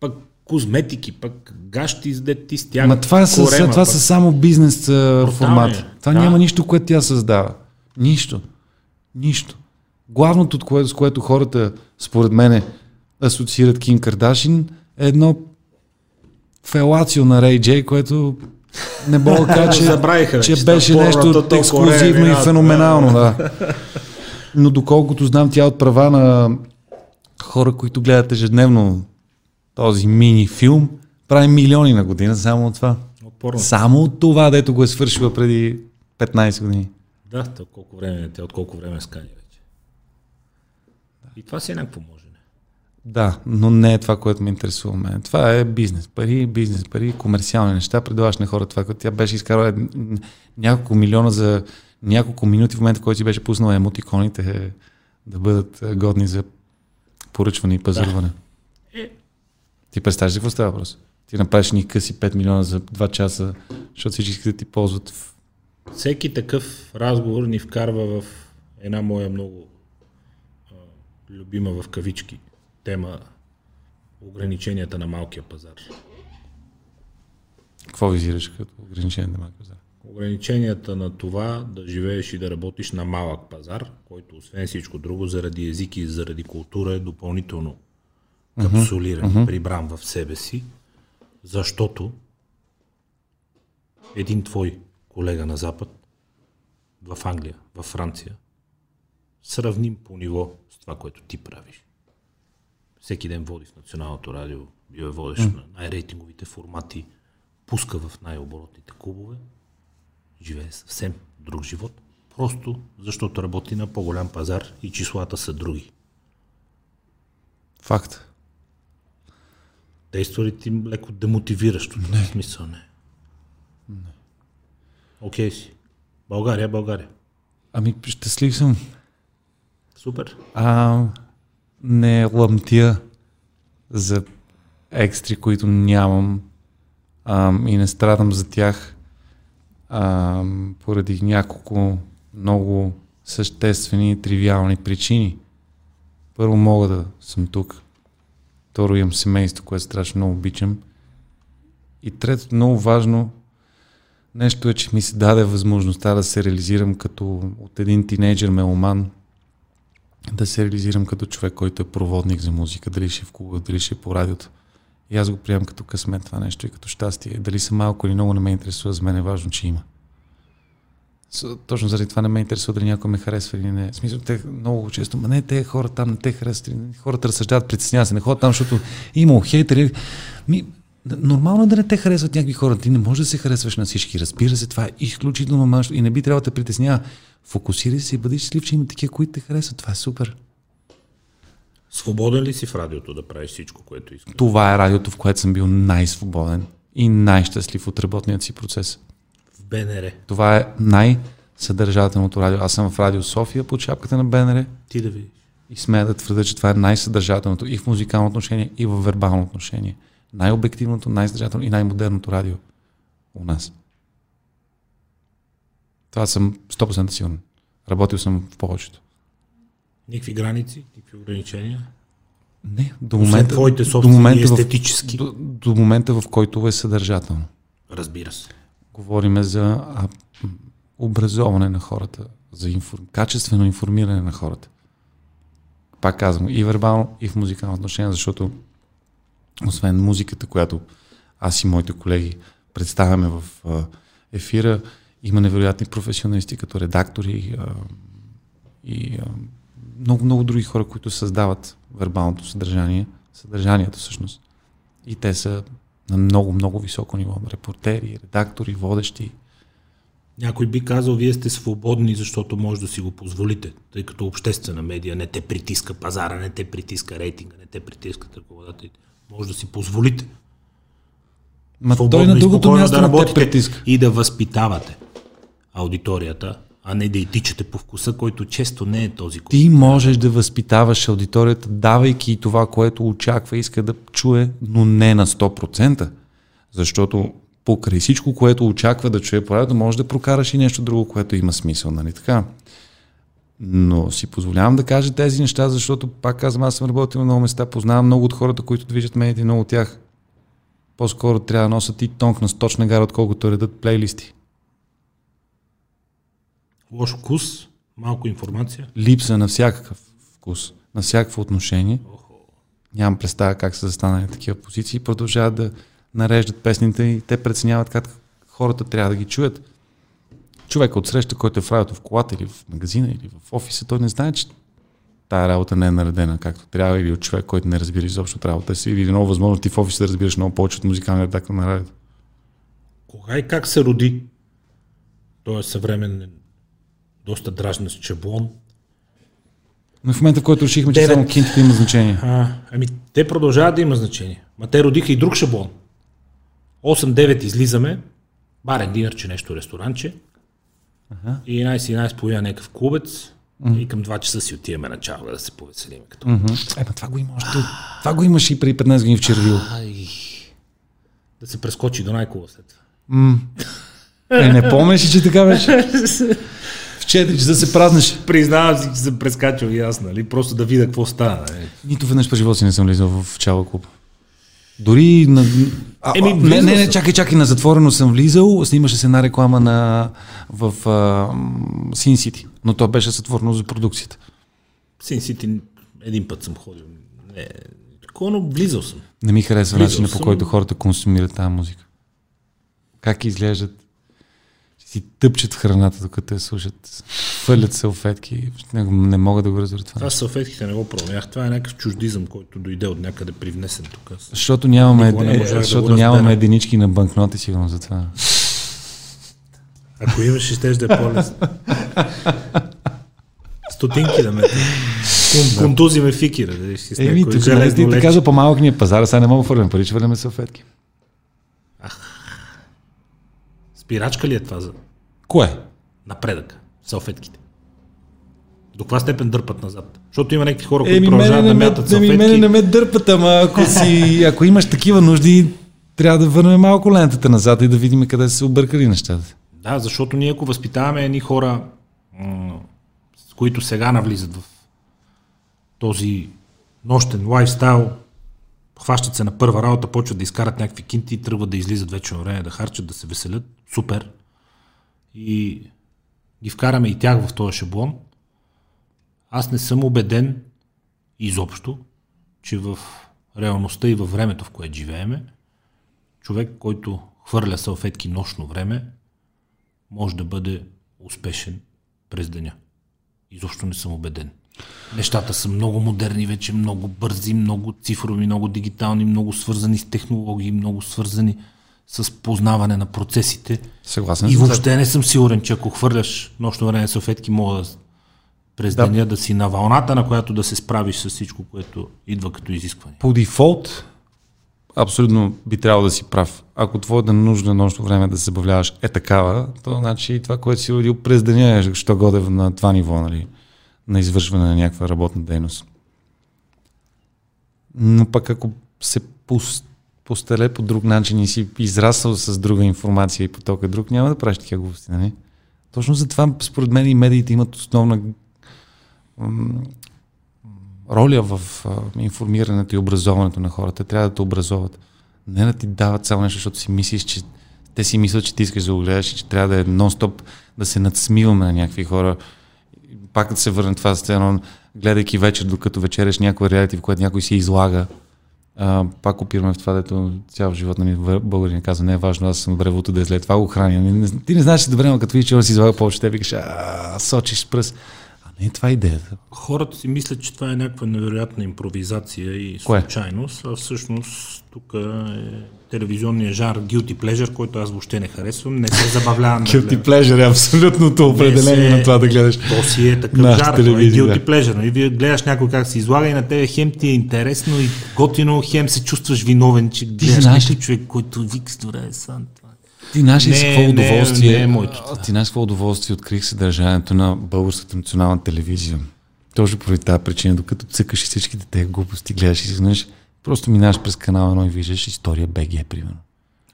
A: пък козметики, пък гащи, с ти стяга.
B: Ма това, са,
A: корема,
B: това
A: пък-
B: са само бизнес а, формати. Това
A: да.
B: няма нищо, което тя създава. Нищо. Нищо. Главното, от което, с което хората, според мен, асоциират Ким Кардашин, е едно фелацио на Рей Джей, което не мога да кажа, че,
A: Забравиха,
B: че
A: че
B: беше нещо ексклюзивно и
A: минава.
B: феноменално. Да. Но доколкото знам, тя от права на хора, които гледат ежедневно този мини филм, прави милиони на година само от това.
A: Отпорно.
B: Само от това, дето го е свършила преди 15 години.
A: Да, то колко време, те от колко време скани вече. И това си е някакво можене.
B: Да, но не е това, което ме интересува мен. Това е бизнес. Пари, бизнес, пари, комерциални неща. Предаваш на хората това, което тя беше изкарала няколко милиона за няколко минути в момента, в който си беше пуснала емотиконите е, да бъдат е, годни за поръчване и пазаруване.
A: Е.
B: Ти представяш ли какво става въпрос? Ти направиш ни къси 5 милиона за 2 часа, защото всички искат да ти ползват в...
A: Всеки такъв разговор ни вкарва в една моя много а, любима в кавички тема ограниченията на малкия пазар.
B: Какво визираш като ограничение на малък пазар?
A: Ограниченията на това да живееш и да работиш на малък пазар, който освен всичко друго, заради език и заради култура е допълнително капсулиран, uh-huh. прибран в себе си, защото един твой колега на Запад, в Англия, в Франция, сравним по ниво с това, което ти правиш. Всеки ден води в националното радио, бил е водещ на най-рейтинговите формати, пуска в най-оборотните клубове, живее съвсем друг живот, просто защото работи на по-голям пазар и числата са други.
B: Факт.
A: Действа ли ти леко демотивиращо? Не. Смисъл не. Окей си. България, България.
B: Ами, щастлив съм.
A: Супер.
B: А, не лъмтя за екстри, които нямам а, и не страдам за тях а, поради няколко много съществени и тривиални причини. Първо мога да съм тук. Второ имам семейство, което страшно много обичам. И трето, много важно нещо е, че ми се даде възможността да се реализирам като от един тинейджър меломан, да се реализирам като човек, който е проводник за музика, дали ще е в клуба, дали ще е по радиото. И аз го приемам като късмет това нещо и като щастие. Дали са малко или много не ме интересува, за мен е важно, че има. Точно заради това не ме интересува дали някой ме харесва или не. В смисъл, те много често, ма не, те хора там не те харесват. Хората разсъждават, притесняват се, не ходят там, защото имало хейтери. Ми, нормално е да не те харесват някакви хора. Ти не можеш да се харесваш на всички. Разбира се, това е изключително нещо и не би трябвало да те притеснява. Фокусирай се и бъди щастлив, че има такива, които те харесват. Това е супер.
A: Свободен ли си в радиото да правиш всичко, което искаш?
B: Това е радиото, в което съм бил най-свободен и най-щастлив от работният си процес.
A: В БНР.
B: Това е най-съдържателното радио. Аз съм в Радио София под шапката на БНР
A: Ти да видиш.
B: и смея да твърда, че това е най-съдържателното и в музикално отношение, и в вербално отношение. Най-обективното, най-съдържателно и най-модерното радио у нас. Това съм 100% сигурен. Работил съм в повечето.
A: Никакви граници, никакви ограничения.
B: Не, до момента,
A: твоите
B: до момента, в,
A: естетически.
B: до, до момента, в който е съдържателно.
A: Разбира се.
B: Говориме за а, образоване на хората, за инфор... качествено информиране на хората. Пак казвам, и вербално, и в музикално отношение, защото освен музиката, която аз и моите колеги представяме в а, ефира, има невероятни професионалисти като редактори а, и много, много други хора, които създават вербалното съдържание, съдържанието всъщност. И те са на много, много високо ниво. Репортери, редактори, водещи.
A: Някой би казал, вие сте свободни, защото може да си го позволите, тъй като обществена медия не те притиска пазара, не те притиска рейтинга, не те притискат ръководателите. Може да си позволите.
B: Ма той
A: свободно
B: на
A: и
B: другото място
A: да работите
B: притиска.
A: и да възпитавате аудиторията, а не да й тичате по вкуса, който често не е този, който
B: Ти можеш да възпитаваш аудиторията, давайки това, което очаква и иска да чуе, но не на 100%. Защото покрай всичко, което очаква да чуе по радио, може да прокараш и нещо друго, което има смисъл, нали така? Но си позволявам да кажа тези неща, защото, пак казвам, аз съм работил на много места, познавам много от хората, които движат медиите, много от тях. По-скоро трябва да носят и тонк на сточна гара, отколкото редат плейлисти.
A: Лош вкус, малко информация.
B: липса на всякакъв вкус, на всякакво отношение. Нямам представа как са застанали на такива позиции. Продължават да нареждат песните и те преценяват как хората трябва да ги чуят. Човек от среща, който е в радиото в колата или в магазина или в офиса, той не знае, че тая работа не е наредена както трябва или от човек, който не разбира изобщо от работа си или много възможно ти в офиса да разбираш много повече от музикалния редактор на радиото.
A: Кога и как се роди той е съвременен, доста дражнащ шаблон.
B: Но в момента, в който решихме, че
A: Девет.
B: само кинтите има значение.
A: А, ами, те продължават да има значение. Ма те родиха и друг шаблон. 8-9 излизаме, барен динърче, нещо ресторанче.
B: Ага.
A: И 11-11 половина някакъв клубец. И към 2 часа си отиваме на чалга да се повеселиме. Като...
B: Е, ма това го има още. Това го имаше и преди 15 години в Червил.
A: Ай, да се прескочи до най-кула след това.
B: Е, не помниш че така беше? В 4 часа се празнеше.
A: Признавам си, че съм прескачал и аз, нали? Просто да видя какво стана. Нали?
B: Нито веднъж през живота си не съм влизал в чала клуб. Дори на... А,
A: Еми,
B: не, не, не, чакай, чакай, на затворено съм влизал, снимаше се една реклама на, в Син Сити, но то беше затворено за продукцията.
A: Син Сити един път съм ходил. Не, такова, но влизал съм.
B: Не ми харесва начина по който хората консумират тази музика. Как изглеждат? Си тъпчат храната, докато я слушат. Фърлят салфетки. Не, не мога да го разбера това.
A: Аз салфетките не го пробвах. Това е някакъв чуждизъм, който дойде от някъде привнесен тук.
B: Защото нямаме, е,
A: да
B: защото
A: го
B: нямаме единички на банкноти, сигурно за това.
A: Ако имаш, ще да е по-лесно. Стотинки да ме. Кон, контузи ме фикира. Да
B: Еми,
A: някой
B: тук нали, така за по-малък ни е пазара, сега не мога да фърляме пари, че върляме салфетки.
A: Спирачка ли е това за
B: Кое?
A: напредък? Салфетките. До каква степен дърпат назад? Защото има някакви хора, които
B: Еми,
A: продължават да мятат
B: еми, мене
A: салфетки.
B: не ме дърпат, ама ако, си, ако имаш такива нужди, трябва да върнем малко лентата назад и да видим къде са се объркали нещата.
A: Да, защото ние ако възпитаваме едни хора, с които сега навлизат в този нощен лайфстайл, хващат се на първа работа, почват да изкарат някакви кинти и тръгват да излизат вече на време, да харчат, да се веселят. Супер. И ги вкараме и тях в този шаблон. Аз не съм убеден изобщо, че в реалността и във времето, в което живееме, човек, който хвърля салфетки нощно време, може да бъде успешен през деня. Изобщо не съм убеден. Нещата са много модерни вече, много бързи, много цифрови, много дигитални, много свързани с технологии, много свързани с познаване на процесите.
B: Съгласен
A: И въобще не съм сигурен, че ако хвърляш нощно време салфетки, мога да през
B: Да.
A: деня да си на вълната, на която да се справиш с всичко, което идва като изискване.
B: По дефолт, абсолютно би трябвало да си прав. Ако твоята нужда нощно време да се забавляваш е такава, то значи и това, което си родил през деня е, що годе на това ниво, нали, на извършване на някаква работна дейност. Но пък ако се постеле по друг начин и си израсъл с друга информация и потока друг, няма да правиш такива глупости, нали? Точно затова, според мен, и медиите имат основна роля в информирането и образоването на хората. Трябва да те образоват. Не да ти дават само нещо, защото си мислиш, че те си мислят, че ти искаш да го гледаш че трябва да е нон-стоп да се надсмиваме на някакви хора. Пак да се върне това сцена, гледайки вечер, докато вечеряш някой реалити, в което някой си излага. А, пак опираме в това, дето цял живот нали, вър- българин казва, не е важно, аз съм добре вуто да е зле, това го храня. Ти не знаеш, добре, но като видиш, че си излага повече, те викаш, а, сочиш с пръст. Не е това идеята.
A: Хората си мислят, че това е някаква невероятна импровизация и
B: Кое?
A: случайност, а всъщност тук е телевизионният жар guilty pleasure, който аз въобще не харесвам, не се забавлявам да гледам.
B: pleasure е абсолютното определение
A: се-
B: на това да гледаш.
A: То си е такъв жар, е
B: телевизия,
A: guilty
B: да.
A: pleasure. И вие гледаш някой как се излага и на тебе хем ти е интересно и готино, хем се чувстваш виновен, че гледаш някой човек, който вика, добре, сан. това е».
B: Ти знаеш ли
A: Не,
B: какво
A: не,
B: удоволствие?
A: не е моето.
B: Ти знаеш какво удоволствие открих съдържанието на българската национална телевизия. Точно поради тази причина, докато цъкаш всичките тези глупости, гледаш и знаеш, просто минаваш през канал едно и виждаш история БГ, примерно.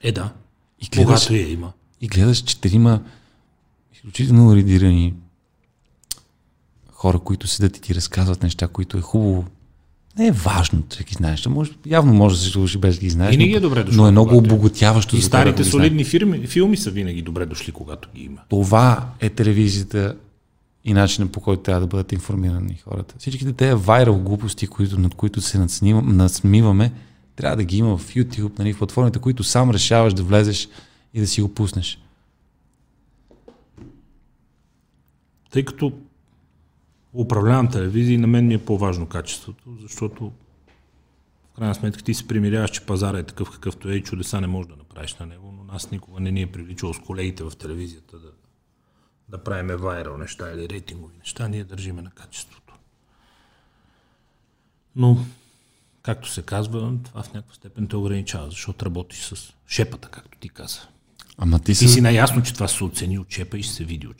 A: Е, да.
B: И гледаш,
A: Когато я има.
B: и гледаш четирима изключително ориентирани хора, които седат и ти разказват неща, които е хубаво. Не е важно да ги знаеш. Може, явно може да се слушаш без да ги знаеш.
A: Винаги е добре дошло,
B: Но е много
A: е.
B: обогатяващо.
A: И
B: за да
A: старите
B: знаеш.
A: солидни фирми, филми са винаги добре дошли, когато ги има.
B: Това е телевизията и начинът по който трябва да бъдат информирани хората. Всичките тези вайрал глупости, които, над които се надснима- надсмиваме, трябва да ги има в YouTube, нали, в платформите, които сам решаваш да влезеш и да си го пуснеш.
A: Тъй като управлявам телевизии, на мен ми е по-важно качеството, защото в крайна сметка ти се примиряваш, че пазара е такъв какъвто е и чудеса не можеш да направиш на него, но нас никога не ни е привличало с колегите в телевизията да, да правиме вайрал неща или рейтингови неща, ние държиме на качеството. Но, както се казва, това в някаква степен те ограничава, защото работиш с шепата, както ти каза.
B: Ама ти,
A: Ти
B: си...
A: си наясно, че това се оцени от чепа и ще се види от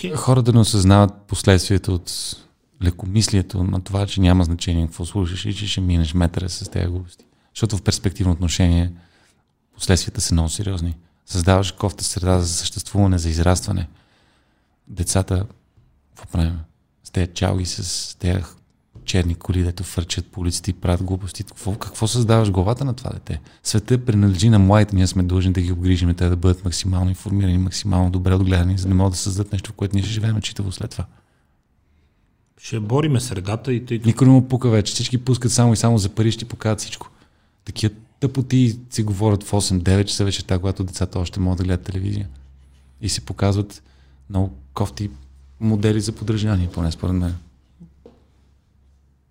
A: чепа. Окей.
B: хората не осъзнават последствията от лекомислието на това, че няма значение какво слушаш и че ще минеш метъра с тези глупости. Защото в перспективно отношение последствията са много сериозни. Създаваш кофта среда за съществуване, за израстване. Децата, какво правим? С тези чалги, с тези черни коли, дето фърчат по улиците и правят глупости. Какво, какво създаваш главата на това дете? Света принадлежи на младите, ние сме длъжни да ги обгрижим, те да бъдат максимално информирани, максимално добре отгледани, за да не могат да създадат нещо, в което ние ще живеем читаво след това.
A: Ще бориме средата и тъй
B: Никой не му пука вече. Всички пускат само и само за пари, ще ти покажат всичко. Такива тъпоти си говорят в 8-9 часа вечерта, когато децата още могат да гледат телевизия. И се показват много кофти модели за поддържание, поне според мен.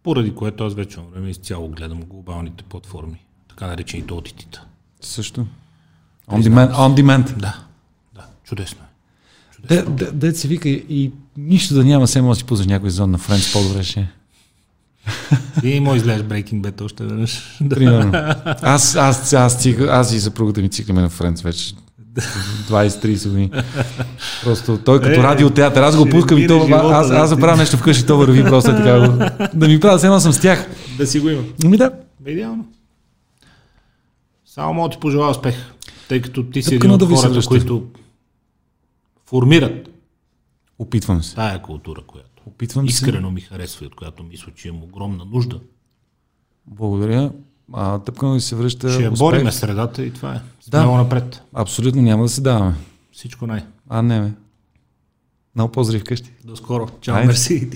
A: Поради което аз вече време изцяло гледам глобалните платформи, така наречените отитита.
B: Също. On demand. On demand.
A: Да, да, чудесно е.
B: Де, де, де се вика и нищо да няма, все може да си пуснеш някой зон на Friends, по-добре ще.
A: И може изгледаш Breaking Bad още веднъж.
B: Примерно. Аз, аз, аз, цикъл, аз и съпругата ми циклиме на Friends вече. 20-30 години. Просто той като
A: Е,
B: радиотеатър, аз го пускам и то,
A: живота,
B: аз,
A: да,
B: аз забравя нещо вкъщи, то върви просто така. Да ми правя, едно съм с тях.
A: Да си го има.
B: Ами да.
A: Идеално. Само мога да ти пожелая успех, тъй като ти си
B: Тъпка
A: един от
B: да се
A: хората, които формират
B: Опитвам се.
A: тая култура, която
B: Опитвам се.
A: искрено ми харесва и от която мисля, че имам огромна нужда.
B: Благодаря. А, тъпка на да ви се връща.
A: Ще я
B: успех.
A: бориме средата и това е.
B: Да.
A: Смело напред.
B: Абсолютно няма да се даваме.
A: Всичко най.
B: А, не, бе. Много поздрави вкъщи.
A: До скоро. Чао, мерси.